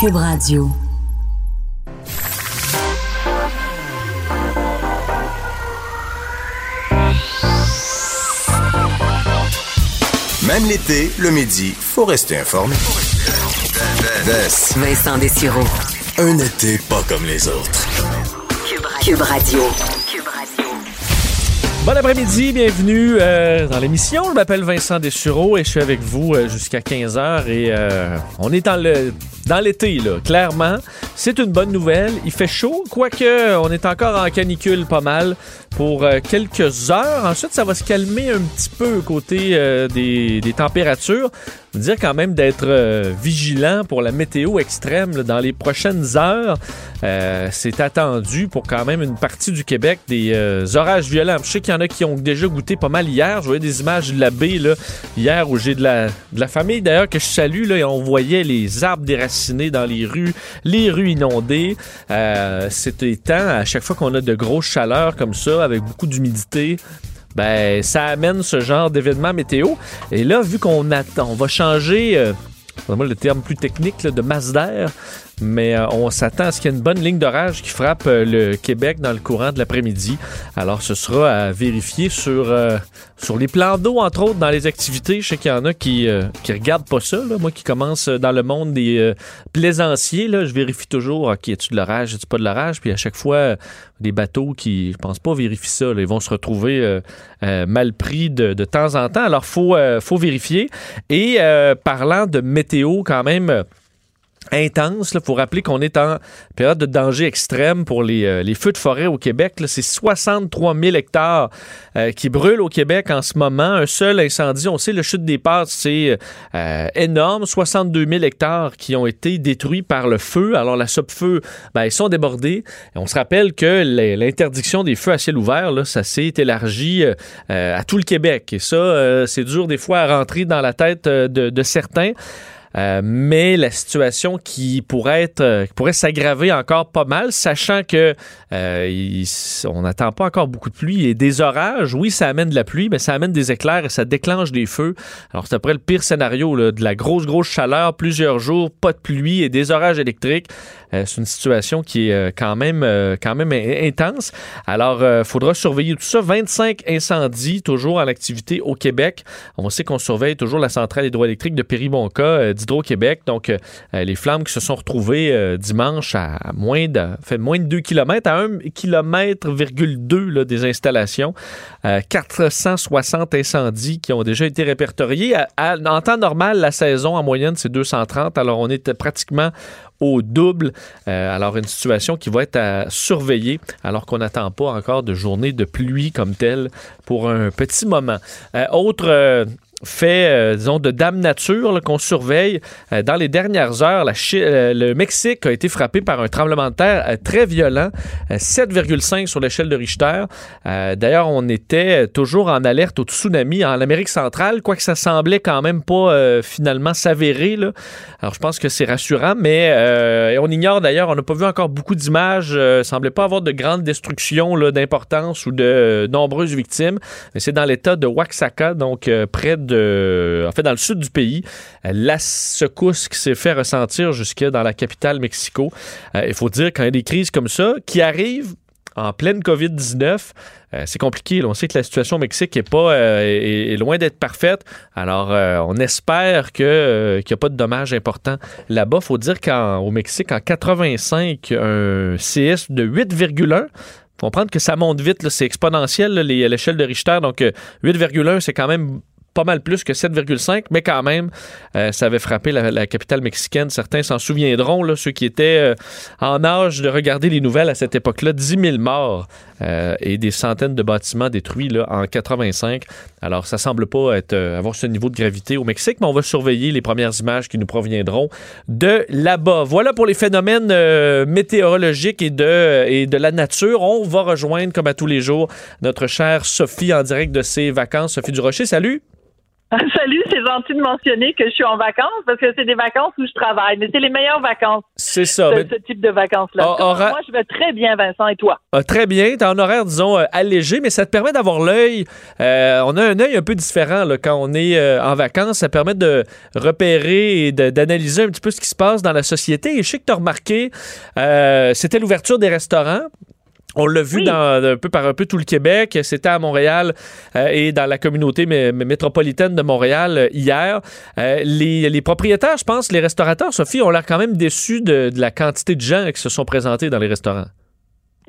Cube Radio. Même l'été, le midi, faut rester informé. Vincent Dessureau. Un été pas comme les autres. Cube Radio. Bon après-midi, bienvenue euh, dans l'émission. Je m'appelle Vincent Dessureau et je suis avec vous euh, jusqu'à 15h et euh, on est dans le dans l'été là, clairement. C'est une bonne nouvelle. Il fait chaud, quoique on est encore en canicule pas mal pour quelques heures. Ensuite, ça va se calmer un petit peu côté des, des températures dire quand même d'être euh, vigilant pour la météo extrême dans les prochaines heures. Euh, c'est attendu pour quand même une partie du Québec des euh, orages violents. Je sais qu'il y en a qui ont déjà goûté pas mal hier. Je voyais des images de la baie hier où j'ai de la, famille d'ailleurs que je salue. Là, et on voyait les arbres dans les rues, les rues inondées. C'était temps, à chaque fois qu'on a de grosses chaleurs comme ça, avec beaucoup d'humidité, ben ça amène ce genre d'événement météo. Et là, vu qu'on attend, on va changer, euh, le terme plus technique de masse d'air, mais euh, on s'attend à ce qu'il y ait une bonne ligne d'orage qui frappe euh, le Québec dans le courant de l'après-midi. Alors, ce sera à vérifier sur, euh, sur les plans d'eau, entre autres, dans les activités. Je sais qu'il y en a qui, qui regardent pas ça. Moi qui commence dans le monde des plaisanciers, là, je vérifie toujours, OK, as-tu de l'orage, as-tu pas de l'orage? Puis à chaque fois, des bateaux qui, je pense pas, vérifient ça. Ils vont se retrouver mal pris de, de, temps en temps. Alors, faut, faut vérifier. Et parlant de météo, quand même intense. Il faut rappeler qu'on est en période de danger extrême pour les, euh, les feux de forêt au Québec. C'est 63 000 hectares euh, qui brûlent au Québec en ce moment. Un seul incendie, on sait, le chute des pâtes, c'est euh, énorme. 62 000 hectares qui ont été détruits par le feu. Alors, la SOP-feu, ben, ils sont débordés. on se rappelle que l'interdiction des feux à ciel ouvert, là, ça s'est élargi à tout le Québec. Et ça, c'est dur des fois à rentrer dans la tête de certains. Euh, mais la situation qui pourrait euh, s'aggraver encore pas mal, sachant que euh, on n'attend pas encore beaucoup de pluie et des orages. Oui, ça amène de la pluie, mais ça amène des éclairs et ça déclenche des feux. Alors c'est après le pire scénario, de la grosse grosse chaleur, plusieurs jours, pas de pluie et des orages électriques. c'est une situation qui est quand même intense. Alors faudra surveiller tout ça. 25 incendies toujours en activité au Québec. On sait qu'on surveille toujours la centrale hydroélectrique de Péribonca d'Hydro-Québec. Donc, euh, les flammes qui se sont retrouvées euh, dimanche à moins de, fait moins de 2 km, à 1 km, des installations. 460 euh, incendies qui ont déjà été répertoriés. en temps normal, la saison en moyenne, c'est 230. Alors, on est pratiquement au double. alors, une situation qui va être à surveiller alors qu'on n'attend pas encore de journée de pluie comme telle pour un petit moment. autre fait, euh, disons, de dame nature qu'on surveille. Euh, dans les dernières heures, euh, le Mexique a été frappé par un tremblement de terre très violent, 7,5 sur l'échelle de Richter. D'ailleurs, on était toujours en alerte au tsunami en Amérique centrale, quoique ça semblait quand même pas finalement s'avérer. Alors, je pense que c'est rassurant, mais on ignore d'ailleurs, on n'a pas vu encore beaucoup d'images. Il semblait pas avoir de grandes destructions d'importance ou de nombreuses victimes. C'est dans l'état de Oaxaca, donc près de en fait, dans le sud du pays. La secousse qui s'est fait ressentir jusque dans la capitale Mexico. Euh, il faut dire, quand il y a des crises comme ça qui arrivent en pleine COVID-19, euh, c'est compliqué. On sait que la situation au Mexique est pas euh, loin d'être parfaite. Alors, on espère qu'il n'y a pas de dommages importants là-bas. Faut dire qu'au Mexique, en 85, un CS de 8,1 faut comprendre que ça monte vite, c'est exponentiel l'échelle de Richter. Donc 8,1, c'est quand même pas mal plus que 7,5, mais quand même, euh, ça avait frappé la, capitale mexicaine. Certains s'en souviendront, ceux qui étaient euh, en âge de regarder les nouvelles à cette époque-là. 10 000 morts euh, et des centaines de bâtiments détruits là, en 85. Alors, ça semble pas avoir ce niveau de gravité au Mexique, mais on va surveiller les premières images qui nous proviendront de là-bas. Voilà pour les phénomènes météorologiques et de, et de la nature. On va rejoindre, comme à tous les jours, notre chère Sophie en direct de ses vacances. Sophie Durocher, salut! Salut, c'est gentil de mentionner que je suis en vacances parce que c'est des vacances où je travaille, mais c'est les meilleures vacances. C'est ça. de mais- ce type de vacances-là. Ah, aura- Moi, je vais très bien, Vincent, et toi? Ah, très bien. T'as un horaire, disons, euh, allégé, mais ça te permet d'avoir l'œil. euh, on a un œil un peu différent là, quand on est euh, en vacances. Ça permet de repérer et d'analyser un petit peu ce qui se passe dans la société. Et je sais que tu as remarqué, euh, c'était l'ouverture des restaurants. On l'a vu Oui. dans, un peu par un peu tout le Québec. C'était à Montréal euh, et dans la communauté mé- mé- métropolitaine de Montréal euh, hier. Euh, les, les propriétaires, je pense, les restaurateurs, Sophie, ont l'air quand même déçus de, de la quantité de gens qui se sont présentés dans les restaurants.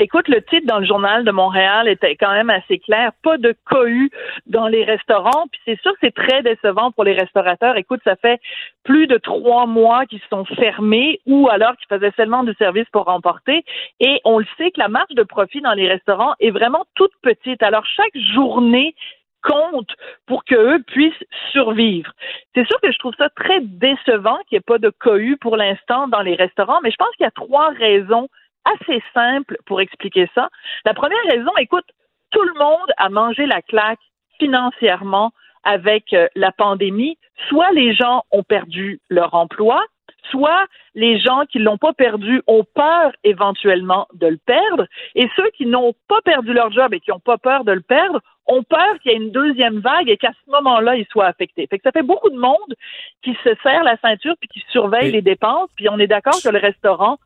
Écoute, le titre dans le journal de Montréal était quand même assez clair. Pas de cohue dans les restaurants. Puis c'est sûr que c'est très décevant pour les restaurateurs. Écoute, ça fait plus de trois mois qu'ils sont fermés ou alors qu'ils faisaient seulement du service pour remporter. Et on le sait que la marge de profit dans les restaurants est vraiment toute petite. Alors chaque journée compte pour qu'eux puissent survivre. C'est sûr que je trouve ça très décevant qu'il n'y ait pas de cohue pour l'instant dans les restaurants, mais je pense qu'il y a trois raisons assez simple pour expliquer ça. La première raison, écoute, tout le monde a mangé la claque financièrement avec euh, la pandémie. Soit les gens ont perdu leur emploi, soit les gens qui l'ont pas perdu ont peur éventuellement de le perdre, et ceux qui n'ont pas perdu leur job et qui n'ont pas peur de le perdre ont peur qu'il y ait une deuxième vague et qu'à ce moment-là, ils soient affectés. Fait que ça fait beaucoup de monde qui se serre la ceinture puis qui surveille les dépenses, puis on est d'accord que le restaurant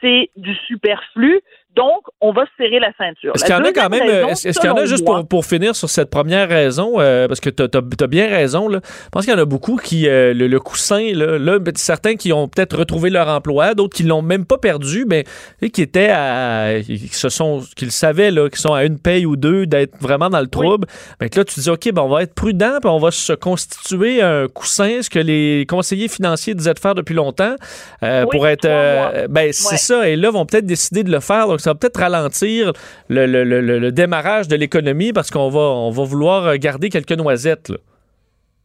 c'est du superflu. Donc, on va se serrer la ceinture. Est-ce La qu'il y en a quand même, est-ce est-ce qu'il y en a juste pour, pour finir sur cette première raison, euh, parce que tu as, bien raison, là. je pense qu'il y en a beaucoup qui, euh, le, le coussin, là, là, ben, certains qui ont peut-être retrouvé leur emploi, d'autres qui l'ont même pas perdu, mais et qui étaient à, qui se sont, qui le savaient, là, qui sont à une paye ou deux d'être vraiment dans le trouble. Ben, que là, tu dis, OK, ben, on va être prudent, puis on va se constituer un coussin, ce que les conseillers financiers disaient de faire depuis longtemps, euh, Oui, pour être, euh, ben, c'est ça, et là, vont peut-être décider de le faire, donc ça va peut-être ralentir le, le- le- le- le démarrage de l'économie parce qu'on va, on va vouloir garder quelques noisettes. là.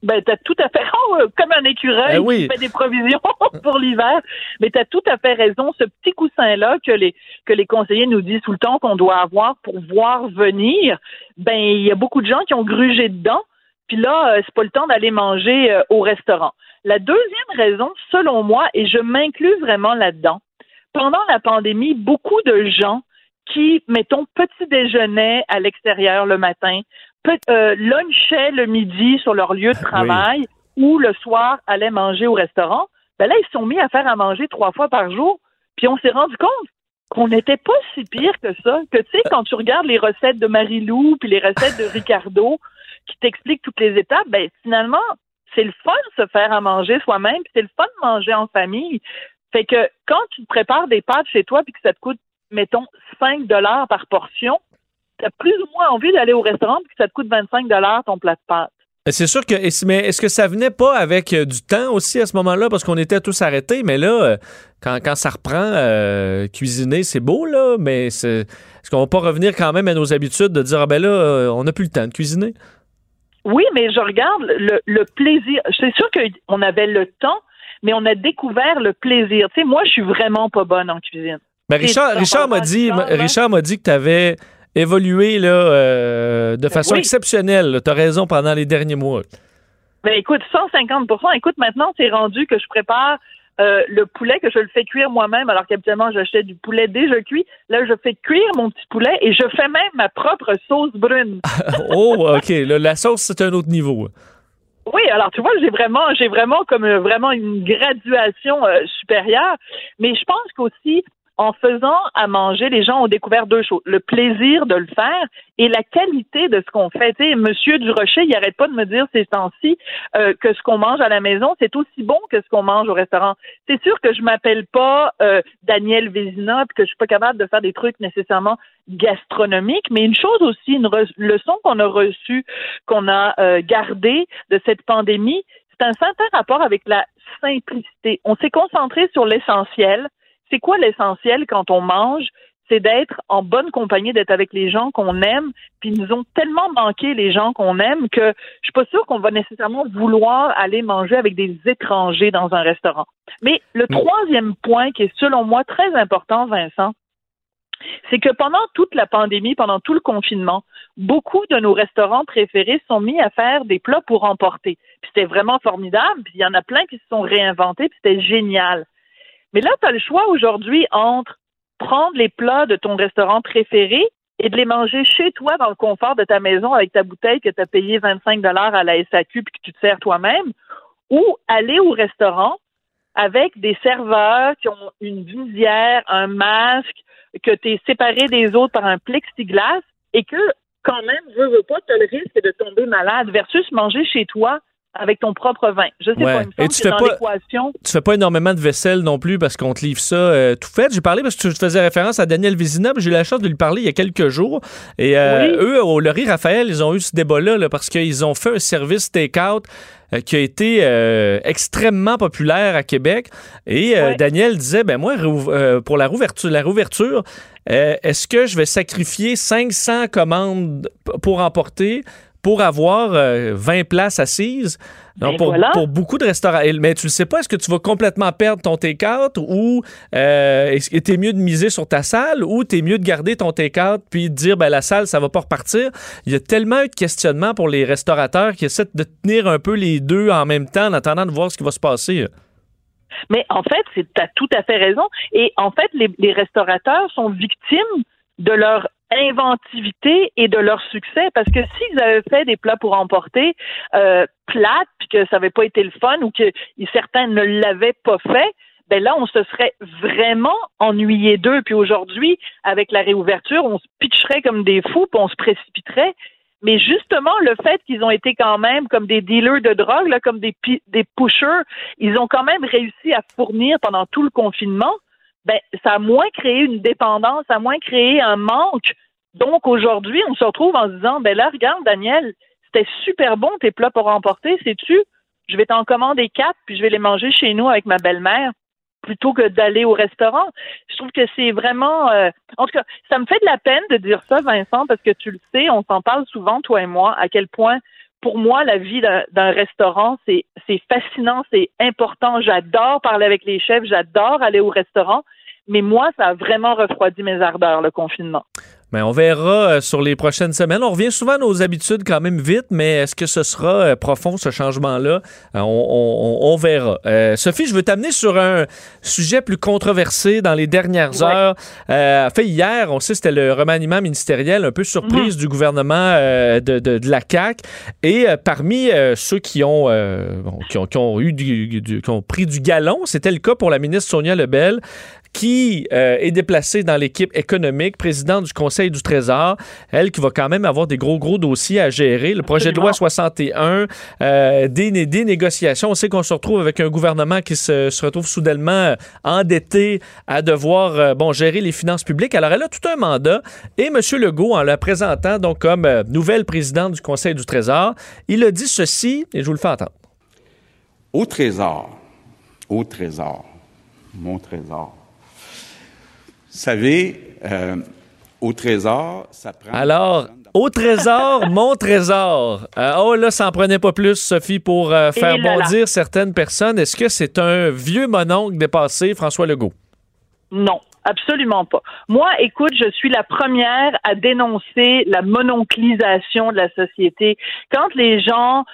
Ben, t'as tout à fait oh, comme un écureuil Eh oui. qui fait des provisions pour l'hiver. Mais t'as tout à fait raison. Ce petit coussin-là que les que les conseillers nous disent tout le temps qu'on doit avoir pour voir venir, ben il y a beaucoup de gens qui ont grugé dedans. Puis là, euh, c'est pas le temps d'aller manger euh, au restaurant. La deuxième raison, selon moi, et je m'inclus vraiment là-dedans, pendant la pandémie, beaucoup de gens qui, mettons, petit déjeuner à l'extérieur le matin, peut, euh, lunchaient le midi sur leur lieu de travail ou le soir allaient manger au restaurant, ben là, ils se sont mis à faire à manger trois fois par jour. Puis on s'est rendu compte qu'on n'était pas si pire que ça. Que tu sais, quand tu regardes les recettes de Marie-Lou puis les recettes de Ricardo qui t'expliquent toutes les étapes, ben finalement, c'est le fun de se faire à manger soi-même, puis c'est le fun de manger en famille. Fait que quand tu te prépares des pâtes chez toi puis que ça te coûte, mettons, 5 dollars par portion, tu as plus ou moins envie d'aller au restaurant puis que ça te coûte 25 dollars ton plat de pâtes. Ben, C'est sûr que, mais est-ce que ça venait pas avec euh, du temps aussi à ce moment-là? Parce qu'on était tous arrêtés, mais là, euh, quand, quand ça reprend, euh, cuisiner, c'est beau, là, mais c'est, est-ce qu'on va pas revenir quand même à nos habitudes de dire, ah ben là, euh, on n'a plus le temps de cuisiner? Oui, mais je regarde le, le plaisir. C'est sûr qu'on avait le temps, mais on a découvert le plaisir. Tu sais, moi, je suis vraiment pas bonne en cuisine. Ben, Richard, m'a dit. Richard m'a dit que tu avais évolué là, euh, de façon oui. exceptionnelle. Tu as raison pendant les derniers mois. Ben écoute, 150 Écoute, maintenant, c'est rendu que je prépare euh, le poulet, que je le fais cuire moi-même, alors qu'habituellement, j'achète du poulet déjà cuit. Là, je fais cuire mon petit poulet et je fais même ma propre sauce brune. oh, OK. la sauce, c'est un autre niveau. Oui, alors tu vois, j'ai vraiment, j'ai vraiment comme euh, vraiment une graduation euh, supérieure. Mais je pense qu'aussi, en faisant à manger, les gens ont découvert deux choses le plaisir de le faire et la qualité de ce qu'on fait. Tu Monsieur Durocher, il arrête pas de me dire ces temps-ci euh, que ce qu'on mange à la maison, c'est aussi bon que ce qu'on mange au restaurant. C'est sûr que je m'appelle pas euh, Daniel Vézina, que je suis pas capable de faire des trucs nécessairement gastronomiques, mais une chose aussi, une leçon qu'on a reçue, qu'on a euh, gardée de cette pandémie, c'est un certain rapport avec la simplicité. On s'est concentré sur l'essentiel. C'est quoi l'essentiel quand on mange? C'est d'être en bonne compagnie, d'être avec les gens qu'on aime. Puis ils nous ont tellement manqué les gens qu'on aime que je suis pas sûre qu'on va nécessairement vouloir aller manger avec des étrangers dans un restaurant. Mais le Mm. troisième point qui est selon moi très important, Vincent, c'est que pendant toute la pandémie, pendant tout le confinement, beaucoup de nos restaurants préférés sont mis à faire des plats pour emporter. Puis c'était vraiment formidable. Puis il y en a plein qui se sont réinventés. Puis c'était génial. Mais là, tu as le choix aujourd'hui entre prendre les plats de ton restaurant préféré et de les manger chez toi dans le confort de ta maison avec ta bouteille que tu as payé 25 dollars à la SAQ puis que tu te sers toi-même ou aller au restaurant avec des serveurs qui ont une visière, un masque, que tu es séparé des autres par un plexiglas et que quand même, je veux pas, tu le risque de tomber malade versus manger chez toi avec ton propre vin. Je sais pas, il me semble que dans l'équation... Tu fais pas énormément de vaisselle non plus parce qu'on te livre ça euh, tout fait. J'ai parlé parce que tu faisais référence à Daniel Vézina, j'ai eu la chance de lui parler il y a quelques jours. Et euh, eux, au Laurie Raphaël, ils ont eu ce débat-là parce qu'ils ont fait un service take-out euh, qui a été extrêmement populaire à Québec. Et Daniel disait, ben moi, pour la rouverture, la rouverture est-ce que je vais sacrifier 500 commandes pour emporter pour avoir 20 euh, places assises. Ben pour, pour, beaucoup de restaurants. Mais tu ne sais pas, est-ce que tu vas complètement perdre ton T4 ou euh, est-ce que mieux de miser sur ta salle ou tu es mieux de garder ton T4 puis de dire ben, la salle, ça va pas repartir? Il y a tellement eu de questionnements pour les restaurateurs qui essaient de tenir un peu les deux en même temps en attendant de voir ce qui va se passer. Mais en fait, tu as tout à fait raison. Et en fait, les, les restaurateurs sont victimes de leur inventivité et de leur succès. Parce que s'ils avaient fait des plats pour emporter euh, plates, puis que ça n'avait pas été le fun ou que certains ne l'avaient pas fait, ben là, on se serait vraiment ennuyé d'eux. Puis aujourd'hui, avec la réouverture, on se pitcherait comme des fous, puis on se précipiterait. Mais justement, le fait qu'ils ont été quand même comme des dealers de drogue, là, comme des, des pushers, ils ont quand même réussi à fournir pendant tout le confinement ben, ça a moins créé une dépendance, ça a moins créé un manque. Donc aujourd'hui, on se retrouve en se disant, ben là, regarde, Daniel, c'était super bon tes plats pour emporter, sais-tu? Je vais t'en commander quatre, puis je vais les manger chez nous avec ma belle-mère plutôt que d'aller au restaurant. Je trouve que c'est vraiment... Euh, en tout cas, ça me fait de la peine de dire ça, Vincent, parce que tu le sais, on s'en parle souvent, toi et moi, à quel point, pour moi, la vie d'un restaurant, c'est fascinant, c'est important. J'adore parler avec les chefs, j'adore aller au restaurant, mais moi, ça a vraiment refroidi mes ardeurs, le confinement. Mais on verra euh, sur les prochaines semaines. On revient souvent à nos habitudes quand même vite, mais est-ce que ce sera euh, profond, ce changement-là? Euh, on, verra. Sophie, je veux t'amener sur un sujet plus controversé dans les dernières heures. fait, hier, on sait c'était le remaniement ministériel, un peu surprise mhm. du gouvernement de, la CAQ. Et parmi ceux qui ont, qui ont, eu qui ont pris du galon, c'était le cas pour la ministre Sonia Lebel, qui euh, est déplacée dans l'équipe économique, présidente du Conseil du Trésor, elle qui va quand même avoir des gros, gros dossiers à gérer. Le projet de loi 61, euh, des, des, négociations. On sait qu'on se retrouve avec un gouvernement qui se, se retrouve soudainement euh, endetté à devoir bon, gérer les finances publiques. Alors, elle a tout un mandat. Et M. Legault, en la présentant donc comme nouvelle présidente du Conseil du Trésor, il a dit ceci, et je vous le fais entendre. Au Trésor, au Trésor, mon Trésor, savez, euh, au trésor, ça prend. Alors, au trésor, mon trésor. Euh, oh là, ça n'en prenait pas plus, Sophie, pour euh, faire bondir certaines personnes. Est-ce que c'est un vieux mononcle dépassé, François Legault? Non. Absolument pas. Moi, écoute, je suis la première à dénoncer la mononclisation de la société. Quand les gens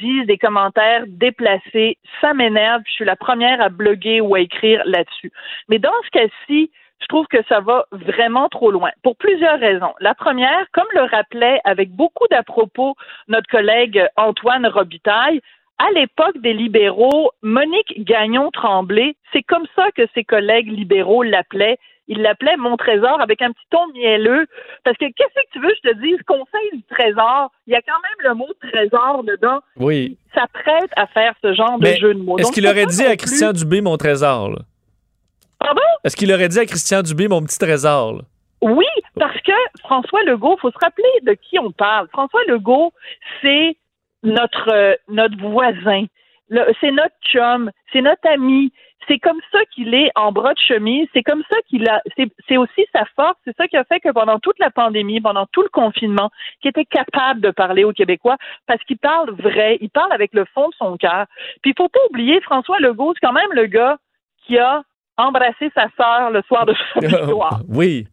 disent des commentaires déplacés, ça m'énerve. Je suis la première à bloguer ou à écrire là-dessus. Mais dans ce cas-ci, je trouve que ça va vraiment trop loin, pour plusieurs raisons. La première, comme le rappelait avec beaucoup d'à-propos notre collègue Antoine Robitaille, à l'époque des libéraux, Monique Gagnon-Tremblay, c'est comme ça que ses collègues libéraux l'appelaient. Ils l'appelaient mon trésor avec un petit ton mielleux. Parce que qu'est-ce que tu veux, je te dise, conseil du trésor, il y a quand même le mot trésor dedans. Oui. Ça prête à faire ce genre de jeu de mots. Est-ce qu'il aurait dit à Christian Dubé mon trésor? Là? Est-ce qu'il aurait dit à Christian Dubé mon petit trésor? Oui, parce que François Legault, faut se rappeler de qui on parle. François Legault, c'est notre euh, notre voisin, c'est notre chum, c'est notre ami. C'est comme ça qu'il est en bras de chemise. C'est comme ça qu'il a. C'est aussi sa force. C'est ça qui a fait que pendant toute la pandémie, pendant tout le confinement, qu'il était capable de parler aux Québécois parce qu'il parle vrai. Il parle avec le fond de son cœur. Puis il faut pas oublier, François Legault, c'est quand même le gars qui a embrasser sa sœur le soir de sa victoire. oui.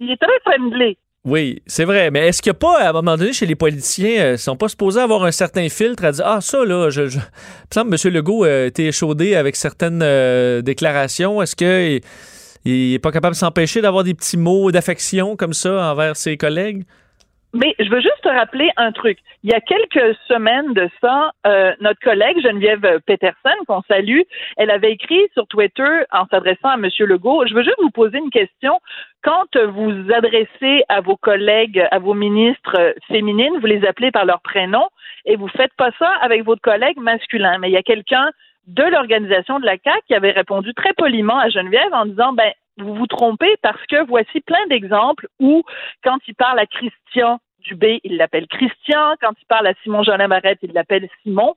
il est très friendly. Oui, c'est vrai. Mais est-ce qu'il n'y a pas, à un moment donné, chez les politiciens, euh, ils sont pas supposés avoir un certain filtre à dire Ah, ça, là, je. je... Il me semble M. Legault a été échaudé avec certaines euh, déclarations. Est-ce qu'il n'est pas capable de s'empêcher d'avoir des petits mots d'affection comme ça envers ses collègues? Mais je veux juste te rappeler un truc. Il y a quelques semaines de ça, euh, notre collègue Geneviève Peterson, qu'on salue, elle avait écrit sur Twitter en s'adressant à M. Legault. Je veux juste vous poser une question. Quand vous adressez à vos collègues, à vos ministres féminines, vous les appelez par leur prénom et vous faites pas ça avec votre collègue masculin. Mais il y a quelqu'un de l'organisation de la CAC qui avait répondu très poliment à Geneviève en disant ben vous vous trompez parce que voici plein d'exemples où, quand il parle à Christian Dubé, il l'appelle Christian. Quand il parle à Simon Jolin Barrette, il l'appelle Simon.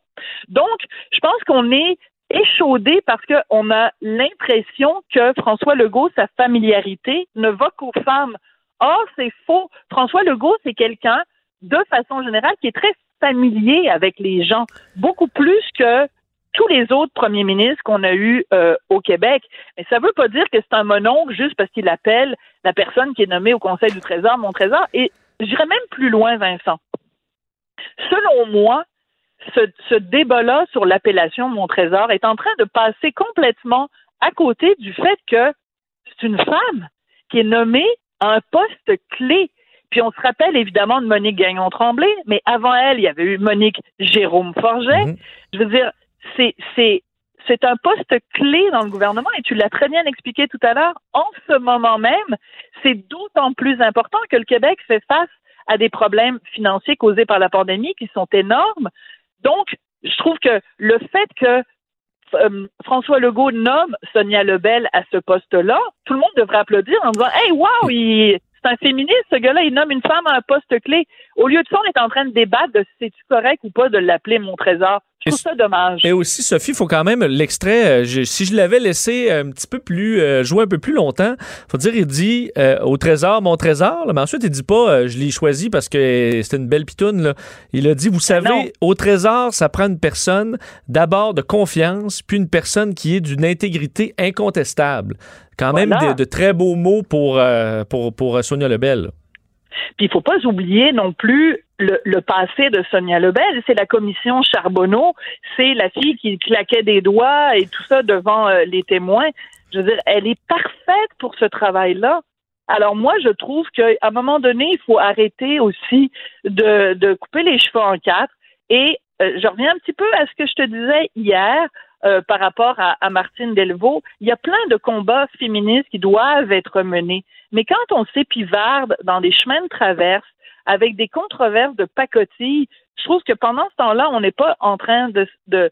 Donc, je pense qu'on est échaudé parce qu'on a l'impression que François Legault, sa familiarité, ne va qu'aux femmes. Or, c'est faux. François Legault, c'est quelqu'un, de façon générale, qui est très familier avec les gens, beaucoup plus que tous les autres premiers ministres qu'on a eus euh, au Québec. Mais ça ne veut pas dire que c'est un mononcle juste parce qu'il appelle la personne qui est nommée au Conseil du Trésor mon Trésor. Et j'irais même plus loin, Vincent. Selon moi, ce, ce débat-là sur l'appellation mon Trésor est en train de passer complètement à côté du fait que c'est une femme qui est nommée à un poste clé. Puis on se rappelle évidemment de Monique Gagnon-Tremblay, mais avant elle, il y avait eu Monique Jérôme Forget. Mm-hmm. Je veux dire, c'est, c'est, c'est un poste clé dans le gouvernement et tu l'as très bien expliqué tout à l'heure. En ce moment même, c'est d'autant plus important que le Québec fait face à des problèmes financiers causés par la pandémie qui sont énormes. Donc, je trouve que le fait que euh, François Legault nomme Sonia Lebel à ce poste-là, tout le monde devrait applaudir en disant Hey, wow, c'est un féministe, ce gars-là, il nomme une femme à un poste clé. Au lieu de ça, on est en train de débattre de si c'est-tu correct ou pas de l'appeler mon trésor. Je trouve ça dommage. Et aussi, Sophie, il faut quand même l'extrait. Euh, si je l'avais laissé un petit peu plus euh, jouer un peu plus longtemps, faut dire, il dit euh, au trésor, mon trésor. mais ensuite, il dit pas, je l'ai choisi parce que c'était une belle pitoune. Là. Il a dit, vous savez, au trésor, ça prend une personne d'abord de confiance, puis une personne qui est d'une intégrité incontestable. Quand même de, très beaux mots pour, pour, pour Sonia Lebel. Puis il faut pas oublier non plus le, passé de Sonia Lebel. C'est la commission Charbonneau, c'est la fille qui claquait des doigts et tout ça devant euh, les témoins. Je veux dire, elle est parfaite pour ce travail-là. Alors moi, je trouve qu'à un moment donné, il faut arrêter aussi de, couper les cheveux en quatre. Et euh, je reviens un petit peu à ce que je te disais hier. Euh, par rapport à, à, Martine Delvaux, il y a plein de combats féministes qui doivent être menés. Mais quand on s'épivarde dans des chemins de traverse avec des controverses de pacotille, je trouve que pendant ce temps-là, on n'est pas en train de,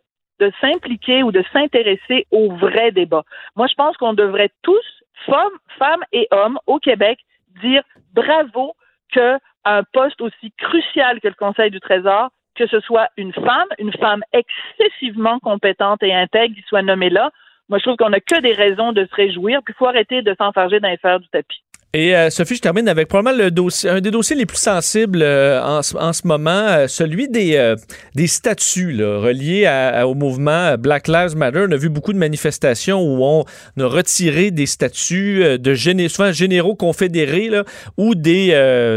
s'impliquer ou de s'intéresser au vrai débat. Moi, je pense qu'on devrait tous, femmes, femmes et hommes au Québec, dire bravo que un poste aussi crucial que le Conseil du Trésor que ce soit une femme, une femme excessivement compétente et intègre qui soit nommée là. Moi, je trouve qu'on n'a que des raisons de se réjouir, puis il faut arrêter de s'enfarger dans les fers du tapis. Et euh, Sophie, je termine avec probablement le dossier, un des dossiers les plus sensibles euh, en, en, ce moment, euh, celui des, des statuts là, reliés au mouvement Black Lives Matter. On a vu beaucoup de manifestations où on a retiré des statuts de géné souvent généraux confédérés ou des,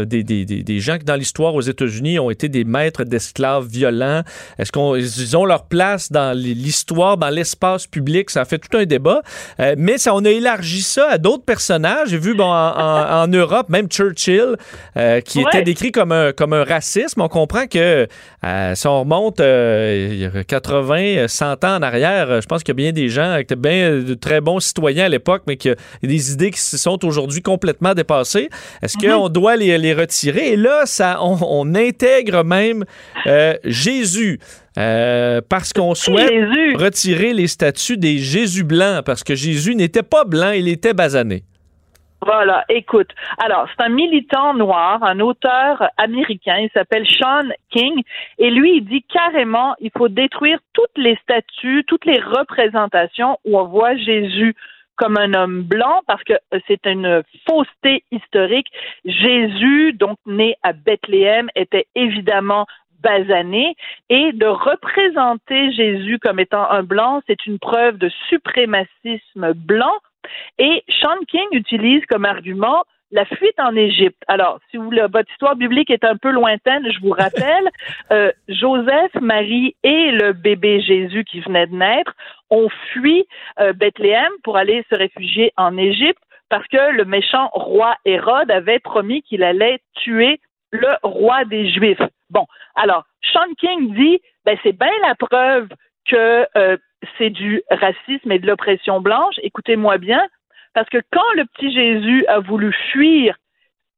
des, des, des, gens qui, dans l'histoire aux États-Unis, ont été des maîtres d'esclaves violents. Est-ce qu'ils ont leur place dans l'histoire, dans l'espace public? Ça a fait tout un débat. mais ça, on a élargi ça à d'autres personnages. J'ai vu, bon, en, en, Europe, même Churchill, euh, qui était décrit comme un, comme un racisme. On comprend que euh, si on remonte euh, 80, 100 ans en arrière, je pense qu'il y a bien des gens qui étaient bien de très bons citoyens à l'époque, mais qu'il y a des idées qui sont aujourd'hui complètement dépassées. Est-ce mm-hmm. qu'on doit les, les, retirer? Et là, ça, on, on intègre même euh, Jésus. Euh, parce qu'on souhaite retirer les statuts des Jésus blancs, parce que Jésus n'était pas blanc, il était basané. Voilà, écoute. Alors, c'est un militant noir, un auteur américain, il s'appelle Sean King, et lui, il dit carrément, il faut détruire toutes les statues, toutes les représentations où on voit Jésus comme un homme blanc parce que c'est une fausseté historique. Jésus, donc né à Bethléem, était évidemment basané et de représenter Jésus comme étant un blanc, c'est une preuve de suprémacisme blanc et Sean King utilise comme argument la fuite en Égypte. Alors, si vous, votre histoire biblique est un peu lointaine, je vous rappelle, euh, Joseph, Marie et le bébé Jésus qui venait de naître ont fui euh, Bethléem pour aller se réfugier en Égypte parce que le méchant roi Hérode avait promis qu'il allait tuer le roi des Juifs. Bon, alors, Sean King dit, ben, c'est bien la preuve que euh, c'est du racisme et de l'oppression blanche. Écoutez-moi bien, parce que quand le petit Jésus a voulu fuir,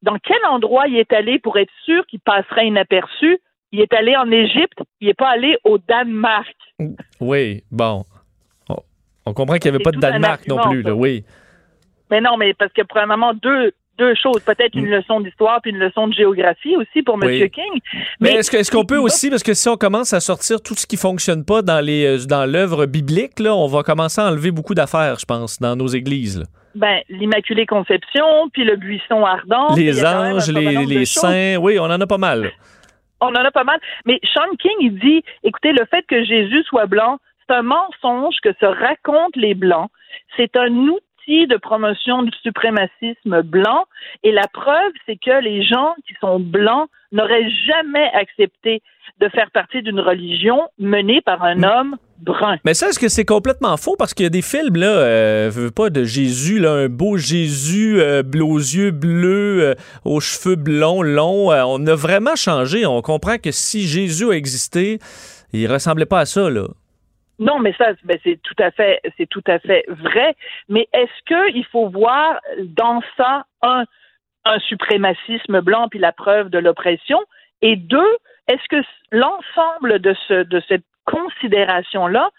dans quel endroit il est allé pour être sûr qu'il passerait inaperçu? Il est allé en Égypte, il n'est pas allé au Danemark. Oui, bon. On comprend qu'il n'y avait pas de Danemark non plus, là, oui. Mais non, mais parce que premièrement, deux, deux choses. Peut-être une mm. leçon d'histoire puis une leçon de géographie aussi pour M. King. Mais, est-ce qu'on peut aussi, parce que si on commence à sortir tout ce qui fonctionne pas dans les euh, dans l'œuvre biblique, là, on va commencer à enlever beaucoup d'affaires, je pense, dans nos églises. Ben, l'Immaculée Conception, puis le buisson ardent. Les anges, les, les saints, oui, on en a pas mal. On en a pas mal. Mais Sean King, il dit, écoutez, le fait que Jésus soit blanc, c'est un mensonge que se racontent les Blancs. C'est un outil de promotion du suprémacisme blanc. Et la preuve, c'est que les gens qui sont blancs n'auraient jamais accepté de faire partie d'une religion menée par un mm. homme brun. Mais ça, est-ce que c'est complètement faux? Parce qu'il y a des films, là, euh, veux pas de Jésus, là, un beau Jésus euh, aux yeux bleus, euh, aux cheveux blonds, longs. On a vraiment changé. On comprend que si Jésus a existé, il ressemblait pas à ça, là. Non, mais ça, ben, c'est tout à fait, c'est tout à fait vrai. Mais est-ce qu'il faut voir dans ça un, un suprémacisme blanc puis la preuve de l'oppression? Et deux, est-ce que l'ensemble de ce, de cette considération-là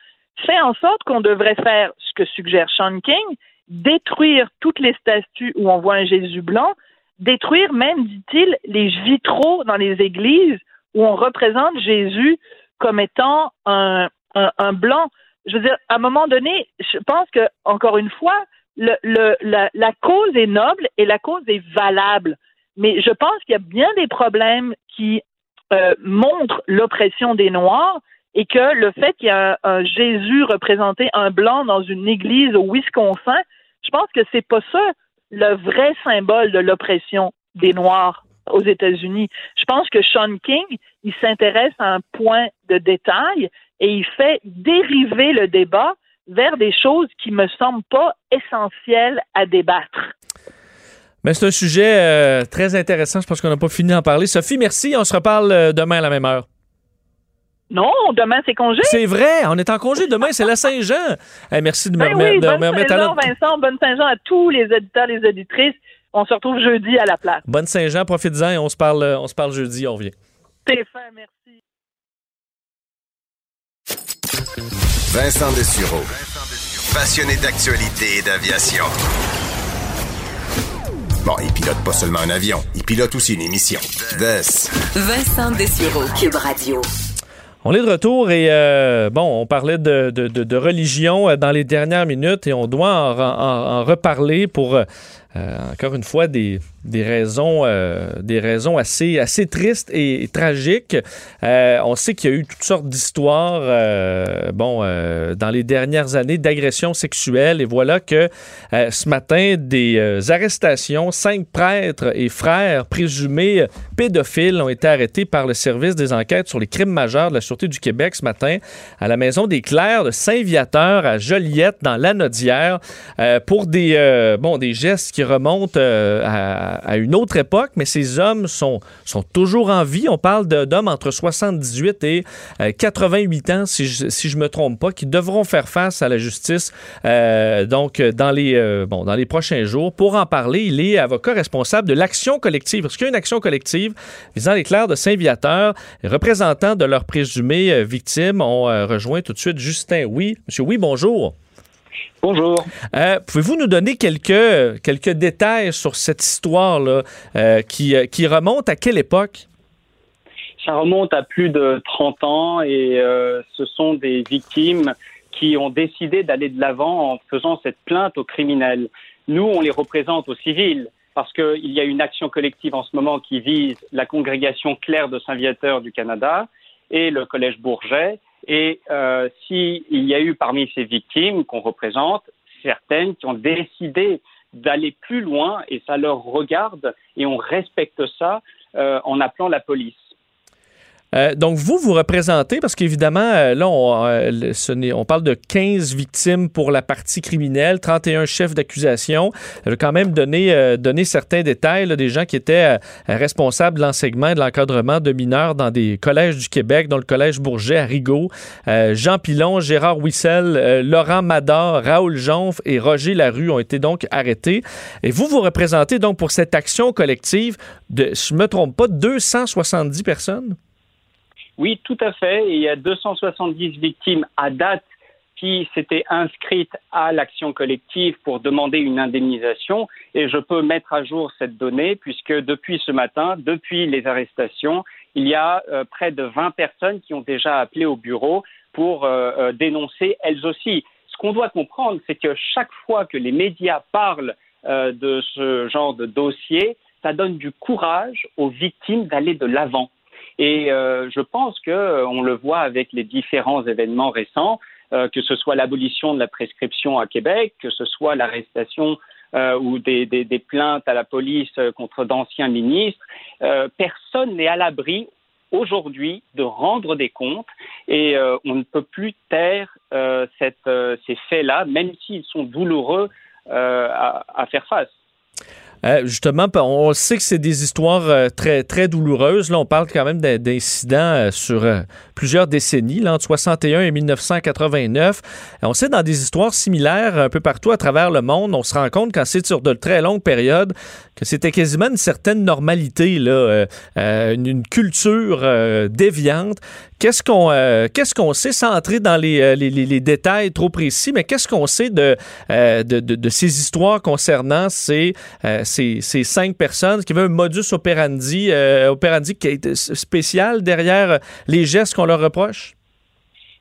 fait en sorte qu'on devrait faire ce que suggère Sean King, détruire toutes les statues où on voit un Jésus blanc, détruire même, dit-il, les vitraux dans les églises où on représente Jésus comme étant un, un, blanc. Je veux dire, à un moment donné, je pense que, encore une fois, le, le, la, la, cause est noble et la cause est valable. Mais je pense qu'il y a bien des problèmes qui euh, montrent l'oppression des Noirs et que le fait qu'il y a un, Jésus représenté un blanc dans une église au Wisconsin, je pense que c'est pas ça le vrai symbole de l'oppression des Noirs aux États-Unis. Je pense que Sean King, il s'intéresse à un point de détail et il fait dériver le débat vers des choses qui me semblent pas essentielles à débattre. Mais c'est un sujet euh, très intéressant. Je pense qu'on n'a pas fini d'en parler. Sophie, merci. On se reparle euh, demain à la même heure. Non, demain c'est congé. C'est vrai, on est en congé. Demain c'est la Saint-Jean. merci de me, ben oui, bonne Saint-Jean, Vincent, bonne Saint-Jean à tous les auditeurs, les auditrices. On se retrouve jeudi à la place. Bonne Saint-Jean, profite-en et on se parle, on se parle jeudi. On revient. Stéphane, merci. Vincent Dessureau. Passionné d'actualité et d'aviation. Bon, il pilote pas seulement un avion, il pilote aussi une émission. Vincent Dessureau, Cube Radio. On est de retour et euh, bon, on parlait de, de, religion euh, dans les dernières minutes et on doit en, reparler pour euh, encore une fois des, des raisons, euh, des raisons assez, assez tristes et, tragiques. Euh, on sait qu'il y a eu toutes sortes d'histoires, bon, dans les dernières années d'agressions sexuelles. Et voilà que ce matin, des arrestations, cinq prêtres et frères présumés pédophiles ont été arrêtés par le service des enquêtes sur les crimes majeurs de la Sûreté du Québec ce matin à la maison des Clercs de Saint-Viateur à Joliette dans l'Anodière pour des, bon, des gestes qui remontent à à, une autre époque, mais ces hommes sont, sont toujours en vie. On parle d'hommes entre 78 et 88 euh, ans, si je, si je me trompe pas, qui devront faire face à la justice euh, donc dans les, euh, bon, dans les prochains jours. Pour en parler, il est avocat responsable de l'action collective. Parce qu'il y a une action collective visant les clercs de Saint-Viateur, représentants de leurs présumées victimes, ont rejoint tout de suite Justin Oui. Monsieur Oui, bonjour. Bonjour. Euh, pouvez-vous nous donner quelques, quelques détails sur cette histoire-là euh, qui, euh, qui remonte à quelle époque? Ça remonte à plus de 30 ans et ce sont des victimes qui ont décidé d'aller de l'avant en faisant cette plainte aux criminels. Nous, on les représente aux civils parce qu'il y a une action collective en ce moment qui vise la congrégation Claire de Saint-Viateur du Canada et le Collège Bourget et euh, s'il y a eu parmi ces victimes qu'on représente certaines qui ont décidé d'aller plus loin et ça leur regarde et on respecte ça euh, en appelant la police. Euh, donc, vous, vous représentez, parce qu'évidemment, euh, là, on, euh, on, parle de 15 victimes pour la partie criminelle, 31 chefs d'accusation. Je vais quand même donner certains détails des gens qui étaient responsables de l'enseignement et de l'encadrement de mineurs dans des collèges du Québec, dont le collège Bourget à Rigaud. Jean Pilon, Gérard Wissel, Laurent Mador, Raoul Jonf et Roger Larue ont été donc arrêtés. Et vous, vous représentez donc pour cette action collective de, je ne me trompe pas, 270 personnes? Oui, tout à fait. il y a 270 victimes à date qui s'étaient inscrites à l'action collective pour demander une indemnisation. Et je peux mettre à jour cette donnée puisque depuis ce matin, depuis les arrestations, il y a euh, près de 20 personnes qui ont déjà appelé au bureau pour euh, euh, dénoncer elles aussi. Ce qu'on doit comprendre, c'est que chaque fois que les médias parlent de ce genre de dossier, ça donne du courage aux victimes d'aller de l'avant. Et euh, je pense que euh, on le voit avec les différents événements récents, euh, que ce soit l'abolition de la prescription à Québec, que ce soit l'arrestation ou des, plaintes à la police contre d'anciens ministres, personne n'est à l'abri aujourd'hui de rendre des comptes et on ne peut plus taire ces faits-là, même s'ils sont douloureux à faire face. Euh, justement, on sait que c'est des histoires euh, très, très douloureuses. Là, on parle quand même d'incidents euh, sur plusieurs décennies, là, entre 61 et 1989. on sait dans des histoires similaires un peu partout à travers le monde, on se rend compte quand c'est sur de très longues périodes que c'était quasiment une certaine normalité, là, une, culture déviante. Qu'est-ce qu'on sait, sans entrer dans les, les, les, détails trop précis, mais qu'est-ce qu'on sait de, de, de, ces histoires concernant ces ces, cinq personnes, qui veut un modus operandi, euh, operandi qui est spécial derrière les gestes qu'on leur reproche?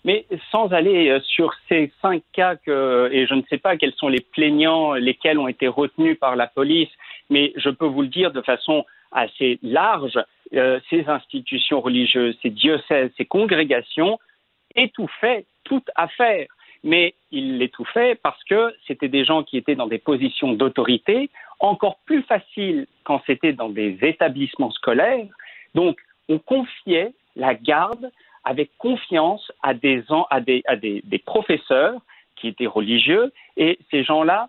Mais sans aller euh, sur ces cinq cas, que, et je ne sais pas quels sont les plaignants, lesquels ont été retenus par la police, mais je peux vous le dire de façon assez large, euh, ces institutions religieuses, ces diocèses, ces congrégations étouffaient toute affaire. Mais ils l'étouffaient parce que c'était des gens qui étaient dans des positions d'autorité, encore plus facile quand c'était dans des établissements scolaires. Donc, on confiait la garde avec confiance à des, professeurs qui étaient religieux et ces gens-là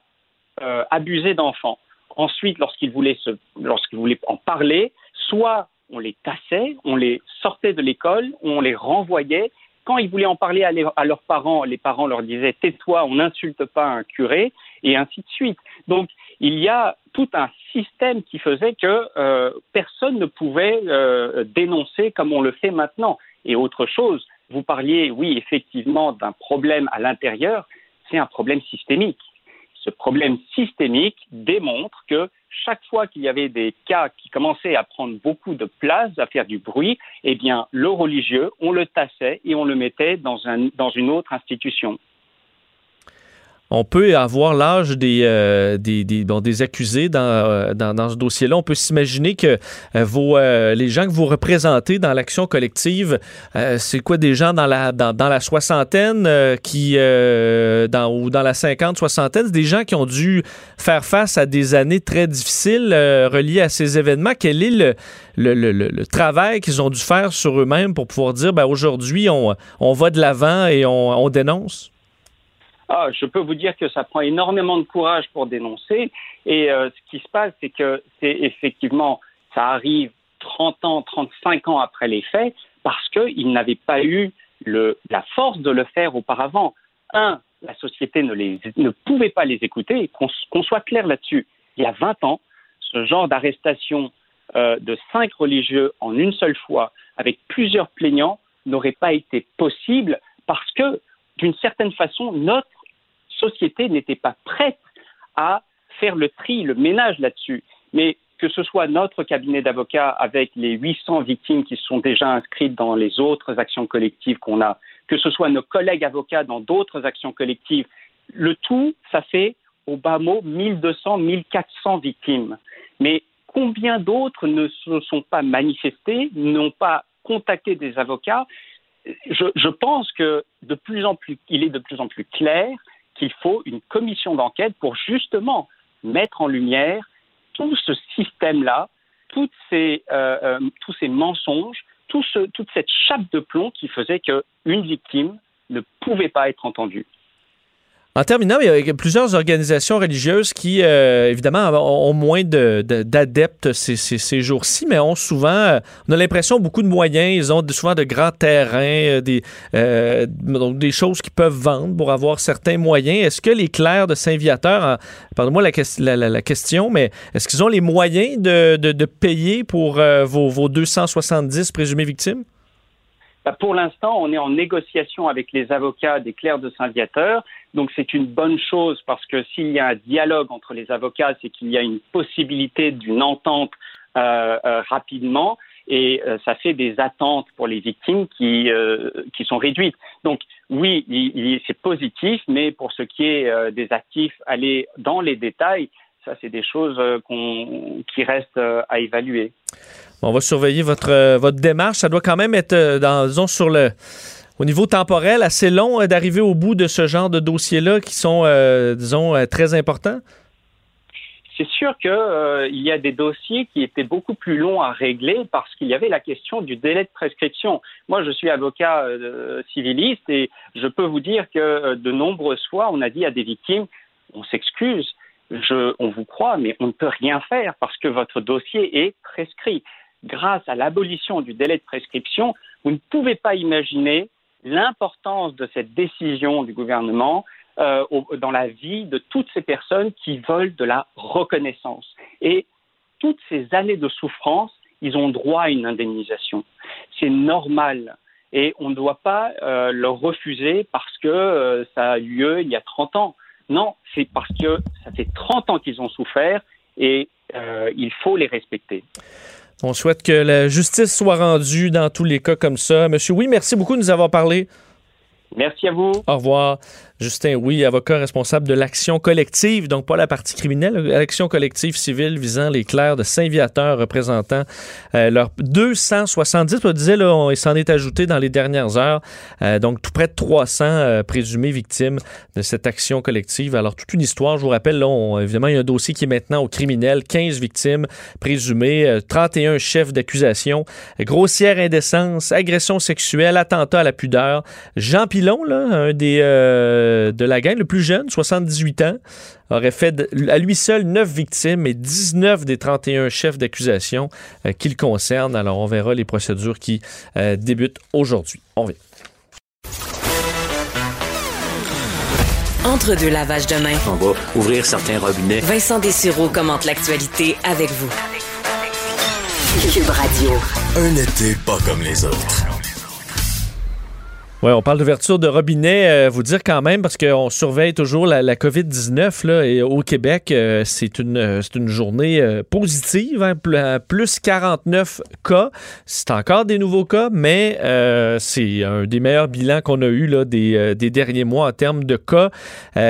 euh, abusaient d'enfants. Ensuite, lorsqu'ils voulaient, lorsqu'ils voulaient en parler, soit on les tassait, on les sortait de l'école, on les renvoyait. Quand ils voulaient en parler à, leurs parents, les parents leur disaient tais-toi, on n'insulte pas un curé, et ainsi de suite. Donc, il y a tout un système qui faisait que euh, personne ne pouvait euh, dénoncer comme on le fait maintenant. Et autre chose, vous parliez, oui, effectivement, d'un problème à l'intérieur, c'est un problème systémique. Ce problème systémique démontre que chaque fois qu'il y avait des cas qui commençaient à prendre beaucoup de place, à faire du bruit, eh bien, le religieux, on le tassait et on le mettait dans, un, dans une autre institution on peut avoir l'âge des, euh, des, des, des, accusés dans, euh, dans, ce dossier-là. On peut s'imaginer que euh, les gens que vous représentez dans l'action collective, c'est quoi des gens dans la, dans, la soixantaine qui, dans, ou dans la cinquante, soixantaine, des gens qui ont dû faire face à des années très difficiles reliées à ces événements. Quel est le, travail qu'ils ont dû faire sur eux-mêmes pour pouvoir dire, ben, aujourd'hui, on, on va de l'avant et on dénonce? Ah, je peux vous dire que ça prend énormément de courage pour dénoncer. Et euh, ce qui se passe, c'est que c'est effectivement, ça arrive 30 ans, 35 ans après les faits, parce qu'ils n'avaient pas eu la force de le faire auparavant. Un, la société ne, les, ne pouvait pas les écouter, qu'on soit clair là-dessus. Il y a 20 ans, ce genre d'arrestation euh, de cinq religieux en une seule fois, avec plusieurs plaignants, n'aurait pas été possible parce que, d'une certaine façon, notre société n'était pas prête à faire le tri, le ménage là-dessus. Mais que ce soit notre cabinet d'avocats avec les 800 victimes qui sont déjà inscrites dans les autres actions collectives qu'on a, que ce soit nos collègues avocats dans d'autres actions collectives, le tout, ça fait au bas mot 1200, 1400 victimes. Mais combien d'autres ne se sont pas manifestés, n'ont pas contacté des avocats? Je, je pense que de plus en plus, il est de plus en plus clair qu'il faut une commission d'enquête pour justement mettre en lumière tout ce système-là, euh, euh, tous ces mensonges, toute cette chape de plomb qui faisait qu'une victime ne pouvait pas être entendue. En terminant, il y a plusieurs organisations religieuses qui, euh, évidemment, ont moins d'adeptes ces, jours-ci, mais ont souvent, euh, on a l'impression, beaucoup de moyens. Ils ont souvent de grands terrains, euh, des, donc des choses qu'ils peuvent vendre pour avoir certains moyens. Est-ce que les clercs de Saint-Viateur, pardonnez-moi la, question, mais est-ce qu'ils ont les moyens de, payer pour vos, vos 270 présumées victimes? Bah, pour l'instant, on est en négociation avec les avocats des clercs de Saint-Viateur. Donc c'est une bonne chose parce que s'il y a un dialogue entre les avocats, c'est qu'il y a une possibilité d'une entente euh, euh, rapidement et euh, ça fait des attentes pour les victimes qui, qui sont réduites. Donc oui, c'est positif, mais pour ce qui est des actifs, aller dans les détails, ça c'est des choses qui restent à évaluer. On va surveiller votre, votre démarche. Ça doit quand même être, dans, disons, sur le au niveau temporel, assez long euh, d'arriver au bout de ce genre de dossiers-là qui sont, euh, disons, euh, très importants? C'est sûr qu'il il y a des dossiers qui étaient beaucoup plus longs à régler parce qu'il y avait la question du délai de prescription. Moi, je suis avocat civiliste et je peux vous dire que de nombreuses fois, on a dit à des victimes, on s'excuse, on vous croit, mais on ne peut rien faire parce que votre dossier est prescrit. Grâce à l'abolition du délai de prescription, vous ne pouvez pas imaginer l'importance de cette décision du gouvernement euh, dans la vie de toutes ces personnes qui veulent de la reconnaissance. Et toutes ces années de souffrance, ils ont droit à une indemnisation. C'est normal. Et on ne doit pas euh, leur refuser parce que euh, ça a eu lieu il y a 30 ans. Non, c'est parce que ça fait 30 ans qu'ils ont souffert et il faut les respecter. On souhaite que la justice soit rendue dans tous les cas comme ça. Monsieur, oui, merci beaucoup de nous avoir parlé. Merci à vous. Au revoir. Justin Oui, avocat responsable de l'action collective, donc pas la partie criminelle, l'action collective civile visant les clercs de Saint-Viateur représentant euh, leurs 270, on disait, il s'en est ajouté dans les dernières heures, euh, donc tout près de 300 euh, présumés victimes de cette action collective. Alors, toute une histoire, je vous rappelle, évidemment, il y a un dossier qui est maintenant au criminel, 15 victimes présumées, 31 chefs d'accusation, grossière indécence, agression sexuelle, attentat à la pudeur. Jean Pilon, là, un des euh, de la gang, le plus jeune, 78 ans, aurait fait à lui seul 9 victimes et 19 des 31 chefs d'accusation euh, qui le concernent. Alors, on verra les procédures qui euh, débutent aujourd'hui. On vient. Entre deux lavages de main. On va ouvrir certains robinets. Vincent Dessureau commente l'actualité avec vous. Cube Radio. Un été pas comme les autres. Oui, on parle d'ouverture de robinet. Euh, vous dire quand même, parce qu'on surveille toujours la, COVID-19 là, et au Québec, euh, c'est une, euh, journée positive, hein, plus 49 cas. C'est encore des nouveaux cas, mais c'est un des meilleurs bilans qu'on a eu là, des, derniers mois en termes de cas.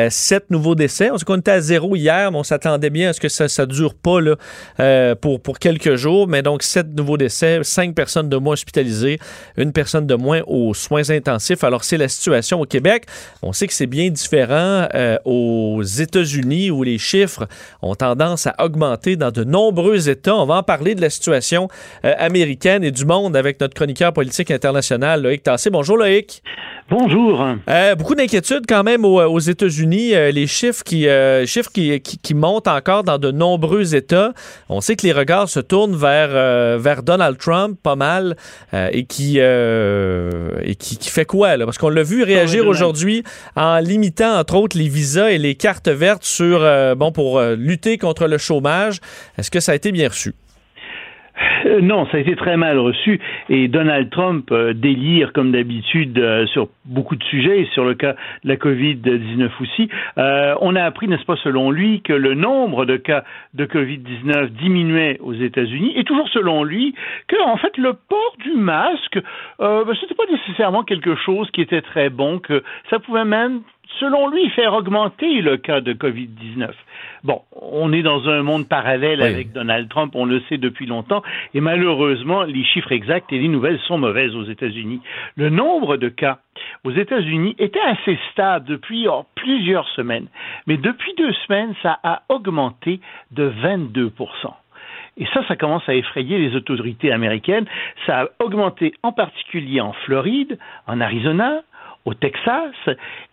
sept nouveaux décès. On qu'on était à zéro hier, mais on s'attendait bien à ce que ça ne dure pas là, pour quelques jours. Mais donc, sept nouveaux décès, cinq personnes de moins hospitalisées, une personne de moins aux soins intensifs alors, c'est la situation au Québec. On sait que c'est bien différent euh, aux États-Unis où les chiffres ont tendance à augmenter dans de nombreux États. On va en parler de la situation euh, américaine et du monde avec notre chroniqueur politique international, Loïc Tassé. Bonjour, Loïc. Bonjour. Euh, beaucoup d'inquiétudes quand même aux, États-Unis. les chiffres, qui, chiffres qui, qui, montent encore dans de nombreux États. On sait que les regards se tournent vers, vers Donald Trump pas mal et qui, et qui, qui fait quoi? Là? Parce qu'on l'a vu réagir aujourd'hui en limitant, entre autres, les visas et les cartes vertes sur, euh, bon, pour euh, lutter contre le chômage. Est-ce que ça a été bien reçu? Euh, non, ça a été très mal reçu et Donald Trump euh, délire comme d'habitude euh, sur beaucoup de sujets, sur le cas de la COVID-19 aussi. on a appris, n'est-ce pas, selon lui, que le nombre de cas de COVID-19 diminuait aux États-Unis et toujours selon lui que, en fait, le port du masque, euh, ben, c'était pas nécessairement quelque chose qui était très bon, que ça pouvait même selon lui, faire augmenter le cas de COVID-19. Bon, on est dans un monde parallèle avec Donald Trump, on le sait depuis longtemps, et malheureusement, les chiffres exacts et les nouvelles sont mauvaises aux États-Unis. Le nombre de cas aux États-Unis était assez stable depuis oh, plusieurs semaines, mais depuis deux semaines, ça a augmenté de 22% et ça, ça commence à effrayer les autorités américaines. Ça a augmenté en particulier en Floride, en Arizona, au Texas,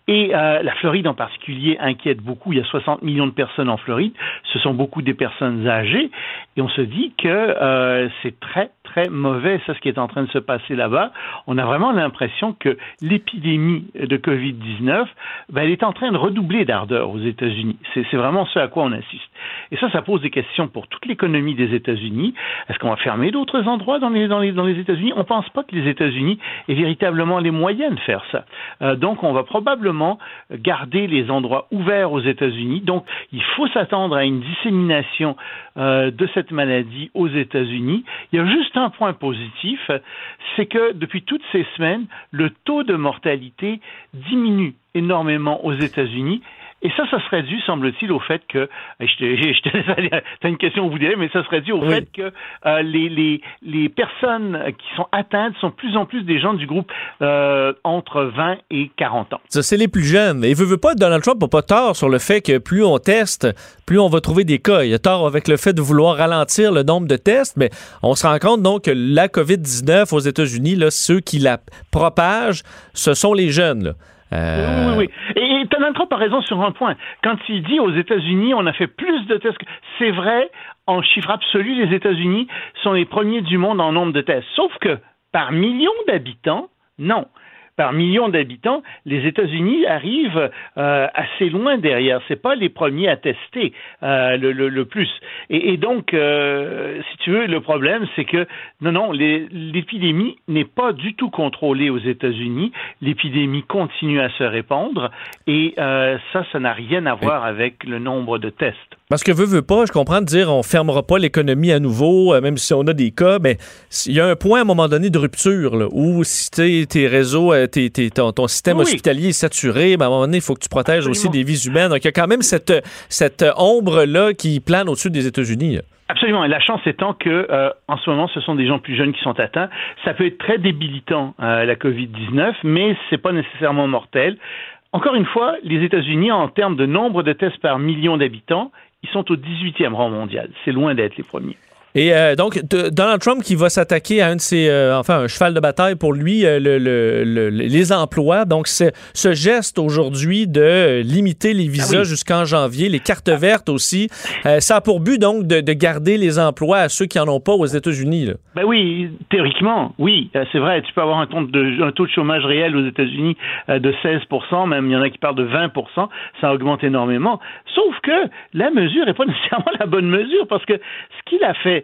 et euh, la Floride en particulier inquiète beaucoup. Il y a 60 millions de personnes en Floride. Ce sont beaucoup des personnes âgées. Et on se dit que euh, c'est très, très mauvais, ça, ce qui est en train de se passer là-bas. On a vraiment l'impression que l'épidémie de COVID-19, ben, elle est en train de redoubler d'ardeur aux États-Unis. C'est vraiment ce à quoi on assiste. Et ça, ça pose des questions pour toute l'économie des États-Unis. Est-ce qu'on va fermer d'autres endroits dans les, dans les, dans les États-Unis? On ne pense pas que les États-Unis aient véritablement les moyens de faire ça. Euh, donc, on va probablement garder les endroits ouverts aux États-Unis. Donc, il faut s'attendre à une dissémination euh, de cette maladie aux États-Unis. Il y a juste un point positif, c'est que depuis toutes ces semaines, le taux de mortalité diminue énormément aux États-Unis et ça, ça serait dû, semble-t-il, au fait que, je te, je te laisse aller, as une question, vous direz, mais ça serait dû au fait que euh, les, les, les personnes qui sont atteintes sont plus en plus des gens du groupe euh, entre 20 et 40 ans. Ça, c'est les plus jeunes. Et veut, veut pas, Donald Trump n'a pas tort sur le fait que plus on teste, plus on va trouver des cas. Il a tort avec le fait de vouloir ralentir le nombre de tests, mais on se rend compte donc que la COVID-19 aux États-Unis, ceux qui la propagent, ce sont les jeunes. Là. Euh, oui, oui, oui. Et Donald a raison sur un point. Quand il dit aux États-Unis, on a fait plus de tests, c'est vrai, en chiffre absolu, les États-Unis sont les premiers du monde en nombre de tests. Sauf que, par million d'habitants, non par million d'habitants, les États-Unis arrivent euh, assez loin derrière. C'est pas les premiers à tester euh, le, le, le, plus. Et, et donc, euh, si tu veux, le problème, c'est que non, non, l'épidémie n'est pas du tout contrôlée aux États-Unis. L'épidémie continue à se répandre, et euh, ça, ça n'a rien à voir avec le nombre de tests. Parce que veut, veut pas, je comprends de dire on fermera pas l'économie à nouveau, euh, même si on a des cas, mais il y a un point à un moment donné de rupture là, où si tes réseaux, euh, ton, système hospitalier est saturé, ben, à un moment donné, il faut que tu protèges aussi des vies humaines. Donc il y a quand même cette, cette ombre-là qui plane au-dessus des États-Unis. Absolument. Et la chance étant que, euh, en ce moment, ce sont des gens plus jeunes qui sont atteints. Ça peut être très débilitant, la COVID-19, mais c'est pas nécessairement mortel. Encore une fois, les États-Unis, en termes de nombre de tests par million d'habitants, ils sont au 18e rang mondial. C'est loin d'être les premiers. Et euh, donc, Donald Trump qui va s'attaquer à un de ses, euh, enfin, un cheval de bataille pour lui, euh, le, les emplois. Donc, ce geste aujourd'hui de limiter les visas ah jusqu'en janvier, les cartes vertes aussi, ça a pour but donc de, garder les emplois à ceux qui n'en ont pas aux États-Unis. Ben oui, théoriquement, oui, c'est vrai. Tu peux avoir un taux de, un taux de chômage réel aux États-Unis de 16% même il y en a qui parlent de 20 ça augmente énormément. Sauf que la mesure n'est pas nécessairement la bonne mesure parce que ce qu'il a fait,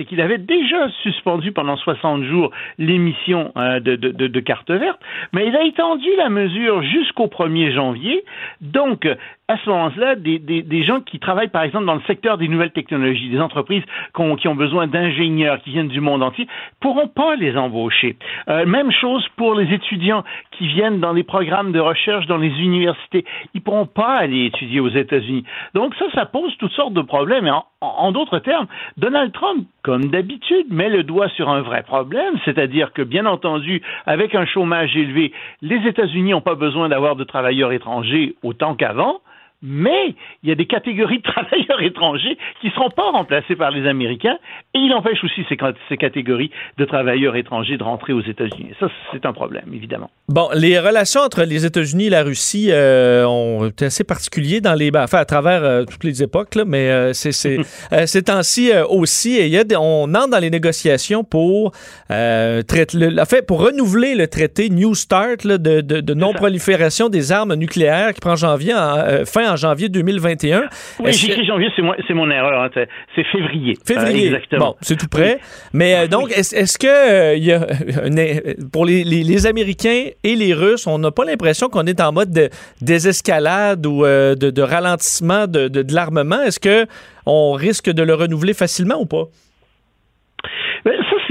c'est qu'il avait déjà suspendu pendant 60 jours l'émission euh, de, de, de, carte verte, mais il a étendu la mesure jusqu'au 1er janvier. Donc, à ce moment-là, des, gens qui travaillent, par exemple, dans le secteur des nouvelles technologies, des entreprises qui ont, besoin d'ingénieurs qui viennent du monde entier, pourront pas les embaucher. Euh, même chose pour les étudiants qui viennent dans les programmes de recherche dans les universités. Ils pourront pas aller étudier aux États-Unis. Donc ça, ça pose toutes sortes de problèmes. Et en d'autres termes, Donald Trump, comme d'habitude, met le doigt sur un vrai problème, c'est-à-dire que, bien entendu, avec un chômage élevé, les États-Unis n'ont pas besoin d'avoir de travailleurs étrangers autant qu'avant mais il y a des catégories de travailleurs étrangers qui ne seront pas remplacés par les Américains, et il empêche aussi ces, ces catégories de travailleurs étrangers de rentrer aux États-Unis. Ça, c'est un problème, évidemment. Bon, les relations entre les États-Unis et la Russie euh, ont été assez particulières dans les, enfin, à travers euh, toutes les époques, là, mais euh, c'est ces temps-ci aussi, et y a on entre dans les négociations pour, traiter, le, en fait, pour renouveler le traité New Start là, de, de, de non-prolifération des armes nucléaires qui prend janvier en, fin en janvier 2021. Oui, j'ai écrit janvier, c'est mon erreur. Hein, c'est février. Février. Euh, exactement. Bon, c'est tout près. Mais euh, donc, est-ce que euh, y a pour les, les, Américains et les Russes, on n'a pas l'impression qu'on est en mode de désescalade ou de, de, ralentissement de, de, de l'armement? Est-ce que on risque de le renouveler facilement ou pas?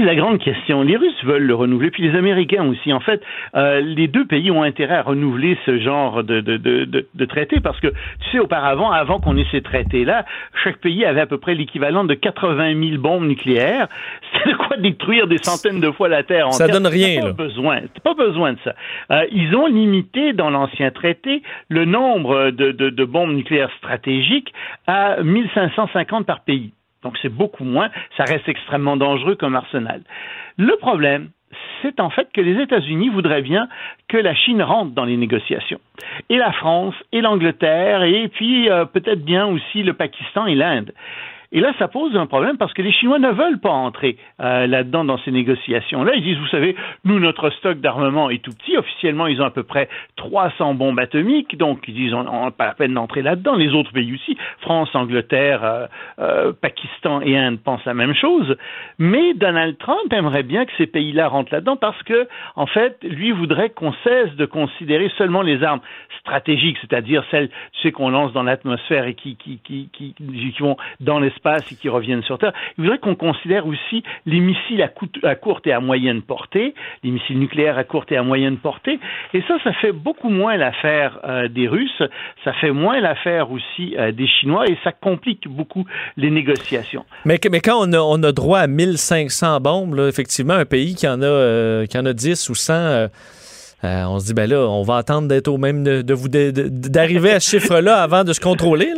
C'est la grande question. Les Russes veulent le renouveler, puis les Américains aussi. En fait, euh, les deux pays ont intérêt à renouveler ce genre de, de, de, de, traité parce que, tu sais, auparavant, avant qu'on ait ces traités-là, chaque pays avait à peu près l'équivalent de 80 000 bombes nucléaires. C'est de quoi détruire des centaines de fois la Terre entière. Ça donne rien, pas Besoin. Pas besoin de ça. Euh, ils ont limité dans l'ancien traité le nombre de, de, de bombes nucléaires stratégiques à 1550 par pays. Donc c'est beaucoup moins, ça reste extrêmement dangereux comme arsenal. Le problème, c'est en fait que les États-Unis voudraient bien que la Chine rentre dans les négociations. Et la France, et l'Angleterre, et puis euh, peut-être bien aussi le Pakistan et l'Inde. Et là, ça pose un problème parce que les Chinois ne veulent pas entrer euh, là-dedans dans ces négociations-là. Ils disent, vous savez, nous, notre stock d'armement est tout petit. Officiellement, ils ont à peu près 300 bombes atomiques. Donc, ils disent, on n'a pas la peine d'entrer là-dedans. Les autres pays aussi, France, Angleterre, euh, euh, Pakistan et Inde pensent la même chose. Mais Donald Trump aimerait bien que ces pays-là rentrent là-dedans parce que, en fait, lui voudrait qu'on cesse de considérer seulement les armes stratégiques, c'est-à-dire celles, tu sais, qu'on lance dans l'atmosphère et qui, vont dans l'espace et qui reviennent sur Terre. Il voudrait qu'on considère aussi les missiles à, courte et à moyenne portée, les missiles nucléaires à courte et à moyenne portée. Et ça, ça fait beaucoup moins l'affaire euh, des Russes, ça fait moins l'affaire aussi euh, des Chinois et ça complique beaucoup les négociations. Mais, quand on a, on a droit à 1500 bombes, effectivement, un pays qui en a, euh, qui en a 10 ou 100 euh, on se dit, ben là, on va attendre d'être au même, de, vous d'arriver à ce chiffre-là avant de se contrôler.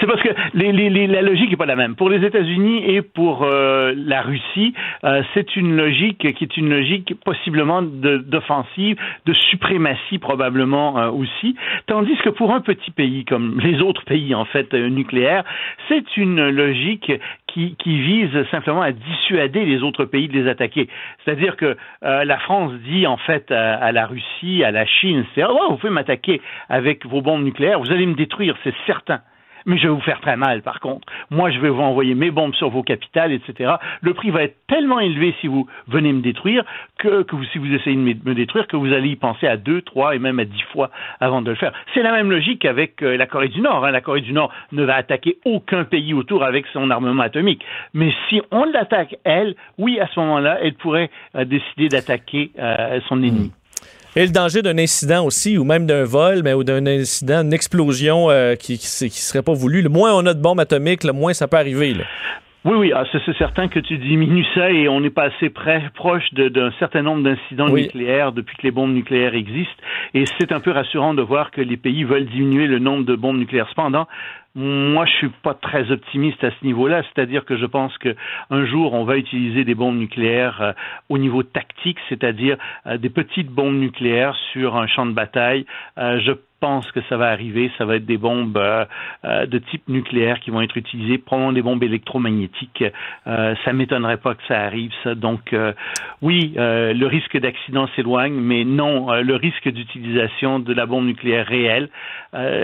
C'est parce que la logique n'est pas la même. Pour les États-Unis et pour euh, la Russie, euh, c'est une logique qui est une logique possiblement d'offensive, de, suprématie probablement aussi. Tandis que pour un petit pays comme les autres pays en fait nucléaires, c'est une logique qui, qui, vise simplement à dissuader les autres pays de les attaquer. C'est-à-dire que euh, la France dit en fait à, la Russie, à la Chine, c'est oh, vous pouvez m'attaquer avec vos bombes nucléaires, vous allez me détruire, c'est certain mais je vais vous faire très mal par contre. Moi, je vais vous envoyer mes bombes sur vos capitales, etc. Le prix va être tellement élevé si vous venez me détruire que, que vous, si vous essayez de me détruire, que vous allez y penser à deux, trois et même à dix fois avant de le faire. C'est la même logique avec euh, la Corée du Nord. Hein. La Corée du Nord ne va attaquer aucun pays autour avec son armement atomique. Mais si on l'attaque, elle, oui, à ce moment-là, elle pourrait euh, décider d'attaquer euh, son ennemi. Et le danger d'un incident aussi, ou même d'un vol, mais ou d'un incident, d'une explosion euh, qui, qui, serait pas voulu. Le moins on a de bombes atomiques, le moins ça peut arriver. Oui, oui, ah, c'est certain que tu diminues ça et on n'est pas assez près, proche d'un certain nombre d'incidents nucléaires depuis que les bombes nucléaires existent. Et c'est un peu rassurant de voir que les pays veulent diminuer le nombre de bombes nucléaires. Cependant, moi, je suis pas très optimiste à ce niveau-là, c'est-à-dire que je pense que un jour, on va utiliser des bombes nucléaires euh, au niveau tactique, c'est-à-dire euh, des petites bombes nucléaires sur un champ de bataille. Euh, pense que ça va arriver. Ça va être des bombes de type nucléaire qui vont être utilisées, probablement des bombes électromagnétiques. Euh, ça m'étonnerait pas que ça arrive, ça. Donc, oui, le risque d'accident s'éloigne, mais non, le risque d'utilisation de la bombe nucléaire réelle,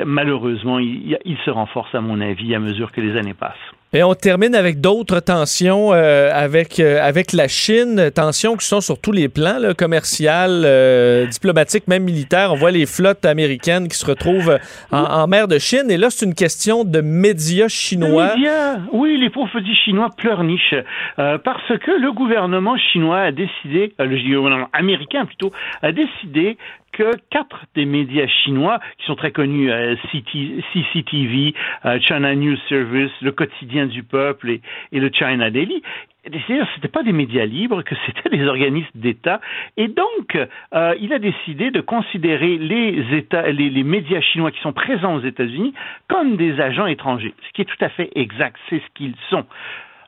malheureusement, il se renforce à mon avis, à mesure que les années passent. Et on termine avec d'autres tensions euh, avec, euh, avec la Chine, tensions qui sont sur tous les plans, là, commercial, euh, diplomatique, même militaire. On voit les flottes américaines qui se retrouvent en, mer de Chine. Et là, c'est une question de médias chinois. Médias, oui, les pauvres chinois pleurnichent. parce que le gouvernement chinois a décidé, le gouvernement américain plutôt, a décidé que quatre des médias chinois, qui sont très connus, euh, CCTV, euh, China News Service, le quotidien du peuple et, le China Daily, c'était pas des médias libres, que c'était des organismes d'État, et donc euh, il a décidé de considérer les, médias chinois qui sont présents aux États-Unis comme des agents étrangers, ce qui est tout à fait exact, c'est ce qu'ils sont.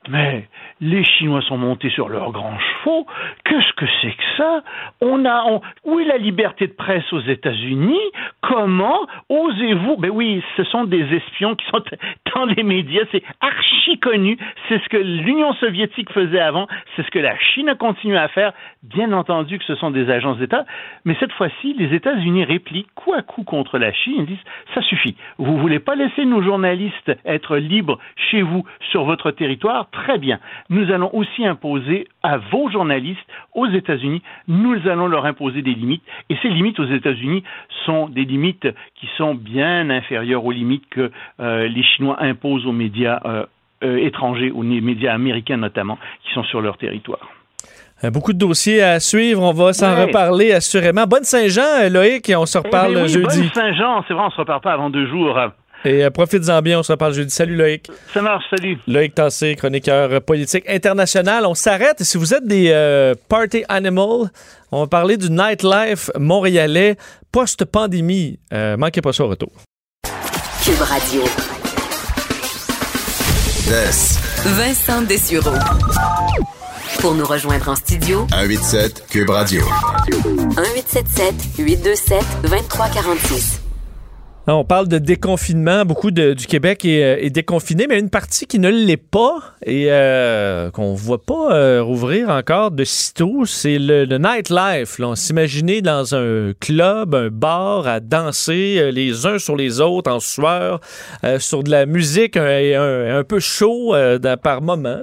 Mais les Chinois sont montés sur leurs grands chevaux. Qu'est-ce que c'est que ça? On a où est la liberté de presse aux États-Unis? Comment osez-vous Ben oui, ce sont des espions qui sont dans les médias. C'est archi connu. C'est ce que l'Union soviétique faisait avant. C'est ce que la Chine a continué à faire. Bien entendu que ce sont des agences d'État, mais cette fois-ci, les États-Unis répliquent coup à coup contre la Chine. Ils disent ça suffit. Vous voulez pas laisser nos journalistes être libres chez vous sur votre territoire? Très bien. Nous allons aussi imposer à vos journalistes aux États-Unis, nous allons leur imposer des limites. Et ces limites aux États-Unis sont des limites qui sont bien inférieures aux limites que euh, les Chinois imposent aux médias euh, euh, étrangers, aux médias américains notamment, qui sont sur leur territoire. Beaucoup de dossiers à suivre. On va s'en Ouais. reparler assurément. Bonne Saint-Jean, Loïc, et on se reparle Eh ben oui, jeudi. bonne Saint-Jean, c'est vrai, on se repart pas avant deux jours. Et euh, profites-en bien, on se reparle jeudi. Salut Loïc. Ça marche, salut. Loïc Tassé, chroniqueur politique international. On s'arrête. Si vous êtes des euh, party animals, on va parler du nightlife montréalais post-pandémie. Euh, manquez pas ça au retour. Cube Radio. Des Vincent Dessureau. Pour nous rejoindre en studio, 187 Cube Radio. 1877 827 2346. Là, on parle de déconfinement. Beaucoup du Québec est, euh, est déconfiné, mais une partie qui ne l'est pas et euh, qu'on voit pas euh, rouvrir encore de sitôt, c'est le, le nightlife. On s'imaginer dans un club, un bar, à danser les uns sur les autres en sueur, sur de la musique un, peu chaud par moment.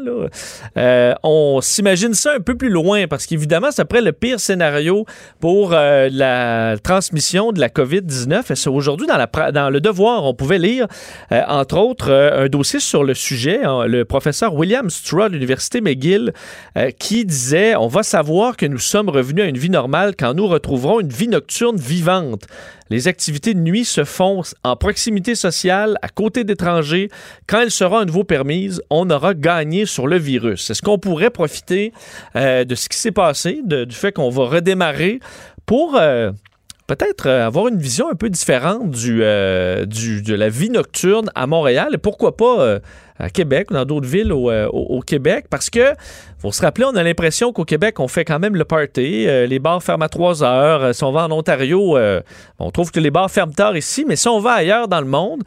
on s'imagine ça un peu plus loin parce qu'évidemment, c'est après le pire scénario pour la transmission de la COVID-19. Et c'est aujourd'hui, dans, la dans le devoir, on pouvait lire, euh, entre autres, euh, un dossier sur le sujet. hein, le professeur William Straw de l'Université McGill euh, qui disait On va savoir que nous sommes revenus à une vie normale quand nous retrouverons une vie nocturne vivante. Les activités de nuit se font en proximité sociale, à côté d'étrangers. Quand elles seront à nouveau permises, on aura gagné sur le virus. Est-ce qu'on pourrait profiter de ce qui s'est passé, du fait qu'on va redémarrer pour peut-être euh, avoir une vision un peu différente du, euh, du- de la vie nocturne à Montréal. Et pourquoi pas euh, à Québec ou dans d'autres villes au, euh, au- Québec parce que faut se rappeler, on a l'impression qu'au Québec, on fait quand même le party. Euh, les bars ferment à 3 heures. Euh, si on va en Ontario, on trouve que les bars ferment tard ici, mais si on va ailleurs dans le monde,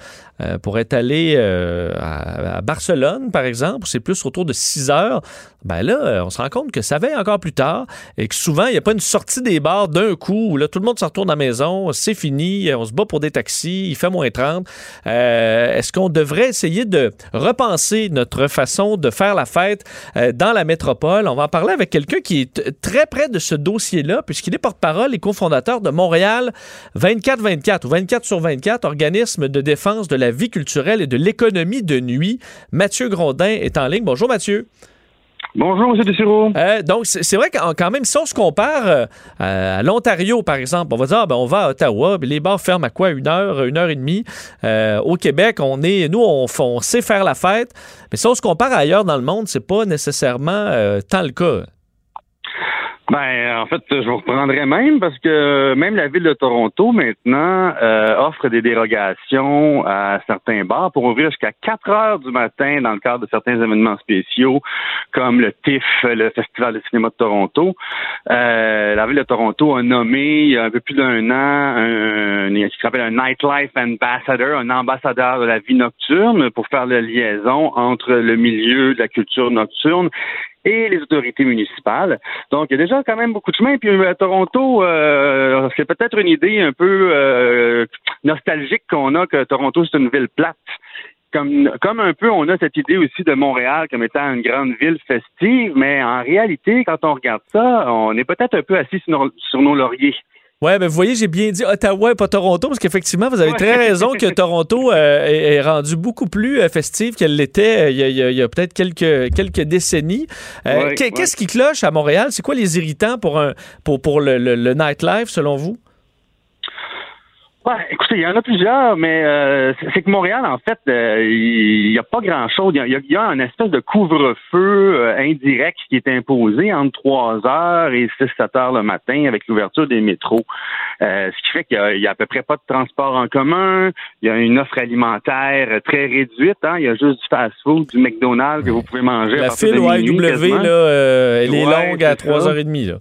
pour être allé à, Barcelone, par exemple, c'est plus autour de 6 heures, ben là, on se rend compte que ça va encore plus tard et que souvent, il n'y a pas une sortie des bars d'un coup où là, tout le monde se retourne à la maison, c'est fini, on se bat pour des taxis, il fait moins 30. Euh, Est-ce qu'on devrait essayer de repenser notre façon de faire la fête euh, dans la métropole? On va en parler avec quelqu'un qui est très près de ce dossier-là, puisqu'il est porte-parole et cofondateur de Montréal 24-24 ou 24 sur 24, organisme de défense de la vie culturelle et de l'économie de nuit. Mathieu Grondin est en ligne. Bonjour Mathieu. Bonjour, M. Dessureau. Euh, donc, c'est vrai qu'en quand même, si on se compare euh, à l'Ontario, par exemple, on va dire, ah, ben, on va à Ottawa, les bars ferment à quoi? Une heure, une heure et demie. Euh, au Québec, on est, nous, on, sait faire la fête. Mais si on se compare ailleurs dans le monde, c'est pas nécessairement tant le cas. Ben, en fait, je vous reprendrai même parce que même la ville de Toronto maintenant euh, offre des dérogations à certains bars pour ouvrir jusqu'à 4 heures du matin dans le cadre de certains événements spéciaux comme le TIFF, le Festival de cinéma de Toronto. Euh, la ville de Toronto a nommé il y a un peu plus d'un an un, ce qui s'appelle un Nightlife Ambassador, un ambassadeur de la vie nocturne pour faire la liaison entre le milieu de la culture nocturne et les autorités municipales. Donc, il y a déjà quand même beaucoup de chemin. Puis à Toronto, euh, c'est peut-être une idée un peu euh, nostalgique qu'on a que Toronto, c'est une ville plate. Comme, comme un peu, on a cette idée aussi de Montréal comme étant une grande ville festive, mais en réalité, quand on regarde ça, on est peut-être un peu assis sur nos lauriers. Ouais, ben vous voyez, j'ai bien dit Ottawa et pas Toronto, parce qu'effectivement, vous avez très raison que Toronto euh, est, est rendu beaucoup plus euh, festive qu'elle l'était euh, il y a, peut-être quelques, quelques décennies. Euh, Ouais, qu'est- ouais. Qu'est-ce qui cloche à Montréal? C'est quoi les irritants pour, un, pour, pour le, le- le nightlife, selon vous? Ouais, écoutez, il y en a plusieurs, mais euh, c'est que Montréal, en fait, euh, il n'y a pas grand-chose. Il y a, il y a- il y a un espèce de couvre-feu euh, indirect qui est imposé entre 3 heures et 6-7 heures le matin avec l'ouverture des métros. Euh, ce qui fait qu'il y a- a à peu près pas de transport en commun. Il y a une offre alimentaire très réduite. Hein? Il y a juste du fast-food, du McDonald's que vous pouvez manger. à La file au IW, là, euh, elle est Ouais, longue à c'est ça. 3h30. Là.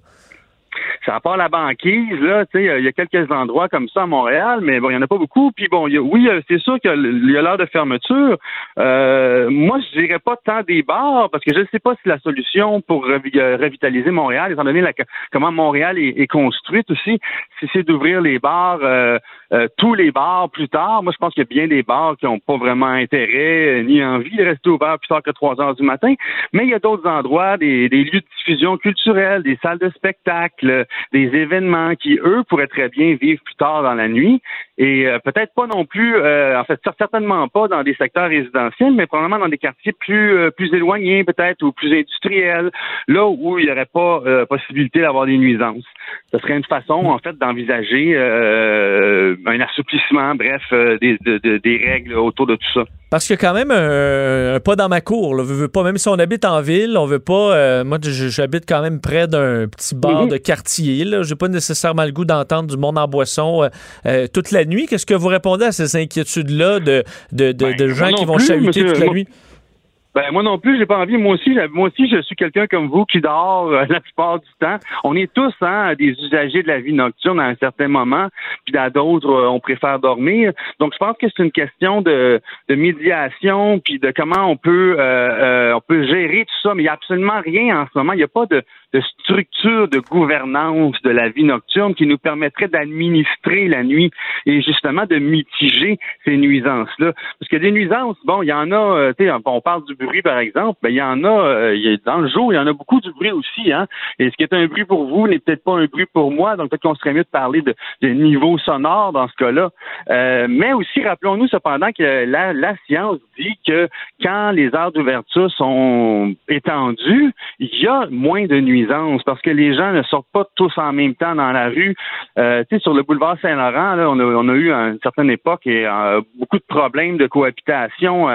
Ça part la banquise, là, tu sais, il y a quelques endroits comme ça à Montréal, mais bon, il y en a pas beaucoup. Puis bon, y a- oui, euh, c'est sûr qu'il y a l'heure de fermeture. Euh, moi, je dirais pas tant des bars, parce que je ne sais pas si la solution pour euh, revitaliser Montréal, étant donné comment Montréal est, construite aussi, si c'est d'ouvrir les bars, euh, euh, tous les bars plus tard. Moi, je pense qu'il y a bien des bars qui n'ont pas vraiment intérêt ni envie de rester ouverts plus tard que 3 heures du matin. Mais il y a d'autres endroits, des lieux de diffusion culturelle, des salles de spectacle, des événements qui, eux, pourraient très bien vivre plus tard dans la nuit. Et euh, peut-être pas non plus, euh, en fait, certainement pas dans des secteurs résidentiels, mais probablement dans des quartiers plus euh, plus éloignés peut-être ou plus industriels, là où il n'y aurait pas possibilité d'avoir des nuisances. Ce serait une façon, en fait, d'envisager un assouplissement, bref, des, des règles autour de tout ça. Parce a quand même un, pas dans ma cour. Là. Veut, pas, même si on habite en ville, on veut pas. Moi, j'habite quand même près d'un petit bar mhm. de quartier. Là. J'ai pas nécessairement le goût d'entendre du monde en boisson toute la nuit. Qu'est-ce que vous répondez à ces inquiétudes-là de, de, de, ben, gens qui vont chahuter toute la nuit? Ben moi non plus, j'ai pas envie. Moi aussi, moi aussi, je suis quelqu'un comme vous qui dort euh, la plupart du temps. On est tous hein, des usagers de la vie nocturne à un certain moment, puis à d'autres, euh, on préfère dormir. Donc, je pense que c'est une question de, de médiation, puis de comment on peut euh, on peut gérer tout ça. Mais il n'y a absolument rien en ce moment. Il n'y a pas de, de structure de gouvernance de la vie nocturne qui nous permettrait d'administrer la nuit et justement de mitiger ces nuisances-là. Parce que des nuisances, bon, il y en a, tu sais, on parle du bruit, par exemple, ben, il y en a, euh, dans le jour, il y en a beaucoup du bruit aussi. Hein? Et ce qui est un bruit pour vous n'est peut-être pas un bruit pour moi, donc peut-être qu'on serait mieux de parler de, niveau sonore dans ce cas-là. Euh, mais aussi, rappelons-nous cependant que la, la science dit que quand les heures d'ouverture sont étendues, il y a moins de nuisances parce que les gens ne sortent pas tous en même temps dans la rue. Euh, tu sais, sur le boulevard Saint-Laurent, là, on, a, eu à une certaine époque et, beaucoup de problèmes de cohabitation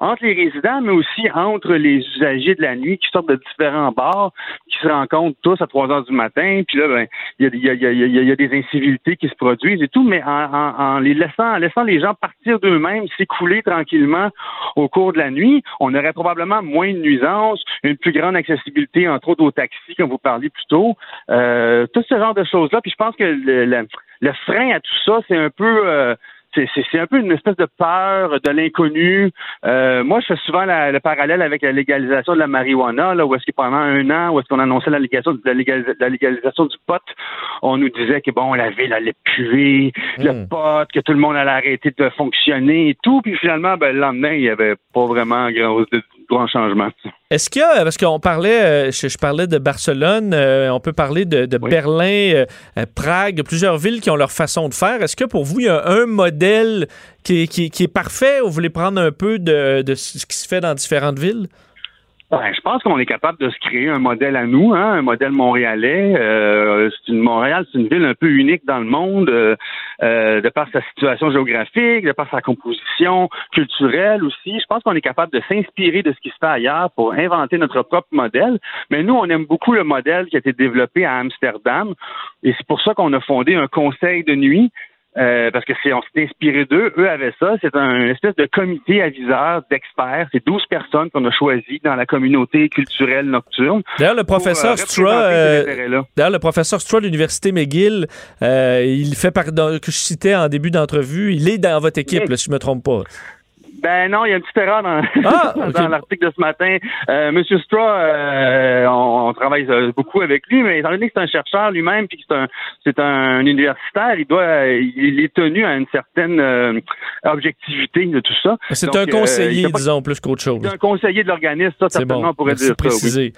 entre les résidents, mais aussi entre les usagers de la nuit qui sortent de différents bars, qui se rencontrent tous à 3 heures du matin, puis là, ben, il y a, des incivilités qui se produisent et tout, mais en, les laissant, en laissant les gens partir d'eux-mêmes, s'écouler tranquillement au cours de la nuit, on aurait probablement moins de nuisances, une plus grande accessibilité, entre autres aux taxis, comme vous parliez plus tôt, euh, tout ce genre de choses-là. Puis je pense que le, le, frein à tout ça, c'est un peu euh, c'est un peu une espèce de peur de l'inconnu. Euh, moi, je fais souvent le parallèle avec la légalisation de la marijuana, là, où est-ce que pendant un an, où est-ce qu'on annonçait la légalisation, la, légalisation du pot, on nous disait que bon, la ville allait puer, le hmm. pot, que tout le monde allait arrêter de fonctionner et tout, puis finalement, ben, le lendemain, il n'y avait pas vraiment grand, changement. Est-ce qu'il y a, parce qu'on parlait, euh, je, parlais de Barcelone, euh, on peut parler de, Berlin, Prague, plusieurs villes qui ont leur façon de faire. Est-ce que pour vous, il y a un modèle qui, est parfait ou vous voulez prendre un peu de, ce qui se fait dans différentes villes? Ben, je pense qu'on est capable de se créer un modèle à nous, hein, un modèle montréalais. Euh, c'est une Montréal, c'est une ville un peu unique dans le monde, euh, euh, de par sa situation géographique, de par sa composition culturelle aussi. Je pense qu'on est capable de s'inspirer de ce qui se fait ailleurs pour inventer notre propre modèle. Mais nous, on aime beaucoup le modèle qui a été développé à Amsterdam, et c'est pour ça qu'on a fondé un conseil de nuit euh, parce que c'est on s'est inspiré d'eux. Eux avaient ça. C'est un espèce de comité aviseur d'experts. C'est 12 personnes qu'on a choisies dans la communauté culturelle nocturne. D'ailleurs, le professeur Stra, euh, d'ailleurs, le professeur Stra de l'Université McGill, euh, il fait par, que je citais en début d'entrevue, il est dans votre équipe, si je me trompe pas. Ben non, il y a une petite erreur dans, ah, l'article de ce matin. Euh, Monsieur Straw, euh, on, travaille euh, beaucoup avec lui, mais étant donné que c'est un chercheur lui-même puis que c'est un c'est un universitaire, il doit il est tenu à une certaine euh, objectivité de tout ça. C'est un conseiller, disons, plus qu'autre chose. C'est un conseiller de l'organisme, ça certainement bon. pourrait dire préciser.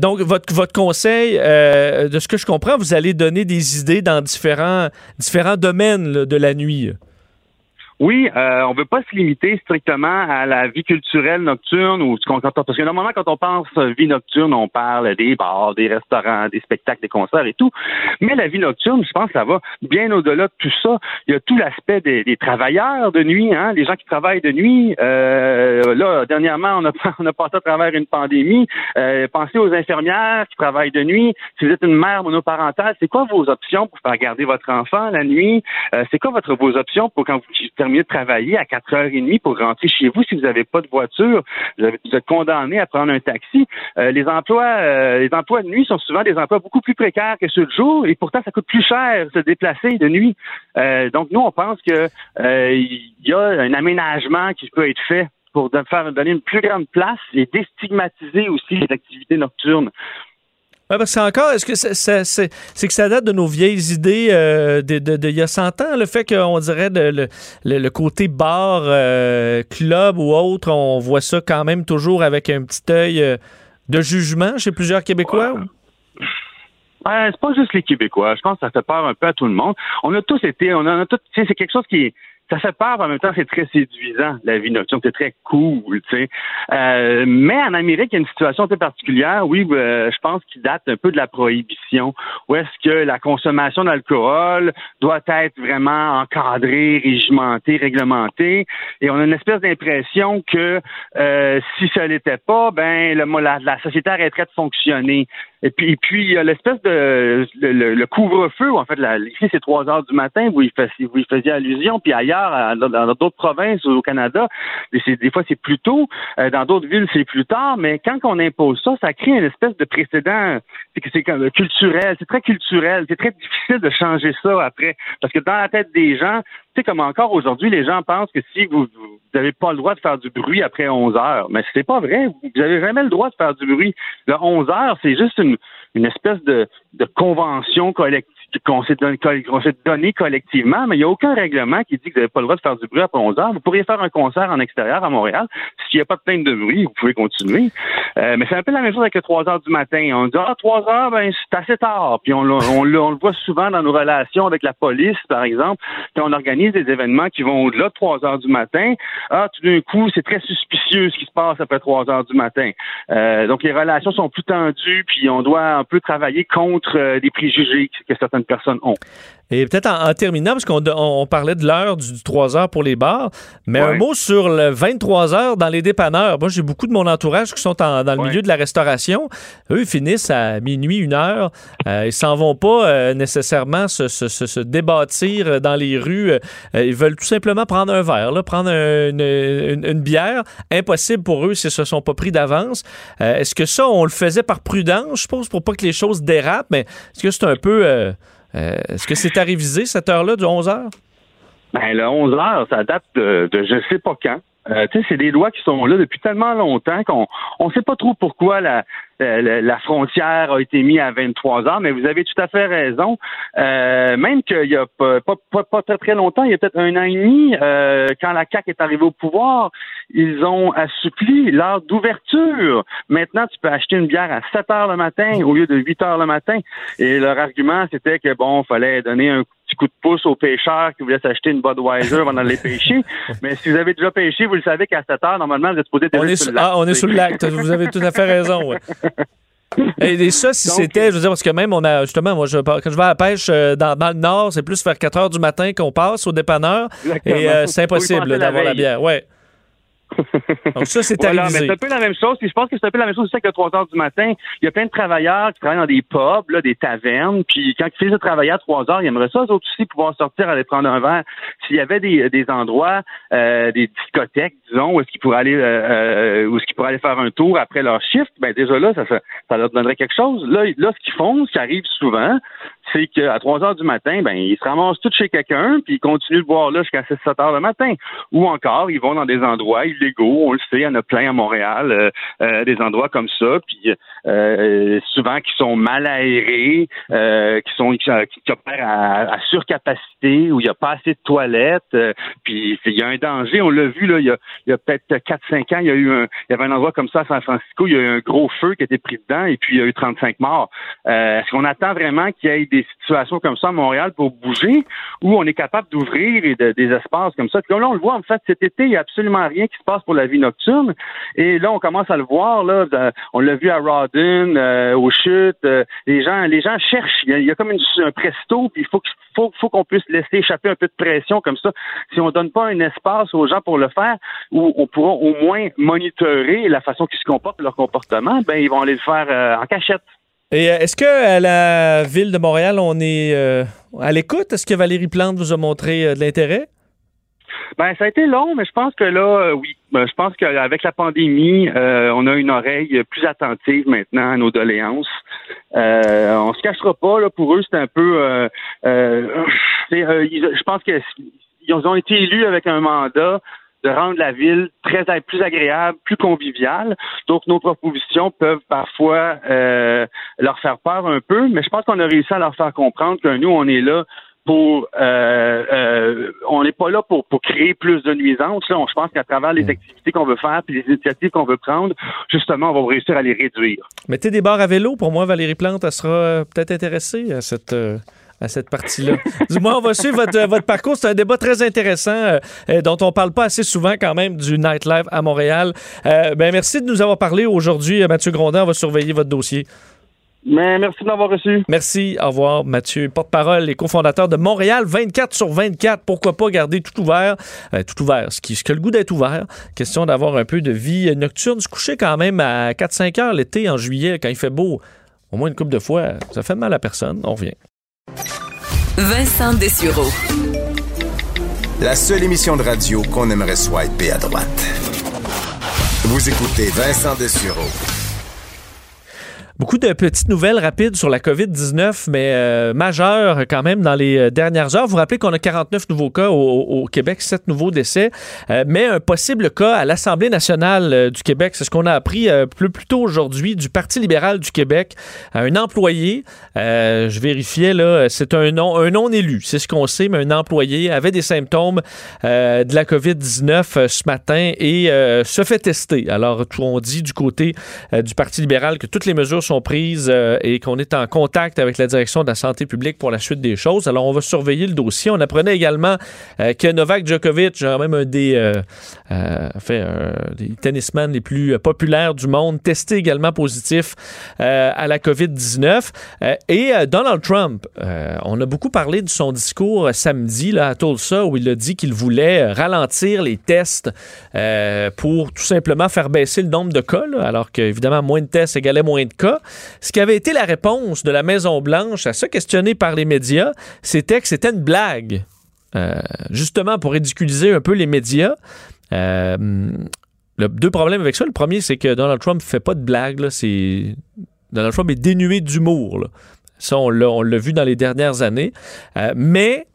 donc votre votre conseil, de ce que je comprends, vous allez donner des idées dans différents différents domaines de la nuit. Oui, euh, on veut pas se limiter strictement à la vie culturelle nocturne ou parce que normalement quand on pense vie nocturne, on parle des bars, des restaurants, des spectacles, des concerts et tout. Mais la vie nocturne, je pense, ça va bien au-delà de tout ça. Il y a tout l'aspect des, travailleurs de nuit, hein, les gens qui travaillent de nuit. Euh, là, dernièrement, on a, on a passé à travers une pandémie. Euh, pensez aux infirmières qui travaillent de nuit. Si vous êtes une mère monoparentale, c'est quoi vos options pour faire garder votre enfant la nuit? Euh, C'est quoi votre vos options pour quand vous terminez de travailler à 4h30 pour rentrer chez vous si vous n'avez pas de voiture. Vous, êtes condamné à prendre un taxi. Euh, les emplois euh, les emplois de nuit sont souvent des emplois beaucoup plus précaires que ceux de jour et pourtant ça coûte plus cher de se déplacer de nuit. Euh, donc nous on pense que il y a un aménagement qui peut être fait pour faire donner une plus grande place et déstigmatiser aussi les activités nocturnes. Oui, parce que encore, est-ce que c'est que ça date de nos vieilles idées euh, de, de, y a 100 ans, le fait qu'on dirait de, le, côté bar, euh, club ou autre, on voit ça quand même toujours avec un petit œil euh, de jugement chez plusieurs Québécois? Ouais, c'est pas juste les Québécois. Je pense que ça fait peur un peu à tout le monde. On a tous été, on en a tous, c'est quelque chose qui ça fait peur, en même temps, c'est très séduisant, la vie nocturne. C'est très cool, tu sais. Euh, mais en Amérique, il y a une situation peu particulière, oui, euh, je pense qu'il date un peu de la prohibition, où est-ce que la consommation d'alcool doit être vraiment encadrée, régimentée, réglementée. Et on a une espèce d'impression que euh, si ça l'était pas, ben la société arrêterait de fonctionner. Et puis, et puis il y a l'espèce de le, couvre-feu, en fait, là, ici c'est 3 heures du matin, vous y faisiez, vous y faisiez allusion, puis ailleurs, dans d'autres provinces au Canada, des fois c'est plus tôt, euh, dans d'autres villes c'est plus tard, mais quand on impose ça, ça crée une espèce de précédent, c'est que c'est comme culturel, c'est très culturel, c'est très difficile de changer ça après, parce que dans la tête des gens, tu sais, comme encore aujourd'hui, les gens pensent que si vous n'avez pas le droit de faire du bruit après 11 heures, mais c'est pas vrai. Vous n'avez jamais le droit de faire du bruit. Le 11 heures, c'est juste une, une espèce de, de convention collective qu'on s'est donné, collectivement, mais il n'y a aucun règlement qui dit que vous n'avez pas le droit de faire du bruit après 11 heures. Vous pourriez faire un concert en extérieur à Montréal. S'il n'y a pas de plainte de bruit, vous pouvez continuer. Euh, mais c'est un peu la même chose avec les 3 heures du matin. On dit, ah, 3 heures, ben, c'est assez tard. Puis on, on, le voit souvent dans nos relations avec la police, par exemple. Puis on organise des événements qui vont au-delà de 3 heures du matin. Ah, tout d'un coup, c'est très suspicieux ce qui se passe après 3 heures du matin. Euh, donc les relations sont plus tendues, puis on doit un peu travailler contre euh, des préjugés que certaines personnes ont. Et peut-être en, terminant, parce qu'on on parlait de l'heure du, 3 heures pour les bars, mais un mot sur le 23 heures dans les dépanneurs. Moi, j'ai beaucoup de mon entourage qui sont dans le milieu de la restauration. Eux, ils finissent à minuit, une heure. Euh, ils s'en vont pas euh, nécessairement se, se, se, débattir dans les rues. Euh, ils veulent tout simplement prendre un verre, là, prendre une, une, bière. Impossible pour eux s'ils se sont pas pris d'avance. est-ce que ça, on le faisait par prudence, je suppose, pour pas que les choses dérapent, mais est-ce que c'est un peu euh, est-ce que c'est à réviser cette heure-là du 11 heures? Ben, le 11 heures, ça date de, de je sais pas quand. Euh, c'est des lois qui sont là depuis tellement longtemps qu'on on sait pas trop pourquoi la, la, frontière a été mise à 23 heures, mais vous avez tout à fait raison. Euh, même qu'il y a pas, pas, pas, très, très longtemps, il y a peut-être un an et demi, euh, quand la CAQ est arrivée au pouvoir, ils ont assoupli l'heure d'ouverture. Maintenant, tu peux acheter une bière à 7 heures le matin au lieu de 8 heures le matin. Et leur argument, c'était que bon, fallait donner un petit coup de pouce aux pêcheurs qui voulaient s'acheter une Budweiser avant d'aller pêcher. Mais si vous avez déjà pêché, vous le savez qu'à 7 heures, normalement, vous êtes supposé être on est sur le lac. Ah, on est sur le lac. Vous avez tout à fait raison. Ouais. Et, ça, si c'était, je veux dire, parce que même on a, justement, moi, je, quand je vais à la pêche euh, dans, dans le nord, c'est plus vers 4 heures du matin qu'on passe au dépanneur. Et euh, c'est impossible d'avoir la bière. Ouais. Donc ça, c'est voilà, mais c'est un peu la même chose. Puis je pense que c'est un peu la même chose aussi avec le 3 heures du matin. Il y a plein de travailleurs qui travaillent dans des pubs, là, des tavernes. Puis quand ils finissent de travailler à 3 heures, ils aimeraient ça, eux autres aussi, pouvoir sortir, aller prendre un verre. S'il y avait des, des endroits, euh, des discothèques, disons, où est-ce qu'ils pourraient aller euh, euh, où est-ce qu'ils pourraient aller faire un tour après leur shift, ben déjà là, ça, ça, leur donnerait quelque chose. Là, là, ce qu'ils font, ce qui arrive souvent, c'est qu'à 3 heures du matin, ben, ils se ramassent tous chez quelqu'un, puis ils continuent de boire là jusqu'à 6-7 heures le matin. Ou encore, ils vont dans des endroits illégaux, on le sait, il y en a plein à Montréal, euh, euh, des endroits comme ça, puis euh, souvent qui sont mal aérés, qui sont qui, opèrent à, surcapacité, où il n'y a pas assez de toilettes, puis il y a un danger, on l'a vu là, il y a, a peut-être 4-5 ans, il y a eu un, il y avait un endroit comme ça à San Francisco, il y a eu un gros feu qui été pris dedans, et puis il y a eu 35 morts. Est-ce qu'on attend vraiment qu'il y ait des situations comme ça à Montréal pour bouger, où on est capable d'ouvrir des espaces comme ça. Là, on le voit, en fait, cet été, il n'y a absolument rien qui se passe pour la vie nocturne. Et là, on commence à le voir, là, on l'a vu à Rawdon, euh, aux chutes. Euh, les gens, les gens cherchent. Il y a, comme un presto, puis il faut faut, faut qu'on puisse laisser échapper un peu de pression comme ça. Si on donne pas un espace aux gens pour le faire, où on pourra au moins monitorer la façon qu'ils se comportent, leur comportement, ben ils vont aller le faire euh, en cachette. Euh, est-ce que à la ville de Montréal, on est euh, à l'écoute? Est-ce que Valérie Plante vous a montré euh, de l'intérêt? Ben, ça a été long, mais je pense que là, oui. Ben, je pense qu'avec la pandémie, on a une oreille plus attentive maintenant à nos doléances. on se cachera pas, là, pour eux, c'est un peu... je pense qu'ils ont été élus avec un mandat de rendre la ville très plus agréable, plus conviviale. Donc, nos propositions peuvent parfois euh, leur faire peur un peu, mais je pense qu'on a réussi à leur faire comprendre que nous, on est là pour euh, euh, on n'est pas là pour, pour créer plus de nuisances. Là. On, je pense qu'à travers les activités qu'on veut faire puis les initiatives qu'on veut prendre, justement, on va réussir à les réduire. Mettez des barres à vélo. Pour moi, Valérie Plante, elle sera peut-être intéressée à cette. euh, à cette partie-là. du moins, on va suivre votre, euh, votre parcours. C'est un débat très intéressant euh, euh, dont on parle pas assez souvent quand même du nightlife à Montréal. Euh, ben, merci de nous avoir parlé aujourd'hui, Mathieu Grondin. On va surveiller votre dossier. Mais merci de m'avoir reçu. Merci. Au revoir, Mathieu. Porte-parole et cofondateur de Montréal 24 sur 24. Pourquoi pas garder tout ouvert? Euh, tout ouvert. Ce qui, ce qui a le goût d'être ouvert. Question d'avoir un peu de vie nocturne. Se coucher quand même à 4-5 heures l'été en juillet quand il fait beau. Au moins une couple de fois. Ça fait mal à personne. On revient. Vincent Dessureau. La seule émission de radio qu'on aimerait swiper à droite. Vous écoutez Vincent Dessureau. Beaucoup de petites nouvelles rapides sur la COVID-19, mais euh, majeures quand même dans les euh, dernières heures. Vous vous rappelez qu'on a 49 nouveaux cas au, Québec, 7 nouveaux décès, euh, mais un possible cas à l'Assemblée nationale du Québec. C'est ce qu'on a appris plus, tôt aujourd'hui du Parti libéral du Québec. Un employé, je vérifiais, là, c'est un non, un non élu, c'est ce qu'on sait, mais un employé avait des symptômes de la COVID-19 euh, ce matin et se fait tester. Alors, on dit du côté du Parti libéral que toutes les mesures sont prises euh, et qu'on est en contact avec la direction de la santé publique pour la suite des choses. Alors, on va surveiller le dossier. On apprenait également euh, que Novak Djokovic, même un des, euh, euh, des les plus populaires du monde, testé également positif à la COVID-19. Euh, et Donald Trump, on a beaucoup parlé de son discours samedi là, à Tulsa où il a dit qu'il voulait ralentir les tests pour tout simplement faire baisser le nombre de cas, alors qu'évidemment, moins de tests égalait moins de cas. Ce qui avait été la réponse de la Maison-Blanche à ça questionné par les médias, c'était que c'était une blague. Euh, justement pour ridiculiser un peu les médias. Euh, deux problèmes avec ça. Le premier, c'est que Donald Trump fait pas de blagues. Donald Trump est dénué d'humour. Ça, on l'a, on l'a vu dans les dernières années. Euh, mais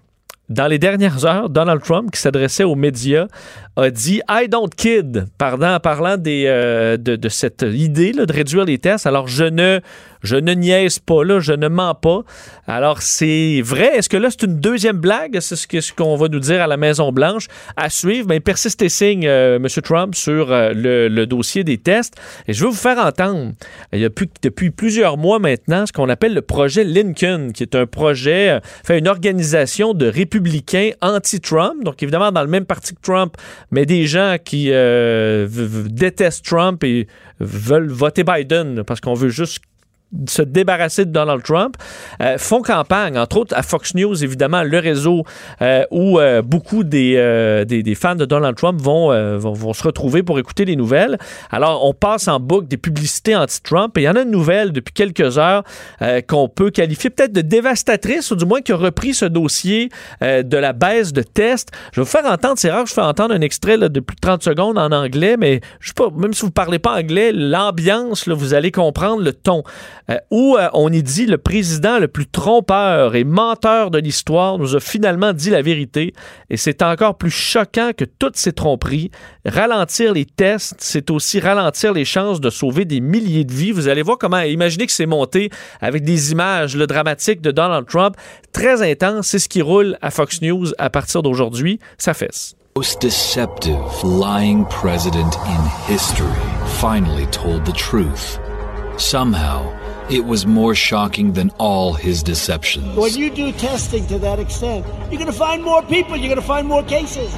dans les dernières heures, Donald Trump, qui s'adressait aux médias, a dit I don't kid, parlant, parlant des, euh, de, de cette idée là, de réduire les tests. Alors, je ne, je ne niaise pas, là, je ne mens pas. Alors, c'est vrai. Est-ce que là, c'est une deuxième blague? C'est ce qu'on va nous dire à la Maison-Blanche. À suivre, mais persiste et signe, euh, M. Trump, sur euh, le, dossier des tests. Et je veux vous faire entendre, il y a plus, depuis plusieurs mois maintenant, ce qu'on appelle le projet Lincoln, qui est un projet, euh, une organisation de républicains anti-Trump, donc évidemment dans le même parti que Trump, mais des gens qui euh, détestent Trump et veulent voter Biden parce qu'on veut juste se débarrasser de Donald Trump, euh, font campagne, entre autres à Fox News, évidemment, le réseau euh, où euh, beaucoup des, des, fans de Donald Trump vont, vont, vont se retrouver pour écouter les nouvelles. Alors, on passe en boucle des publicités anti-Trump et il y en a une nouvelle depuis quelques heures qu'on peut qualifier peut-être de dévastatrice ou du moins qui a repris ce dossier de la baisse de tests. Je vais vous faire entendre, c'est rare que je fais entendre un extrait là, de plus de 30 secondes en anglais, mais je sais pas, même si vous parlez pas anglais, l'ambiance, vous allez comprendre le ton. Euh, où euh, on y dit le président le plus trompeur et menteur de l'histoire nous a finalement dit la vérité et c'est encore plus choquant que toutes ces tromperies. Ralentir les tests, c'est aussi ralentir les chances de sauver des milliers de vies. Vous allez voir comment, imaginez que c'est monté avec des images le dramatiques de Donald Trump, très intense, c'est ce qui roule à Fox News à partir d'aujourd'hui, ça fesse. most it was more shocking than all his deceptions. When you do testing to that extent, you're going to find more people, you're going to find more cases.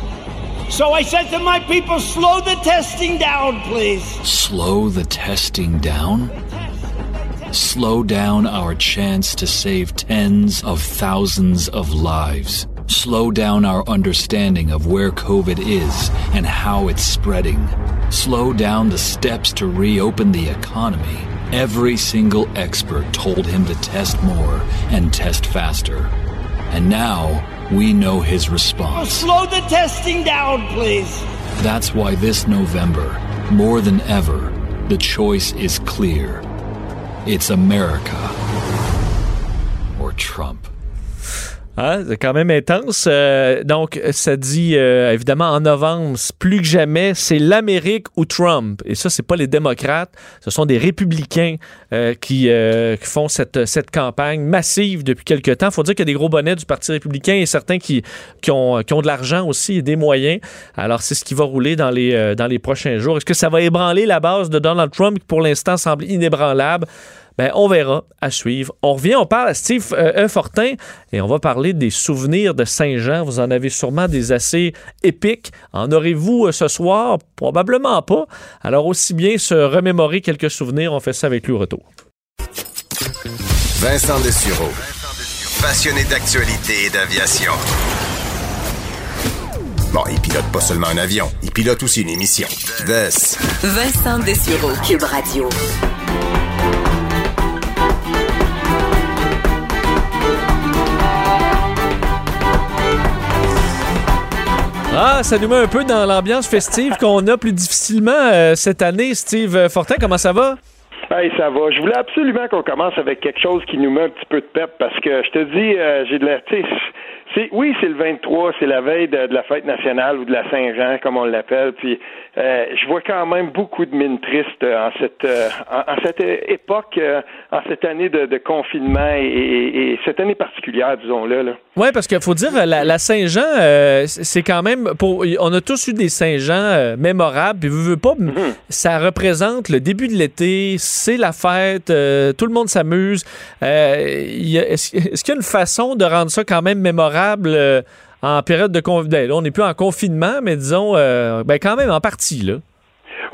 So I said to my people, slow the testing down, please. Slow the testing down? Slow down our chance to save tens of thousands of lives. Slow down our understanding of where COVID is and how it's spreading. Slow down the steps to reopen the economy. Every single expert told him to test more and test faster. And now we know his Oh, response. slow the testing down, please. That's why this November, more than ever, the choice is clear. It's America or Trump. Hein, c'est quand même intense. Euh, donc, ça dit, euh, évidemment, en novembre, plus que jamais, c'est l'Amérique ou Trump. Et ça, c'est pas les démocrates, ce sont des républicains euh, qui, font cette, cette campagne massive depuis quelque temps. Faut dire qu'il y a des gros bonnets du Parti républicain et certains qui, qui, ont, qui ont de l'argent aussi et des moyens. Alors, c'est ce qui va rouler dans les, dans les prochains jours. Est-ce que ça va ébranler la base de Donald Trump qui, pour l'instant, semble inébranlable? Ben, on verra à suivre. On revient, on parle à Steve euh, Fortin et on va parler des souvenirs de Saint-Jean. Vous en avez sûrement des assez épiques. En aurez-vous euh, ce soir? Probablement pas. Alors aussi bien se remémorer quelques souvenirs. On fait ça avec lui au retour. Vincent Dessureau. Passionné d'actualité et d'aviation. Bon, il pilote pas seulement un avion, il pilote aussi une émission. Vincent Dessureau, Cube Radio. Ah, ça nous met un peu dans l'ambiance festive qu'on a plus difficilement euh, cette année. Steve Fortin, comment ça va? Hey, ça va. Je voulais absolument qu'on commence avec quelque chose qui nous met un petit peu de pep parce que je te dis, euh, j'ai de la. C'est, oui, c'est le 23, c'est la veille de, la fête nationale ou de la Saint-Jean, comme on l'appelle. Puis euh, je vois quand même beaucoup de mines tristes en cette euh, en, cette époque, euh, en cette année de, confinement et, cette année particulière, disons-le. Là. Oui, parce qu'il faut dire la, Saint-Jean, c'est quand même pour on a tous eu des Saint-Jean mémorables. Puis vous, pas, mm-hmm. ça représente le début de l'été, c'est la fête, tout le monde s'amuse. est-ce qu'il y a une façon de rendre ça quand même mémorable? Euh, en période de confinement. On n'est plus en confinement, mais disons, euh, ben quand même en partie, là.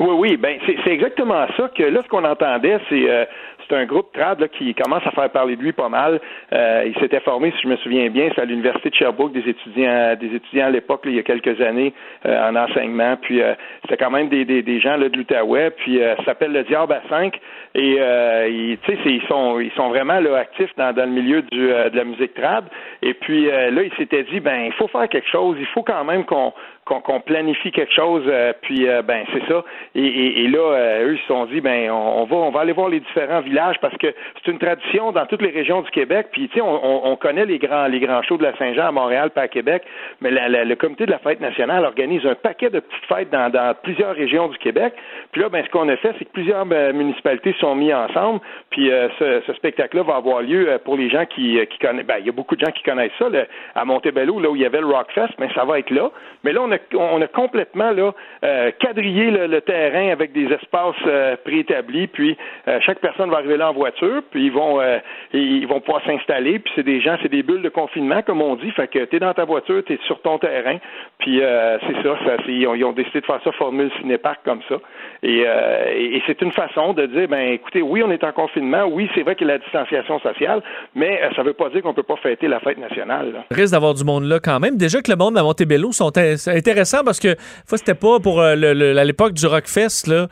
Oui, oui, ben c'est exactement ça que là, ce qu'on entendait, c'est euh, c'est un groupe trad là, qui commence à faire parler de lui pas mal. Euh, il s'était formé, si je me souviens bien, c'est à l'université de Sherbrooke, des étudiants, des étudiants à l'époque, il y a quelques années, euh, en enseignement. Puis euh, c'était quand même des, des, des gens là, de l'Outaouais. Puis ça s'appelle le Diable à 5. Et ils, ils sont ils sont vraiment là, actifs dans, dans le milieu du, de la musique trad. Et puis là, il s'était dit ben il faut faire quelque chose. Il faut quand même qu'on qu'on planifie quelque chose, puis ben c'est ça. Et, et, là, eux ils se sont dit ben on, on, va on va aller voir les différents villages parce que c'est une tradition dans toutes les régions du Québec. Puis, tu sais, on, connaît les grands, les grands shows de la Saint-Jean à Montréal, pas à Québec, mais le comité de la fête nationale organise un paquet de petites fêtes dans, plusieurs régions du Québec. Puis là, ben, ce qu'on a fait, c'est que plusieurs ben, municipalités sont mis ensemble. Puis euh, ce, spectacle-là va avoir lieu euh, pour les gens qui, euh, qui connaissent. Ben, il y a beaucoup de gens qui connaissent ça à Montebello, là où il y avait le Rockfest, mais ça va être là. Mais là, on a, on a complètement là quadrillé le, terrain avec des espaces préétablis. Puis chaque personne va là en voiture, puis ils vont euh, ils vont pouvoir s'installer, puis c'est des gens, c'est des bulles de confinement, comme on dit, fait que t'es dans ta voiture, t'es sur ton terrain, puis euh, c'est ça, ça ils, ont, décidé de faire ça formule cinépark comme ça, euh, et, c'est une façon de dire, ben écoutez, oui, on est en confinement, oui, c'est vrai qu'il y a la distanciation sociale, mais ça veut pas dire qu'on peut pas fêter la fête nationale. Risque d'avoir du monde là quand même. Déjà que le monde à Montebello sont intéressants parce que fois c'était pas pour à l'époque du Rockfest là,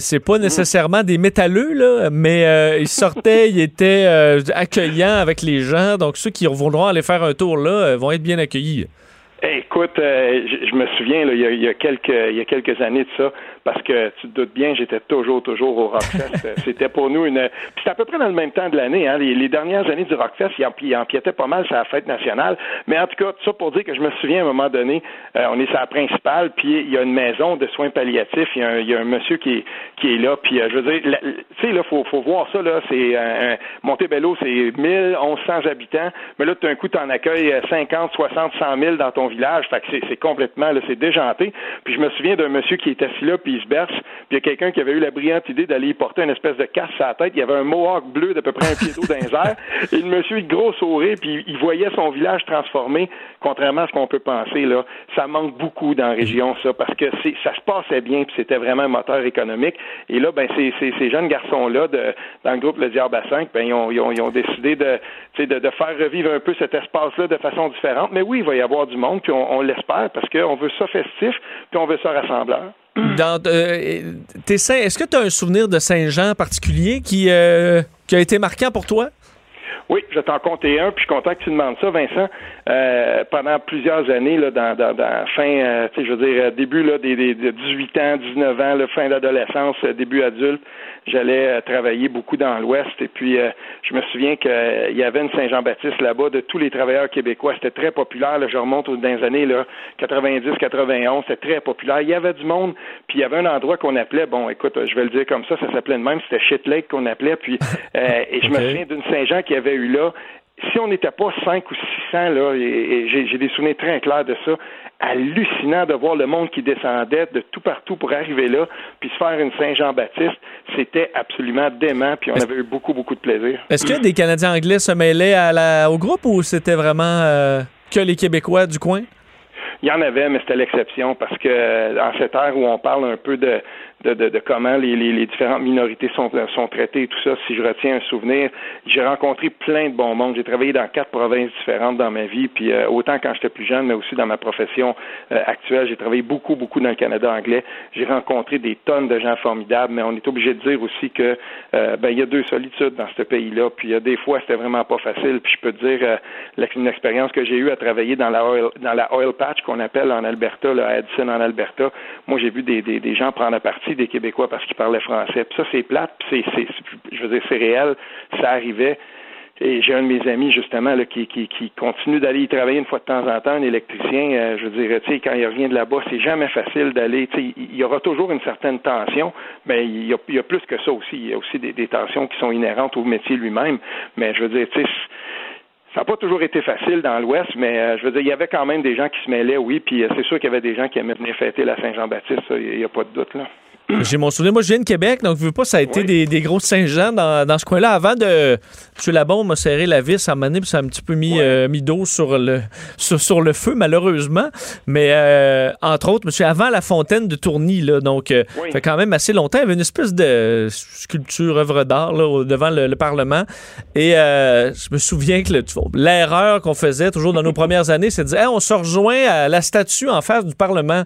c'est pas nécessairement des métalleux là, mais euh, il sortait, il était euh, accueillant avec les gens. Donc, ceux qui voudront aller faire un tour là euh, vont être bien accueillis. Écoute, je, me souviens, y a, quelques, il y a quelques années de ça, parce que tu te doutes bien, j'étais toujours, toujours au Rockfest. C'était pour nous une. Puis c'était à peu près dans le même temps de l'année. Hein. Les, dernières années du Rockfest, il, empiétait pas mal sur la fête nationale. Mais en tout cas, tout ça pour dire que je me souviens à un moment donné, euh, on est sur la principale, puis il y a une maison de soins palliatifs. Il y a un, il y a un monsieur qui est, qui est là. Puis euh, je veux dire, tu sais, là, faut, faut voir ça. là. C'est un, Montebello, c'est 1000, 1100 habitants. Mais là, tout d'un coup, tu en accueilles 50, 60, 100 000 dans ton village. Fait que c'est complètement, là, c'est déjanté. Puis je me souviens d'un monsieur qui est assis là, puis Puis il y a quelqu'un qui avait eu la brillante idée d'aller y porter une espèce de casse à la tête. Il y avait un mohawk bleu d'à peu près un pied d'eau dans les airs. Et le monsieur, il gros sourire, puis il voyait son village transformé, contrairement à ce qu'on peut penser. là. Ça manque beaucoup dans la région, ça, parce que ça se passait bien, puis c'était vraiment un moteur économique. Et là, ben, ces, ces, jeunes garçons-là, dans le groupe Le Diable à 5, ben, ils ont, ils ont, ils ont décidé de, de, de, faire revivre un peu cet espace-là de façon différente. Mais oui, il va y avoir du monde, puis on, on l'espère, parce qu'on veut ça festif, puis on veut ça rassembleur. Dans, euh, est-ce que tu as un souvenir de Saint-Jean particulier qui, euh, qui a été marquant pour toi? Oui, je t'en compter un, puis je suis content que tu demandes ça, Vincent. Euh, pendant plusieurs années, là, dans, dans, dans fin, euh, je veux dire, début là, des, des, de 18 ans, 19 ans, le fin d'adolescence, début adulte, j'allais travailler beaucoup dans l'Ouest. Et puis, je me souviens qu'il y avait une Saint-Jean-Baptiste là-bas de tous les travailleurs québécois. C'était très populaire. Là, je remonte aux dernières années, là, 90, 91, c'était très populaire. Il y avait du monde, puis il y avait un endroit qu'on appelait, bon, écoute, je vais le dire comme ça, ça s'appelait de même, c'était Shit Lake qu'on appelait. Puis, et je me souviens d'une Saint-Jean qui avait eu là si on n'était pas 5 ou 600, là, et, j'ai des souvenirs très clairs de ça, hallucinant de voir le monde qui descendait de tout partout pour arriver là, puis se faire une Saint-Jean-Baptiste, c'était absolument dément, puis on avait eu beaucoup, beaucoup de plaisir. Est-ce que des Canadiens anglais se mêlaient à la, au groupe ou c'était vraiment euh, que les Québécois du coin? Il y en avait, mais c'était l'exception parce que en cette ère où on parle un peu de, de, de, comment les, les, les, différentes minorités sont, sont traitées et tout ça. Si je retiens un souvenir, j'ai rencontré plein de bons mondes. J'ai travaillé dans quatre provinces différentes dans ma vie, puis euh, autant quand j'étais plus jeune, mais aussi dans ma profession euh, actuelle. J'ai travaillé beaucoup, beaucoup dans le Canada anglais. J'ai rencontré des tonnes de gens formidables, mais on est obligé de dire aussi que euh, ben il y a deux solitudes dans ce pays-là. Puis il des fois, c'était vraiment pas facile. Puis je peux te dire une expérience que j'ai eue à travailler dans la oil, dans la oil patch qu'on appelle en Alberta, là, à Edison en Alberta. Moi, j'ai vu des, des, des gens prendre à partie des Québécois parce qu'ils parlaient français. Puis ça, c'est plate, puis c'est, je veux dire, c'est réel, ça arrivait. Et j'ai un de mes amis, justement, là, qui, qui, continue d'aller y travailler une fois de temps en temps, un électricien. Euh, je veux dire, tu sais, quand il revient de là-bas, c'est jamais facile d'aller. Tu sais, il y aura toujours une certaine tension, mais il y a, il y a plus que ça aussi. Il y a aussi des, des tensions qui sont inhérentes au métier lui-même. Mais je veux dire, tu sais, ça n'a pas toujours été facile dans l'Ouest, mais euh, je veux dire, il y avait quand même des gens qui se mêlaient, oui, puis euh, c'est sûr qu'il y avait des gens qui aimaient venir fêter la Saint-Jean-Baptiste, il n'y a pas de doute, là. J'ai mon souvenir. Moi, je viens de Québec, donc je veux pas, ça a été des, des gros Saint-Jean dans, dans, ce coin-là. Avant de. M. Labon m'a serré la vis à un moment donné, puis ça a un petit peu mis, euh, mis d'eau sur le, sur, sur, le feu, malheureusement. Mais euh, entre autres, monsieur, avant la fontaine de Tourny, là, donc, euh, ça fait quand même assez longtemps, il y avait une espèce de sculpture, œuvre d'art, devant le, Parlement. Et je me souviens que l'erreur qu'on faisait toujours dans nos premières années, c'est de dire, on se rejoint à la statue en face du Parlement.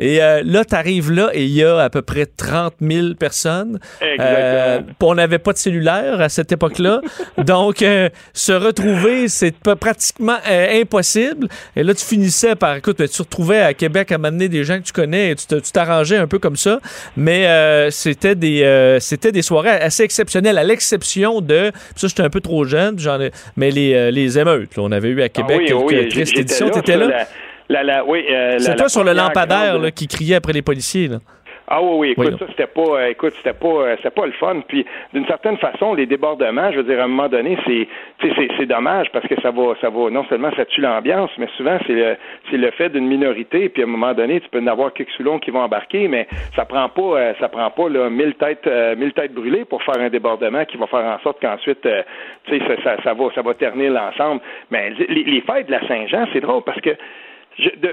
Et euh, là, tu arrives là et il y a à peu près 30 000 personnes. Euh, on n'avait pas de cellulaire à cette époque-là. Donc, euh, se retrouver, c'est pratiquement impossible. Et là, tu finissais par, écoute, tu te retrouvais à Québec à m'amener des gens que tu connais et tu t'arrangeais un peu comme ça. Mais c'était des c'était des soirées assez exceptionnelles, à l'exception de, ça, j'étais un peu trop jeune, j'en ai, mais les, les émeutes, on avait eu à Québec ah oui, quelques tristes éditions. Tu étais là? Oui, euh, c'est toi sur le lampadaire qui criait après les policiers. Là. Ah oui, oui, écoute, ça c'était pas, euh, écoute, c'était pas, euh, c'était pas le fun. Puis d'une certaine façon, les débordements, je veux dire, à un moment donné, c'est, c'est, c'est dommage parce que ça va, ça va, non seulement ça tue l'ambiance, mais souvent c'est le, c'est le fait d'une minorité. Puis à un moment donné, tu peux en avoir quelques qui vont embarquer, mais ça prend pas, ça prend pas là mille têtes, mille têtes brûlées pour faire un débordement qui va faire en sorte qu'ensuite, tu sais, ça, ça, ça, va, ça va ternir l'ensemble. Mais les, les fêtes de la Saint-Jean, c'est drôle parce que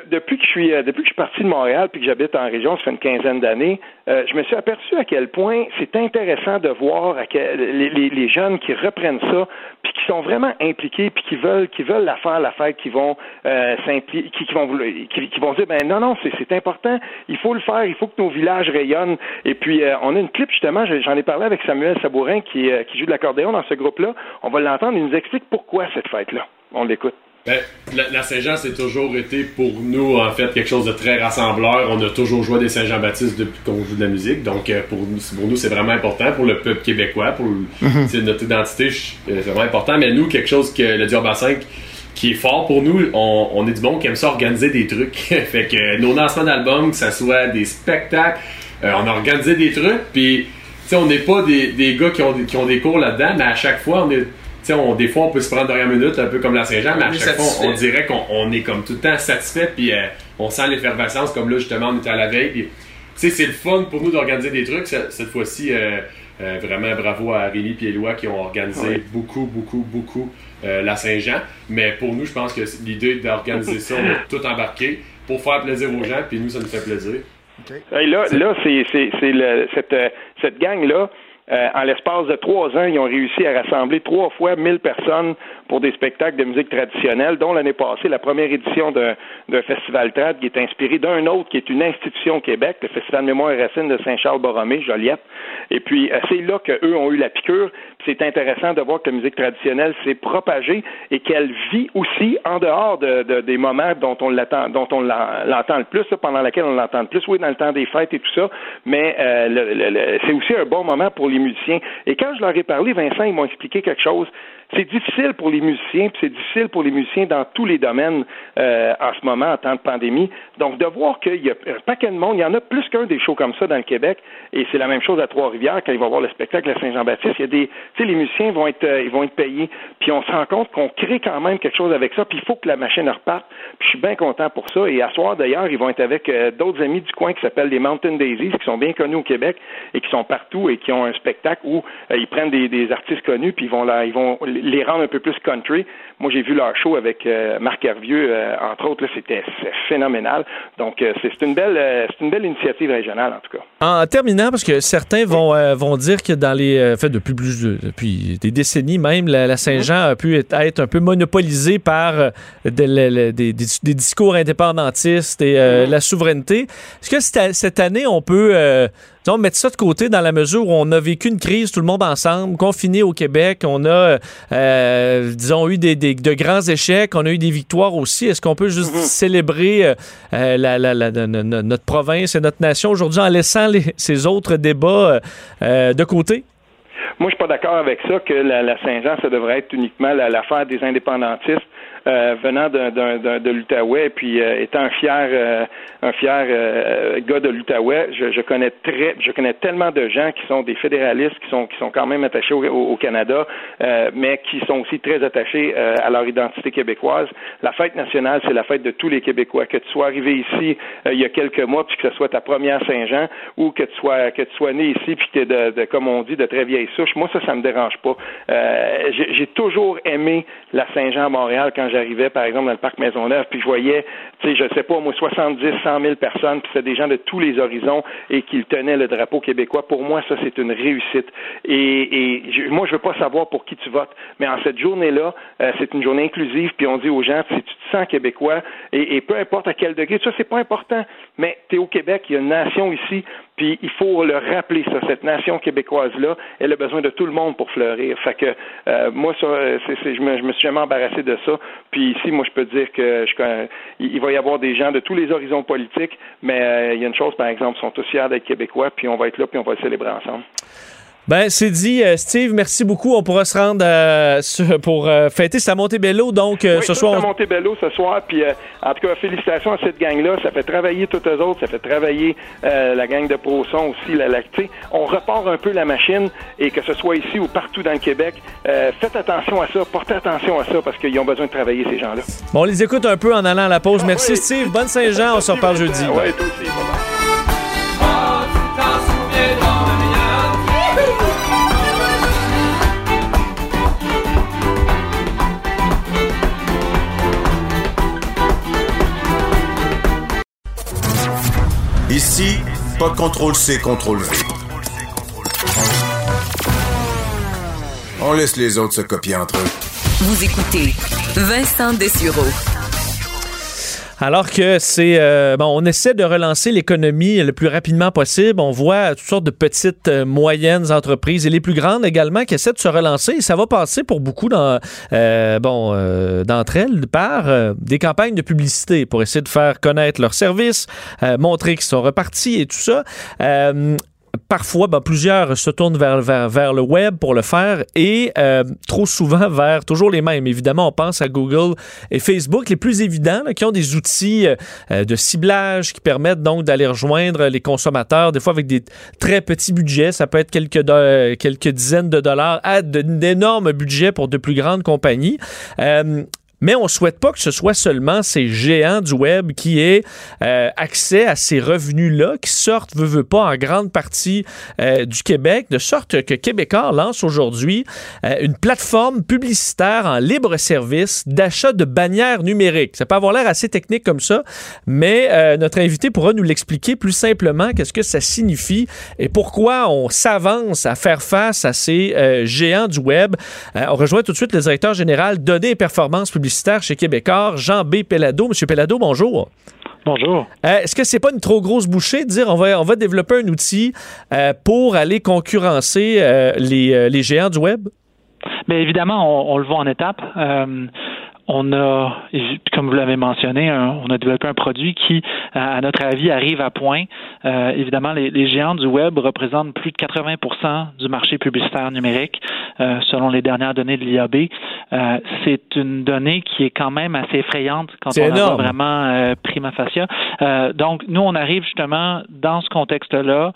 depuis que je suis euh, depuis que je suis parti de Montréal puis que j'habite en région, ça fait une quinzaine d'années, euh, je me suis aperçu à quel point c'est intéressant de voir à les, les, jeunes qui reprennent ça puis qui sont vraiment impliqués puis qui veulent qui veulent la faire la fête, qui vont euh, qui, vont qui, vont dire ben non non c'est important, il faut le faire, il faut que nos villages rayonnent et puis euh, on a une clip justement, j'en ai parlé avec Samuel Sabourin qui qui joue de l'accordéon dans ce groupe-là, on va l'entendre, il nous explique pourquoi cette fête là. On l'écoute. Ben, la, Saint-Jean, c'est toujours été pour nous, en fait, quelque chose de très rassembleur. On a toujours joué des Saint-Jean-Baptiste depuis qu'on joue de la musique. Donc, euh, pour nous, pour nous c'est vraiment important. Pour le peuple québécois, pour mhm. notre identité, euh, c'est vraiment important. Mais nous, quelque chose que le Diorba 5 qui est fort pour nous, on, est du bon qui aime ça organiser des trucs. fait que nos lancements d'albums, que ce soit des spectacles, euh, on a organisé des trucs. Puis, tu sais, on n'est pas des, des gars qui ont, qui ont des cours là-dedans, mais à chaque fois, on est on, des fois, on peut se prendre dernière minute, un peu comme la Saint-Jean, mais à chaque fois, on, dirait qu'on est comme tout le temps satisfait, puis euh, on sent l'effervescence, comme là, justement, on était à la veille. c'est le fun pour nous d'organiser des trucs. Cette, fois-ci, euh, euh, vraiment bravo à Rémi et Éloi qui ont organisé beaucoup, beaucoup, beaucoup la Saint-Jean. Mais pour nous, je pense que l'idée d'organiser ça, on a tout embarqué pour faire plaisir aux gens, puis nous, ça nous fait plaisir. là, là c'est cette, cette gang-là Euh, en l'espace de trois ans, ils ont réussi à rassembler trois fois 1000 personnes pour des spectacles de musique traditionnelle, dont l'année passée, la première édition d'un festival trad qui est inspiré d'un autre qui est une institution au Québec, le Festival de mémoire et racines de Saint-Charles-Borromée, Joliette. Et puis, euh, c'est là qu'eux ont eu la piqûre. C'est intéressant de voir que la musique traditionnelle s'est propagée et qu'elle vit aussi en dehors de, des moments dont on l'entend, dont on l'entend le plus, pendant lesquels on l'entend le plus, oui, dans le temps des fêtes et tout ça, mais euh, c'est aussi un bon moment pour les musiciens. Et quand je leur ai parlé, Vincent, ils m'ont expliqué quelque chose c'est difficile pour les musiciens, puis c'est difficile pour les musiciens dans tous les domaines euh, en ce moment, en temps de pandémie. Donc, de voir qu'il y a un paquet de monde, il y en a plus qu'un des shows comme ça dans le Québec, et c'est la même chose à Trois-Rivières quand ils vont voir le spectacle à Saint-Jean-Baptiste. Il y a des, tu sais, les musiciens vont être, euh, ils vont être payés, puis on se rend compte qu'on crée quand même quelque chose avec ça, puis il faut que la machine reparte. Puis je suis bien content pour ça. Et à soir d'ailleurs, ils vont être avec euh, d'autres amis du coin qui s'appellent les Mountain Daisies, qui sont bien connus au Québec et qui sont partout et qui ont un spectacle où ils prennent des, des artistes connus, puis ils vont là, ils vont les rendre un peu plus country. Moi, j'ai vu leur show avec euh, Marc Hervieux, euh, entre autres, c'était phénoménal. Donc, euh, c'est une belle, une belle initiative régionale, en tout cas. En terminant, parce que certains vont, vont dire que dans les, fait, depuis plus depuis des décennies même, la, Saint-Jean a pu être, un peu monopolisée par des, des, discours indépendantistes et mm-hmm. la souveraineté. Est-ce que cette année, on peut on mettre ça de côté dans la mesure où on a vécu une crise tout le monde ensemble, confiné au Québec. On a, euh, disons, eu des, de grands échecs. On a eu des victoires aussi. Est-ce qu'on peut juste mhm. célébrer euh, euh, notre province et notre nation aujourd'hui en laissant ces autres débats de côté? Moi, je suis pas d'accord avec ça que la, Saint-Jean, ça devrait être uniquement l'affaire des indépendantistes. Euh, venant de l'Outaouais, puis euh, étant un fier, euh, un fier gars de l'Outaouais, je, connais très, je connais tellement de gens qui sont des fédéralistes, qui sont qui sont quand même attachés au, Canada, mais qui sont aussi très attachés à leur identité québécoise. La fête nationale, c'est la fête de tous les Québécois. Que tu sois arrivé ici il y a quelques mois, puis que ce soit ta première Saint-Jean, ou que tu sois que tu sois né ici, puis que de, de, comme on dit, de très vieille souche. Moi, ça, ça me dérange pas. j'ai toujours aimé la Saint-Jean à Montréal quand j'arrivais, par exemple, dans le parc Maisonneuve, puis je voyais, tu sais, je sais pas, moi, 70, 100 000 personnes, puis c'était des gens de tous les horizons et qu'ils tenaient le drapeau québécois. Pour moi, ça, c'est une réussite. Et, et moi, je veux pas savoir pour qui tu votes, mais en cette journée-là, euh, c'est une journée inclusive, puis on dit aux gens, si tu te sens québécois, et, peu importe à quel degré, ça, c'est pas important, mais tu es au Québec, il y a une nation ici, puis il faut le rappeler, ça, cette nation québécoise-là, elle a besoin de tout le monde pour fleurir. Fait que euh, moi, ça, c'est, je, me, je me suis jamais embarrassé de ça. Puis ici, moi, je peux dire que je, il va y avoir des gens de tous les horizons politiques, mais euh, il y a une chose, par exemple, ils sont tous fiers d'être québécois, puis on va être là, puis on va célébrer ensemble. Ben, c'est dit. Euh, Steve, merci beaucoup. On pourra se rendre euh, pour euh, fêter sa Montebello, donc oui, ce soir. On... Montebello ce soir. Puis, en tout cas, félicitations à cette gang-là. Ça fait travailler toutes les autres. Ça fait travailler la gang de ProSon aussi, la lactée. On repart un peu la machine et que ce soit ici ou partout dans le Québec, faites attention à ça. Portez attention à ça parce qu'ils ont besoin de travailler, ces gens-là. Bon, on les écoute un peu en allant à la pause. Ah merci, Steve. Bonne Saint-Jean. On se reparle jeudi. Oui, toi aussi. Ici, pas de contrôle C, contrôle V. On laisse les autres se copier entre eux. Vous écoutez Vincent Dessureau. Alors que c'est euh, bon, on essaie de relancer l'économie le plus rapidement possible. On voit toutes sortes de petites, euh, moyennes entreprises et les plus grandes également qui essaient de se relancer. Et ça va passer pour beaucoup dans, euh, d'entre elles par des campagnes de publicité pour essayer de faire connaître leurs services, montrer qu'ils sont repartis et tout ça parfois, ben, plusieurs se tournent vers, le web pour le faire et euh, trop souvent vers toujours les mêmes. Évidemment, on pense à Google et Facebook, les plus évidents, qui ont des outils euh, de ciblage qui permettent donc d'aller rejoindre les consommateurs, des fois avec des très petits budgets. Ça peut être quelques, quelques dizaines de dollars à d'énormes budgets pour de plus grandes compagnies. Euh, Mais on souhaite pas que ce soit seulement ces géants du web qui aient euh, accès à ces revenus-là, qui sortent, veut, veut pas, en grande partie euh, du Québec, de sorte que Québécois lance aujourd'hui euh, une plateforme publicitaire en libre service d'achat de bannières numériques. Ça peut avoir l'air assez technique comme ça, mais notre invité pourra nous l'expliquer plus simplement qu'est-ce que ça signifie et pourquoi on s'avance à faire face à ces géants du web. on rejoint tout de suite le directeur général données et performances chez Québécois, Jean B. Pellado. Monsieur Pellado, bonjour. Bonjour. Euh, est-ce que c'est pas une trop grosse bouchée de dire on va, on va développer un outil euh, pour aller concurrencer euh, les, géants du web? Bien évidemment, on, le voit en étapes. On a, comme vous l'avez mentionné, on a développé un produit qui, à notre avis, arrive à point. évidemment, les, les, géants du web représentent plus de 80% du marché publicitaire numérique. Euh, selon les dernières données de l'IAB. Euh, c'est une donnée qui est quand même assez effrayante quand on a vraiment euh, prima facie. donc, nous, on arrive justement dans ce contexte-là,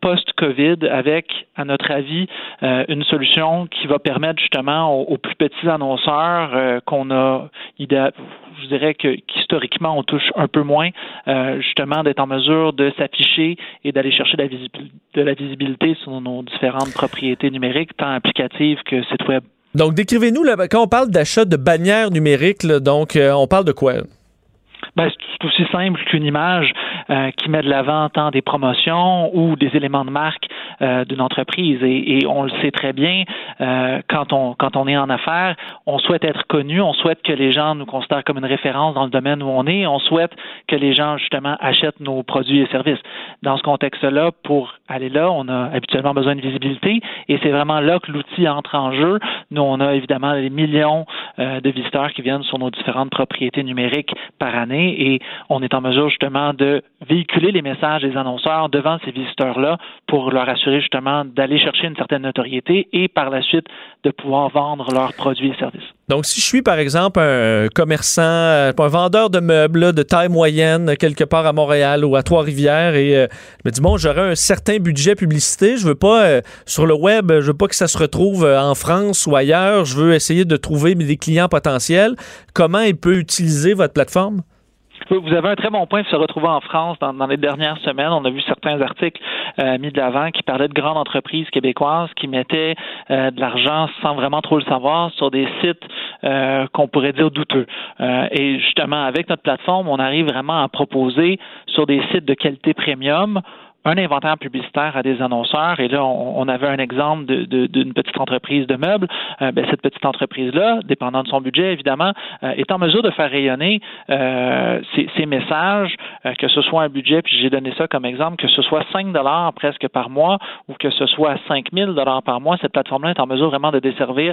post-COVID, avec, à notre avis, une solution qui va permettre justement aux, plus petits annonceurs qu'on je dirais que qu'historiquement on touche un peu moins, justement d'être en mesure de s'afficher et d'aller chercher de la, visibilité, sur nos différentes propriétés numériques, tant appliquées que site web. Donc, décrivez-nous, quand on parle d'achat de bannières numériques, donc, euh, on parle de quoi? Ben, c'est aussi simple qu'une image euh, qui met de l'avant tant des promotions ou des éléments de marque euh, d'une entreprise. Et, on le sait très bien, euh, quand, on, quand on est en affaires, on souhaite être connu, on souhaite que les gens nous considèrent comme une référence dans le domaine où on est, on souhaite que les gens, justement, achètent nos produits et services. Dans ce contexte-là, pour aller là, on a habituellement besoin de visibilité et c'est vraiment là que l'outil entre en jeu. Nous, on a évidemment des millions de visiteurs qui viennent sur nos différentes propriétés numériques par année et on est en mesure justement de véhiculer les messages des annonceurs devant ces visiteurs-là pour leur assurer justement d'aller chercher une certaine notoriété et par la suite de pouvoir vendre leurs produits et services. Donc, si je suis, par exemple, un commerçant, euh, un vendeur de meubles de taille moyenne quelque part à Montréal ou à Trois-Rivières et euh, je me dis, bon, j'aurai un certain budget publicité, je veux pas, euh, sur le web, je veux pas que ça se retrouve en France ou ailleurs, je veux essayer de trouver des clients potentiels. Comment il peut utiliser votre plateforme? Vous avez un très bon point de se retrouver en France dans, les dernières semaines. On a vu certains articles euh, mis de l'avant qui parlaient de grandes entreprises québécoises qui mettaient euh, de l'argent sans vraiment trop le savoir sur des sites euh, qu'on pourrait dire douteux. et justement, avec notre plateforme, on arrive vraiment à proposer sur des sites de qualité premium un inventaire publicitaire à des annonceurs. Et là, on, avait un exemple d'une petite entreprise de meubles. Euh, ben, cette petite entreprise-là, dépendant de son budget, évidemment, euh, est en mesure de faire rayonner euh, ces, messages, que ce soit un budget, puis j'ai donné ça comme exemple, que ce soit 5 dollars presque par mois ou que ce soit 5 000 dollars par mois, cette plateforme-là est en mesure vraiment de desservir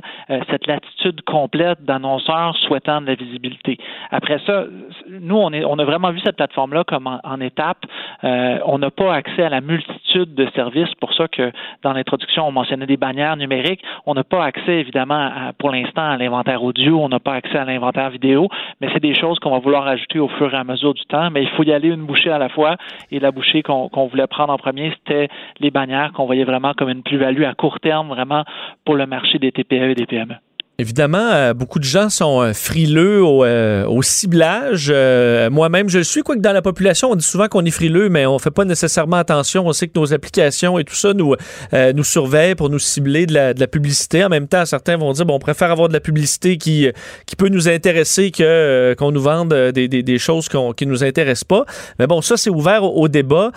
cette latitude complète d'annonceurs souhaitant de la visibilité. Après ça, nous, on, a vraiment vu cette plateforme-là comme en, en étape. on n'a pas accès à la multitude de services. Pour ça que dans l'introduction, on mentionnait des bannières numériques. On n'a pas accès, évidemment, pour l'instant, à l'inventaire audio. On n'a pas accès à l'inventaire vidéo. Mais c'est des choses qu'on va vouloir ajouter au fur et à mesure du temps. Mais il faut y aller une bouchée à la fois. Et la bouchée qu'on voulait prendre en premier, c'était les bannières qu'on voyait vraiment comme une plus-value à court terme, vraiment pour le marché des TPE et des PME. Évidemment, euh, beaucoup de gens sont euh, frileux au, euh, ciblage. Moi-même, je le suis, quoique dans la population, on dit souvent qu'on est frileux, mais on fait pas nécessairement attention. On sait que nos applications et tout ça nous, surveillent pour nous cibler de la, publicité. En même temps, certains vont dire, bon, on préfère avoir de la publicité qui, peut nous intéresser que qu'on nous vende des, choses qui nous intéressent pas. Mais bon, ça, c'est ouvert au, débat.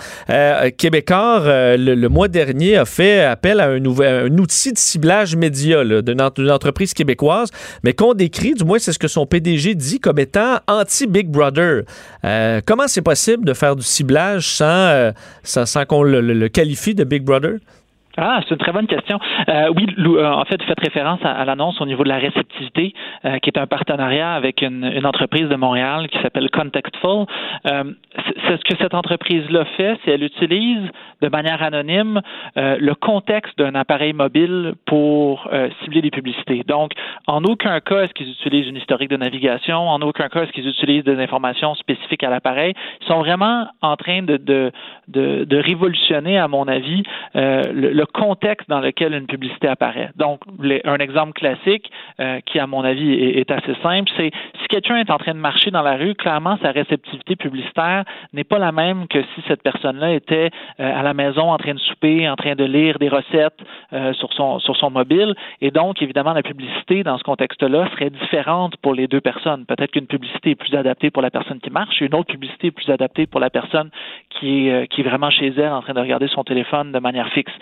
Québécois, le, le, mois dernier, a fait appel à un, nouvel, un outil de ciblage média d'une entreprise québécoise mais qu'on décrit, du moins c'est ce que son PDG dit, comme étant anti-Big Brother. Euh, comment c'est possible de faire du ciblage sans, euh, sans, qu'on le qualifie de Big Brother? Ah, c'est une très bonne question. Euh, oui, euh, en fait, vous faites référence à, l'annonce au niveau de la réceptivité, euh, qui est un partenariat avec une, une entreprise de Montréal qui s'appelle Contextful. Euh, c'est ce que cette entreprise-là fait, c'est elle utilise de manière anonyme le contexte d'un appareil mobile pour cibler des publicités. Donc, en aucun cas est-ce qu'ils utilisent une historique de navigation, en aucun cas est-ce qu'ils utilisent des informations spécifiques à l'appareil. Ils sont vraiment en train de, de, de, de révolutionner, à mon avis, le, le contexte dans lequel une publicité apparaît. Donc, un exemple classique euh, qui, à mon avis, est, assez simple, c'est si quelqu'un est en train de marcher dans la rue, clairement, sa réceptivité publicitaire n'est pas la même que si cette personne-là était euh, à la maison en train de souper, en train de lire des recettes euh, sur, son, sur son mobile. Et donc, évidemment, la publicité dans ce contexte-là serait différente pour les deux personnes. Peut-être qu'une publicité est plus adaptée pour la personne qui marche et une autre publicité est plus adaptée pour la personne qui est, qui est vraiment chez elle en train de regarder son téléphone de manière fixe.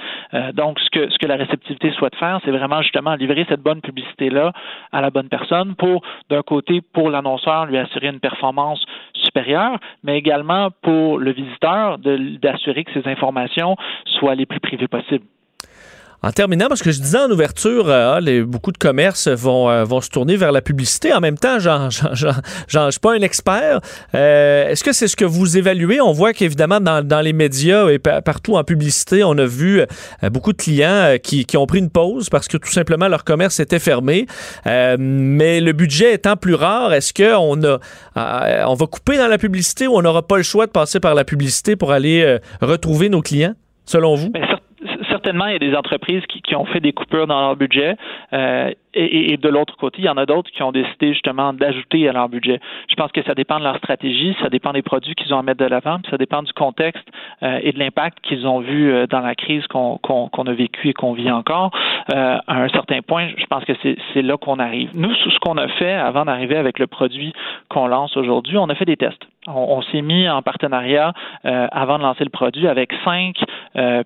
Donc, ce que, ce que la réceptivité souhaite faire, c'est vraiment justement livrer cette bonne publicité-là à la bonne personne pour, d'un côté, pour l'annonceur, lui assurer une performance supérieure, mais également pour le visiteur d'assurer que ces informations soient les plus privées possibles. En terminant, parce que je disais en ouverture, euh, les, beaucoup de commerces vont, euh, vont se tourner vers la publicité. En même temps, je ne suis pas un expert. Euh, est-ce que c'est ce que vous évaluez? On voit qu'évidemment, dans, les médias et partout en publicité, on a vu beaucoup de clients qui, ont pris une pause parce que tout simplement leur commerce était fermé. mais le budget étant plus rare, est-ce qu'on on va couper dans la publicité ou on n'aura pas le choix de passer par la publicité pour aller retrouver nos clients, selon vous? Certainement, il y a des entreprises qui, ont fait des coupures dans leur budget. Euh, et, de l'autre côté, il y en a d'autres qui ont décidé justement d'ajouter à leur budget. Je pense que ça dépend de leur stratégie, ça dépend des produits qu'ils ont à mettre de l'avant, ça dépend du contexte euh, et de l'impact qu'ils ont vu euh, dans la crise qu'on a vécue et qu'on vit encore. Euh, à un certain point, je pense que c'est là qu'on arrive. Nous, ce qu'on a fait avant d'arriver avec le produit qu'on lance aujourd'hui, on a fait des tests. On, s'est mis en partenariat avant de lancer le produit avec cinq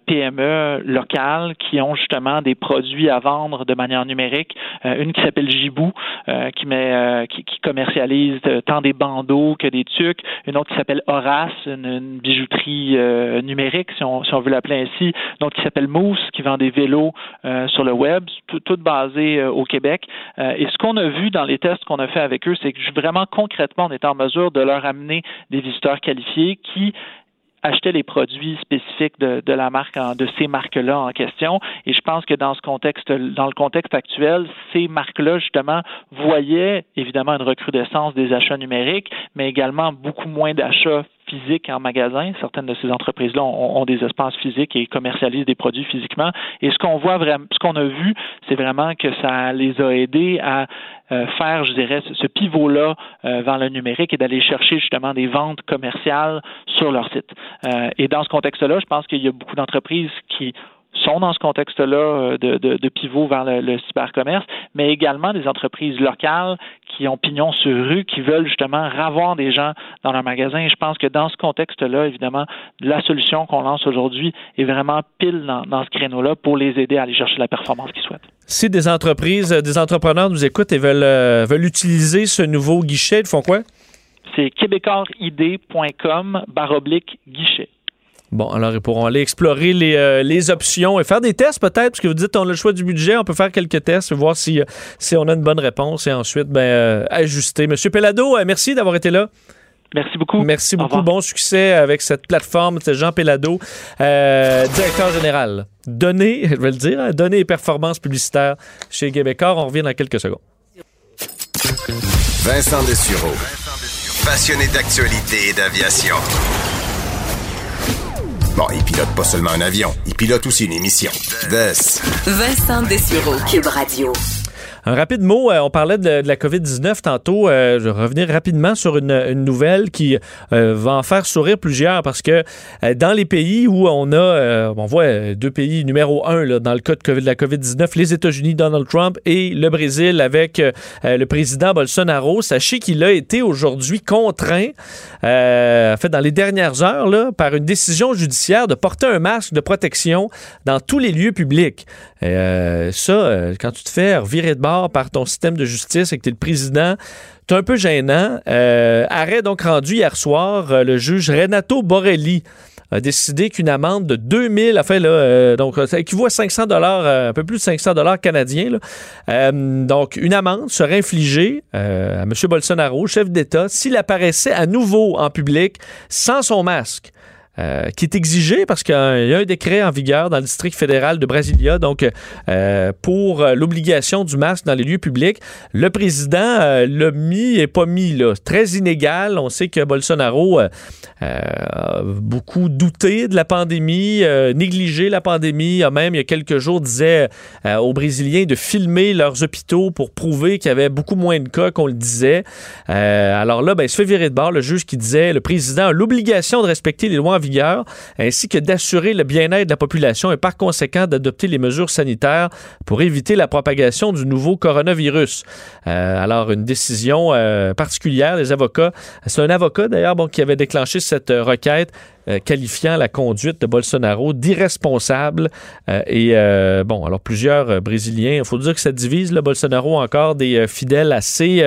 PME locales qui ont justement des produits à vendre de manière numérique euh, une qui s'appelle Jibou, euh, qui, met, euh, qui, qui, commercialise tant des bandeaux que des tucs. Une autre qui s'appelle Horace, une, bijouterie numérique, si on, si on veut l'appeler ainsi. Une autre qui s'appelle Mousse, qui vend des vélos sur le web, tout, tout basé au Québec. et ce qu'on a vu dans les tests qu'on a fait avec eux, c'est que vraiment concrètement, on est en mesure de leur amener des visiteurs qualifiés qui acheter les produits spécifiques de, de la marque, de ces marques-là en question. Et je pense que dans ce contexte, dans le contexte actuel, ces marques-là, justement, voyaient évidemment une recrudescence des achats numériques, mais également beaucoup moins d'achats physiques en magasin. Certaines de ces entreprises-là ont, des espaces physiques et commercialisent des produits physiquement. Et ce qu'on voit vraiment, ce qu'on a vu, c'est vraiment que ça les a aidés à euh, faire, je dirais, ce pivot-là euh, vers le numérique et d'aller chercher justement des ventes commerciales sur leur site. Euh, et dans ce contexte-là, je pense qu'il y a beaucoup d'entreprises qui sont dans ce contexte-là euh, de, de, pivot vers le, cybercommerce, mais également des entreprises locales qui ont pignon sur rue, qui veulent justement ravoir des gens dans leur magasin. Et je pense que dans ce contexte-là, évidemment, la solution qu'on lance aujourd'hui est vraiment pile dans, ce créneau-là pour les aider à aller chercher la performance qu'ils souhaitent. Si des entreprises, des entrepreneurs nous écoutent et veulent, euh, veulent utiliser ce nouveau guichet, ils font quoi? C'est québécoisid.com baroblique guichet. Bon, alors ils pourront aller explorer les, euh, les options et faire des tests peut-être, parce que vous dites on a le choix du budget, on peut faire quelques tests, voir si, euh, si on a une bonne réponse et ensuite ben, euh, ajuster. Monsieur Pellado, merci d'avoir été là. Merci beaucoup. Merci beaucoup. Bon succès avec cette plateforme. C'est Jean Pellado, directeur général. Données, je vais le dire, hein, données et performances publicitaires chez Québécois. On revient dans quelques secondes. Vincent Dessureau, passionné d'actualité et d'aviation. Bon, il pilote pas seulement un avion, il pilote aussi une émission. Vincent Dessureau, Cube Radio. Un rapide mot, euh, on parlait de, la COVID-19 tantôt. Euh, je vais revenir rapidement sur une, nouvelle qui euh, va en faire sourire plusieurs parce que dans les pays où on a, on voit deux pays numéro un dans le cas de, COVID, de la COVID-19, les États-Unis, Donald Trump et le Brésil avec le président Bolsonaro. Sachez qu'il a été aujourd'hui contraint, en fait, dans les dernières heures, par une décision judiciaire de porter un masque de protection dans tous les lieux publics. ça, quand tu te fais revirer de bord, par ton système de justice et que tu es le président, c'est un peu gênant. Euh, arrêt donc rendu hier soir, euh, le juge Renato Borelli a décidé qu'une amende de 2000, enfin là, euh, donc ça équivaut à 500 dollars, un peu plus de 500 dollars canadiens. donc une amende serait infligée à M. Bolsonaro, chef d'État, s'il apparaissait à nouveau en public sans son masque. Euh, qui est exigé parce qu'il y a un décret en vigueur dans le district fédéral de Brasilia, donc euh, pour l'obligation du masque dans les lieux publics. Le président l'a mis et pas mis, là, très inégal. On sait que Bolsonaro a beaucoup douté de la pandémie, négligé la pandémie, a même il y a quelques jours disait aux Brésiliens de filmer leurs hôpitaux pour prouver qu'il y avait beaucoup moins de cas qu'on le disait. alors là, ben, il se fait virer de bord le juge qui disait le président a l'obligation de respecter les lois ainsi que d'assurer le bien-être de la population et par conséquent d'adopter les mesures sanitaires pour éviter la propagation du nouveau coronavirus. Euh, alors, une décision euh, particulière des avocats. C'est un avocat, d'ailleurs, qui avait déclenché cette euh, qualifiant la conduite de Bolsonaro d'irresponsable. et bon, alors plusieurs Brésiliens, il faut dire que ça divise le Bolsonaro encore des fidèles assez,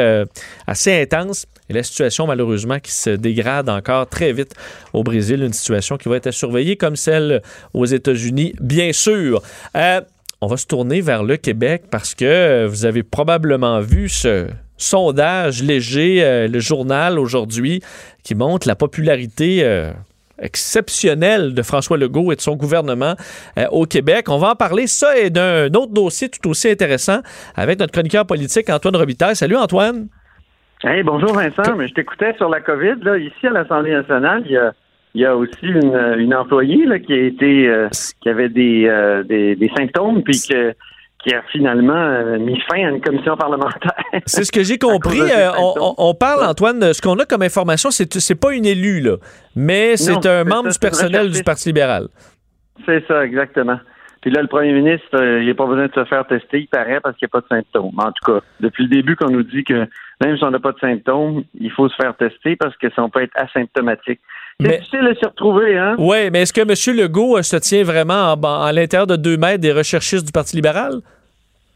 intenses. Et la situation, malheureusement, qui se dégrade encore très vite au Brésil, une situation qui va être à surveiller comme celle aux États-Unis, bien sûr. Euh, on va se tourner vers le Québec parce que vous avez probablement vu ce sondage léger, euh, le journal aujourd'hui, qui montre la popularité euh, exceptionnelle de François Legault et de son gouvernement au Québec. On va en parler, ça et d'un autre dossier tout aussi intéressant avec notre chroniqueur politique Antoine Robitaille. Salut Antoine. Hey, bonjour Vincent, mais je t'écoutais sur la COVID. Là, ici à l'Assemblée nationale, il y a, il y a aussi une, une employée là, qui a été euh, qui avait des, euh, des, des, symptômes puis que qui a finalement euh, mis fin à une commission parlementaire. C'est ce que j'ai compris. on, on, parle, Antoine, de ce qu'on a comme information, c'est c'est pas une élue, là, mais c'est un membre du personnel du Parti libéral. C'est ça, exactement. Puis là, le premier ministre, euh, il n'a pas besoin de se faire tester, il paraît, parce qu'il n'y a pas de symptômes. En tout cas, depuis le début qu'on nous dit que même si on n'a pas de symptômes, il faut se faire tester parce que ça peut être asymptomatique. C'est difficile de se retrouver, hein? Oui, mais est-ce que M. Legault euh, se tient vraiment à l'intérieur de deux mètres des recherchistes du Parti libéral?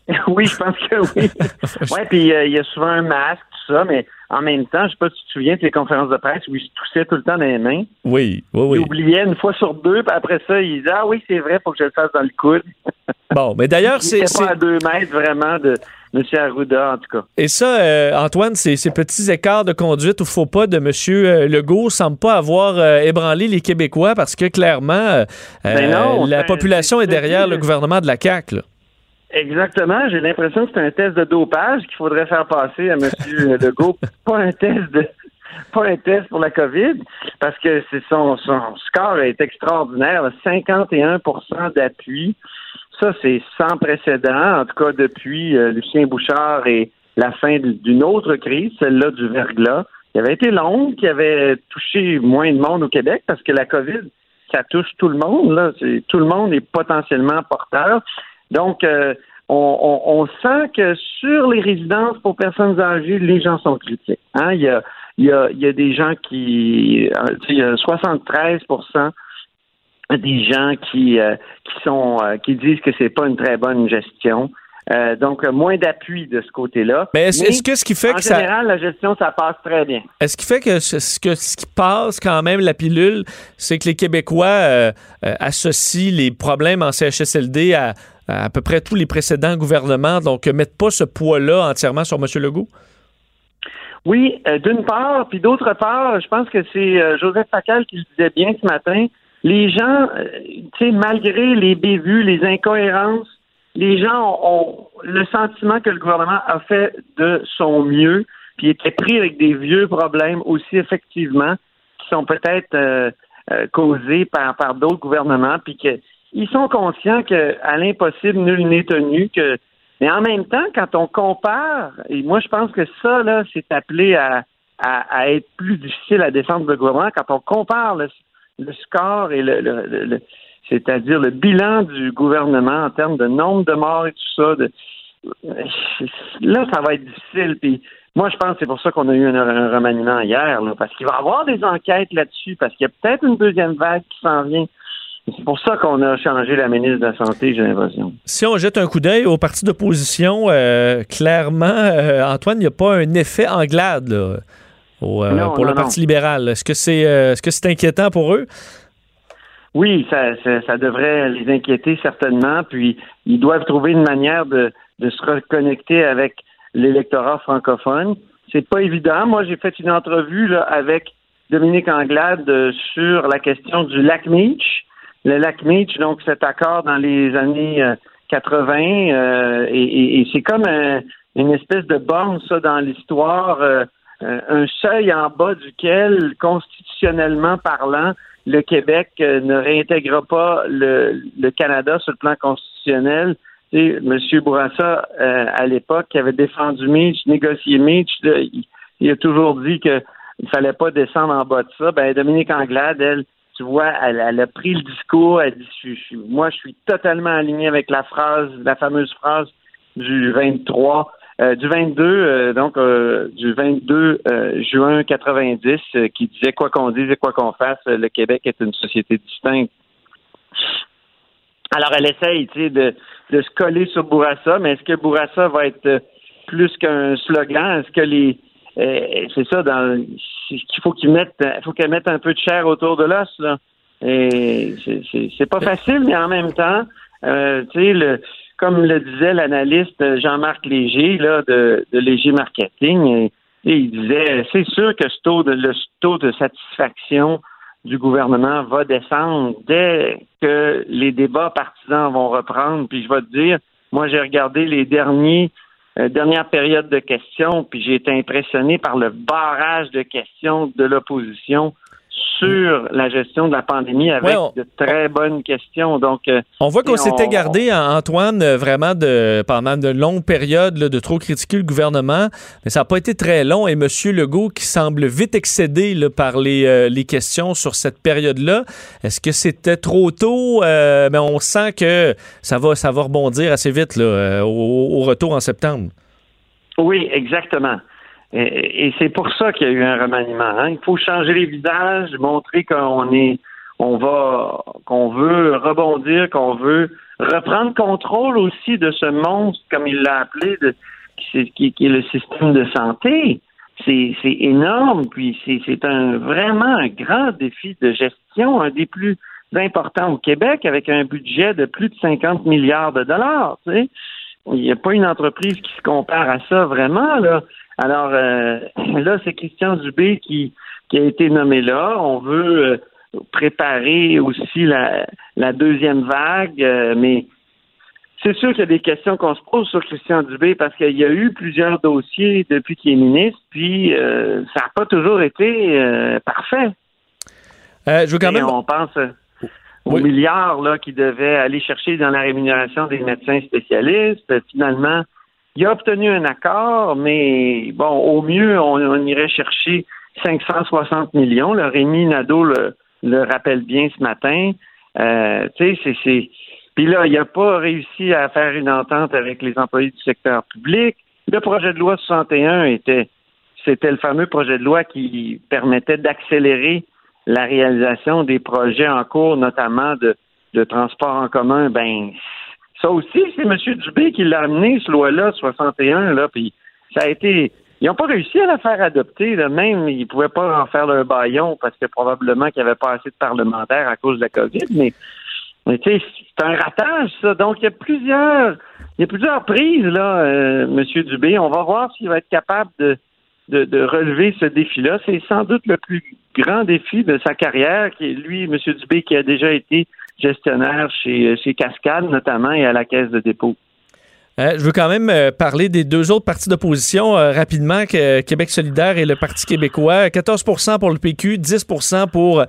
oui, je pense que oui. oui, puis euh, il y a souvent un masque, tout ça, mais en même temps, je sais pas si tu te souviens de tes conférences de presse où il se toussait tout le temps dans les mains. Oui, oui, oui. Il oubliait une fois sur deux, puis après ça, il disait Ah oui, c'est vrai, faut que je le fasse dans le coude. Bon, mais d'ailleurs, c'est. pas à deux mètres vraiment de. M. Arruda, en tout cas. Et ça, euh, Antoine, ces, ces, petits écarts de conduite ou faux pas de M. Euh, Legault semblent pas avoir euh, ébranlé les Québécois parce que clairement, ben la population est derrière le gouvernement de la CAQ. Là. Exactement. J'ai l'impression que c'est un test de dopage qu'il faudrait faire passer à M. Legault. Pas un test de pas un test pour la COVID, parce que c'est son, son score est extraordinaire, 51% d'appui. Ça, c'est sans précédent, en tout cas depuis euh, Lucien Bouchard et la fin d'une autre crise, celle-là du verglas, qui avait été longue, qui avait touché moins de monde au Québec, parce que la COVID, ça touche tout le monde. Là. Tout le monde est potentiellement porteur. Donc, euh, on, sent que sur les résidences pour personnes âgées, les gens sont critiques. Hein? Il, y a, il, y a, il y a des gens qui... Euh, il y a 73 des gens qui, euh, qui sont qui disent que c'est pas une très bonne gestion. Donc, moins d'appui de ce côté-là. Mais est-ce que ce qui fait en que général, la gestion, ça passe très bien. Est-ce qui fait que ce, que ce qui passe quand même la pilule, c'est que les Québécois associent les problèmes en CHSLD à, à peu près tous les précédents gouvernements, donc euh, mettent pas ce poids-là entièrement sur M. Legault? Oui, euh, d'une part, puis d'autre part, je pense que c'est euh, Joseph Facal qui le disait bien ce matin. Les gens, tu sais, malgré les bévues, les incohérences, les gens ont, le sentiment que le gouvernement a fait de son mieux, puis était pris avec des vieux problèmes aussi effectivement qui sont peut-être causés par, par d'autres gouvernements, puis que ils sont conscients qu'à l'impossible, nul n'est tenu, que mais en même temps, quand on compare, et moi je pense que ça, là, c'est appelé à, à, être plus difficile à défendre le gouvernement, quand on compare le, score et le, le, c'est-à-dire le bilan du gouvernement en termes de nombre de morts et tout ça, de, là, ça va être difficile. Puis moi, je pense que c'est pour ça qu'on a eu un, remaniement hier, là, parce qu'il va y avoir des enquêtes là-dessus, parce qu'il y a peut-être une deuxième vague qui s'en vient. C'est pour ça qu'on a changé la ministre de la Santé, j'ai l'impression. Si on jette un coup d'œil au parti d'opposition, euh, clairement, euh, Antoine, il n'y a pas un effet Anglade euh, pour le Parti libéral. Est-ce que c'est est-ce que c'est inquiétant pour eux? Oui, ça, ça, devrait les inquiéter certainement. Puis ils doivent trouver une manière de, de se reconnecter avec l'électorat francophone. C'est pas évident. Moi, j'ai fait une entrevue là, avec Dominique Anglade sur la question du lac Meach. Le lac Meach, donc cet accord dans les années 80, et, et c'est comme une espèce de borne, ça, dans l'histoire, un seuil en bas duquel, constitutionnellement parlant, le Québec ne réintègre pas le, le Canada sur le plan constitutionnel M. Bourassa, euh, à l'époque, qui avait défendu Mitch, négocié Mitch, il, a toujours dit qu'il ne fallait pas descendre en bas de ça. Ben, Dominique Anglade, elle, tu vois, elle, a pris le discours, elle dit, moi, je suis totalement aligné avec la phrase, la fameuse phrase du 23, euh, du 22, euh, donc du 22 juin 90, qui disait quoi qu'on dise et quoi qu'on fasse, le Québec est une société distincte. Alors, elle essaye, tu sais, de, de se coller sur Bourassa, mais est-ce que Bourassa va être euh, plus qu'un slogan? Est-ce que les euh, c'est ça dans qu'il faut qu'ils mettent faut qu'elle mette un peu de chair autour de l'os là. Et c'est pas facile, mais en même temps, euh, tu sais, le comme le disait l'analyste Jean-Marc Léger là, de, de Léger Marketing, et, il disait c'est sûr que ce taux de le taux de satisfaction du gouvernement va descendre dès que les débats partisans vont reprendre. Puis je vais te dire, moi j'ai regardé les derniers euh, dernières périodes de questions, puis j'ai été impressionné par le barrage de questions de l'opposition sur la gestion de la pandémie avec de très bonnes questions. Donc, euh, on voit qu'on s'était gardé, Antoine, euh, vraiment de, pendant de longues périodes de trop critiquer le gouvernement, mais ça n'a pas été très long. Et M. Legault, qui semble vite excédé par les, euh, les, questions sur cette période-là, est-ce que c'était trop tôt? mais on sent que ça va, ça va rebondir assez vite là, au retour en septembre. Oui, exactement. Et, c'est pour ça qu'il y a eu un remaniement. Hein. Il faut changer les visages, montrer qu'on est, on va, qu'on veut rebondir, qu'on veut reprendre contrôle aussi de ce monstre, comme il l'a appelé, qui, est le système de santé. C'est, énorme, puis c'est, un vraiment un grand défi de gestion, un des plus importants au Québec, avec un budget de plus de 50 milliards de dollars. Il n'y a pas une entreprise qui se compare à ça vraiment là. Alors euh, là, c'est Christian Dubé qui, qui a été nommé là. On veut euh, préparer aussi la, la deuxième vague, euh, mais c'est sûr qu'il y a des questions qu'on se pose sur Christian Dubé parce qu'il y a eu plusieurs dossiers depuis qu'il est ministre, puis ça n'a pas toujours été parfait. je veux quand même. on pense aux milliards là, qui devaient aller chercher dans la rémunération des médecins spécialistes. Finalement, il a obtenu un accord, mais bon, au mieux, on, irait chercher 560 millions. Le Rémi Nadeau le, rappelle bien ce matin. Euh, tu sais, c'est. Puis là, il n'a pas réussi à faire une entente avec les employés du secteur public. Le projet de loi 61 était, c'était le fameux projet de loi qui permettait d'accélérer la réalisation des projets en cours, notamment de, de transport en commun. Ben, ça aussi, c'est M. Dubé qui l'a amené, ce loi-là, 61, là, puis ça a été... Ils n'ont pas réussi à la faire adopter, là, même ils ne pouvaient pas en faire leur baillon parce que probablement qu'il n'y avait pas assez de parlementaires à cause de la COVID, mais, tu sais, c'est un ratage, ça. Donc, il y a plusieurs il y a plusieurs prises, là, euh, M. Dubé. On va voir s'il va être capable de, de, de relever ce défi-là. C'est sans doute le plus grand défi de sa carrière, qui lui, M. Dubé, qui a déjà été gestionnaire chez, chez Cascade notamment et à la Caisse de dépôt. Euh, je veux quand même euh, parler des deux autres partis d'opposition euh, rapidement, Québec solidaire et le Parti québécois. 14% pour le PQ, 10% pour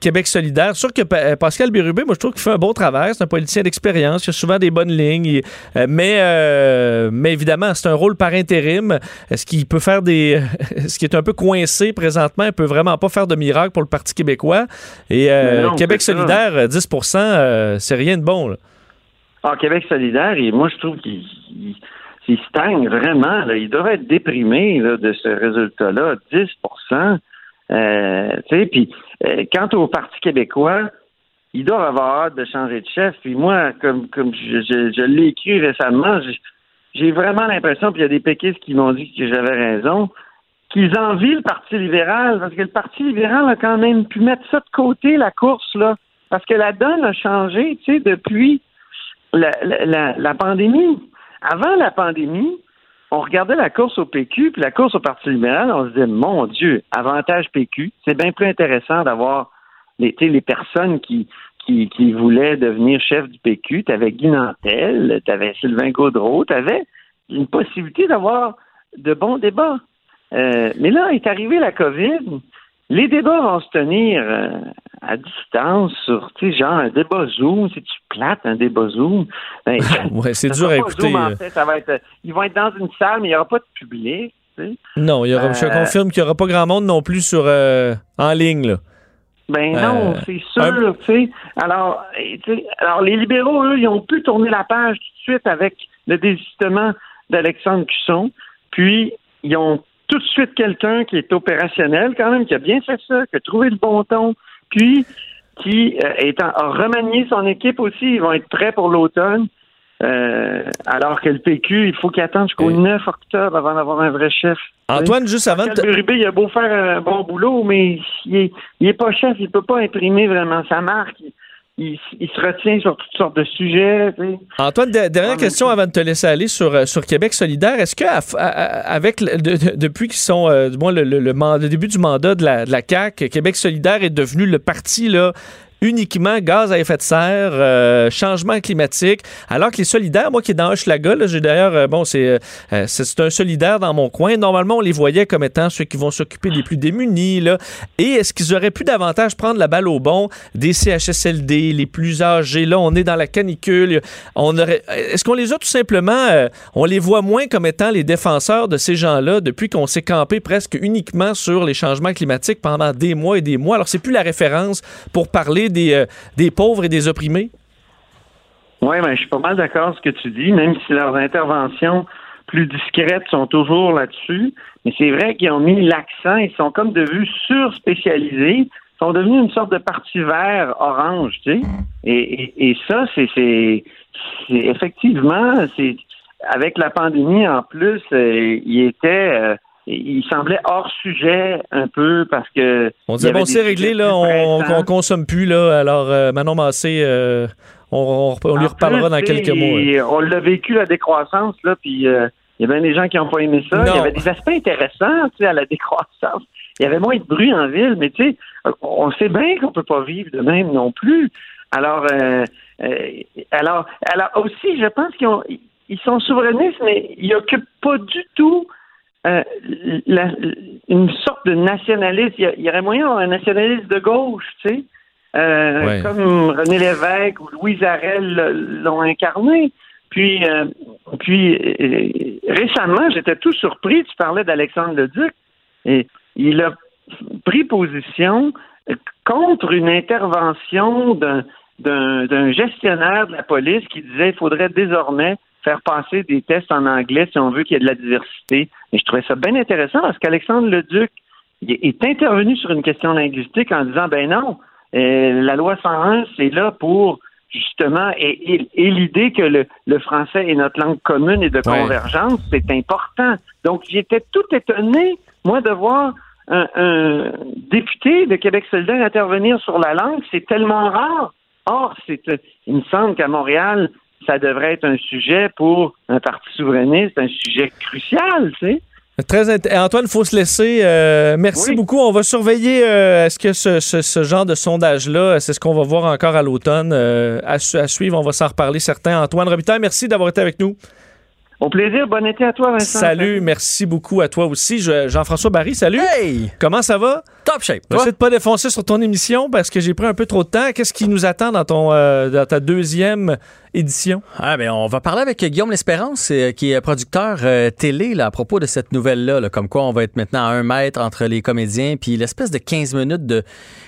Québec solidaire. Sûr que Pascal Bérubé, moi je trouve qu'il fait un bon travail. C'est un politicien d'expérience, il a souvent des bonnes lignes. mais, mais évidemment, c'est un rôle par intérim. Est-ce qu'il peut faire des... ce qui est un peu coincé présentement, il peut vraiment pas faire de miracle pour le Parti québécois. Et Québec solidaire, 10 c'est rien de bon. Là. Ah, Québec solidaire, et moi, je trouve qu'il stagne vraiment. Là. Il devrait être déprimé de ce résultat-là, 10 euh, Puis, euh, quant au Parti québécois, il doit avoir hâte de changer de chef. Puis moi, comme, comme je, je, l'ai écrit récemment, j'ai vraiment l'impression, puis il y a des péquistes qui m'ont dit que j'avais raison, qu'ils envient le Parti libéral, parce que le Parti libéral a quand même pu mettre ça de côté, la course, là. Parce que la donne a changé, tu sais, depuis la, la, la, pandémie. Avant la pandémie, on regardait la course au PQ, puis la course au Parti libéral, on se disait, mon Dieu, avantage PQ, c'est bien plus intéressant d'avoir les, les personnes qui, qui, qui voulaient devenir chef du PQ. Tu avais Guy Nantel, tu avais Sylvain Gaudreau, tu avais une possibilité d'avoir de bons débats. Euh, mais là, est arrivée la COVID. Les débats vont se tenir euh, à distance sur, tu sais, genre un débat Zoom. Si tu plates un débat Zoom, ben, ouais, c'est dur à écouter. Zoom, en euh. fait. Ça va être, ils vont être dans une salle, mais il n'y aura pas de public. tu sais. Non, il y aura, je Euh, confirme qu'il n'y aura pas grand monde non plus sur euh, en ligne. Là. Ben Euh, non, c'est sûr, tu sais. Alors, alors, les libéraux, eux, ils ont pu tourner la page tout de suite avec le désistement d'Alexandre Cusson. Puis, ils ont tout de suite quelqu'un qui est opérationnel, quand même, qui a bien fait ça, qui a trouvé le bon ton, puis qui euh, est en- a remanié son équipe aussi. Ils vont être prêts pour l'automne. Euh, alors que le PQ, il faut qu'il attende jusqu'au 9 octobre avant d'avoir un vrai chef. Antoine, juste avant de Bérubé, il a beau faire un bon boulot, mais il est, il est pas chef, il peut pas imprimer vraiment sa marque. Il, il- il se retient sur toutes sortes de sujets. Antoine, de- dernière question avant de te laisser aller sur, euh, sur Québec solidaire. Est-ce que à- à- avec de- depuis qu'ils sont euh, du moins le, le- le man- le début du mandat de la, de la CAQ, Québec solidaire est devenu le parti là uniquement gaz à effet de serre, euh, changement climatique, alors que les solidaires, moi qui est dans Hochelaga, j'ai d'ailleurs, euh, bon, c'est, euh, euh, c'est c'est un solidaire dans mon coin. Normalement, on les voyait comme étant ceux qui vont s'occuper des plus démunis, là. Et est-ce qu'ils auraient pu davantage prendre la balle au bon des CHSLD, les plus âgés? Là, on est dans la canicule. On aurait, est-ce qu'on les a tout simplement, on les voit moins comme étant les défenseurs de ces gens-là depuis qu'on s'est campé presque uniquement sur les changements climatiques pendant des mois et des mois? Alors, c'est plus la référence pour parler des, euh, des pauvres et des opprimés? Oui, ben, je suis pas mal d'accord avec ce que tu dis, même si leurs interventions plus discrètes sont toujours là-dessus. Mais c'est vrai qu'ils ont mis l'accent, ils sont comme devenus sur-spécialisés, sont devenus une sorte de parti vert orange, tu sais. Et, et, ça, c'est effectivement, c'est avec la pandémie en plus, euh, il était, euh, il semblait hors sujet un peu parce que On disait, avait bon, c'est réglé, là, on, on consomme plus, là. Alors, euh, Manon Massé, euh, on, on- on lui En reparlera plus, dans quelques mois. il- On l'a vécu, la décroissance, là, puis euh, il y a bien des gens qui n'ont pas aimé ça. Non. Il y avait des aspects intéressants, tu sais, à la décroissance. Il y avait moins de bruit en ville, mais tu sais, on sait bien qu'on peut pas vivre de même non plus. Alors, euh, alors, alors aussi, je pense qu'ils ils sont souverainistes, mais ils occupent pas du tout euh, la- une sorte de nationalisme. Il y, aurait moyen d'avoir un nationaliste de gauche, tu sais, euh, Ouais. comme René Lévesque ou Louise Arel l'ont incarné. Puis, euh, puis récemment, j'étais tout surpris. Tu parlais d'Alexandre Leduc. Et il a pris position contre une intervention d'un d'un d'un gestionnaire de la police qui disait qu'il faudrait désormais faire passer des tests en anglais si on veut qu'il y ait de la diversité. Et je trouvais ça bien intéressant parce qu'Alexandre Leduc est intervenu sur une question linguistique en disant ben non, euh, la loi 101, c'est là pour justement et, et- et l'idée que le, le français est notre langue commune et de Ouais. convergence, c'est important. Donc j'étais tout étonné, moi, de voir un, un député de Québec solidaire intervenir sur la langue. C'est tellement rare. Or, c'est, euh, il me semble qu'à Montréal, ça devrait être un sujet pour un parti souverainiste, un sujet crucial, tu sais. Très int- Antoine, il faut se laisser. Euh, merci beaucoup. On va surveiller euh, est-ce que ce, ce- ce genre de sondage-là, c'est ce qu'on va voir encore à l'automne. Euh, à, su- à suivre, on va s'en reparler certains. Antoine Robitaille, merci d'avoir été avec nous. Au plaisir. Bon été à toi, Vincent. Salut, merci beaucoup à toi aussi. Je- Jean-François Barry, salut. Hey! Comment ça va? Top shape. Essayer de pas défoncer sur ton émission parce que j'ai pris un peu trop de temps. Qu'est-ce qui nous attend dans, ton, euh, dans ta deuxième édition? Ah, ben, on va parler avec Guillaume L'Espérance, euh, qui est producteur euh, télé là, à propos de cette nouvelle-là, là, comme quoi on va être maintenant à un mètre entre les comédiens, puis l'espèce de 15 minutes de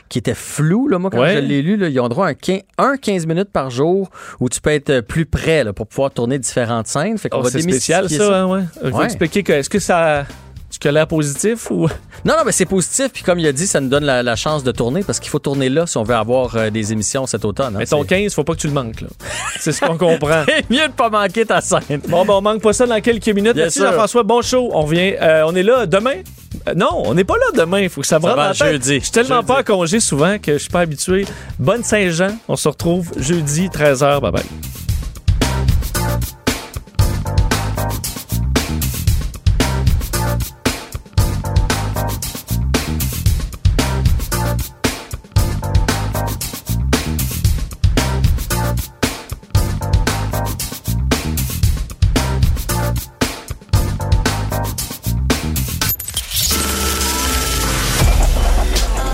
qui était flou. Là, moi, quand Ouais. je l'ai lu, là, ils ont droit à un 15, un 15 minutes par jour où tu peux être plus près là, pour pouvoir tourner différentes scènes. Fait qu'on Oh, va c'est spécial, démystifier ça, hein, ouais. Ouais. expliquer que, est-ce que ça. Que l'air positif ou? Non, non, mais c'est positif. Puis comme il a dit, ça nous donne la, la chance de tourner parce qu'il faut tourner là si on veut avoir euh, des émissions cet automne. hein. Mais ton 15, faut pas que tu le manques, là. C'est ce qu'on comprend. C'est mieux de pas manquer ta scène. Bon, ben, on manque pas ça dans quelques minutes. Bien Merci sûr. Jean-François. Bon show. On revient. euh, on est là demain? Euh, non, on n'est pas là demain. Il faut que ça me Ça rentre va dans la tête. jeudi. Je suis tellement pas en congé souvent que je suis pas habitué. Bonne Saint-Jean. On se retrouve jeudi, 13h. Bye bye.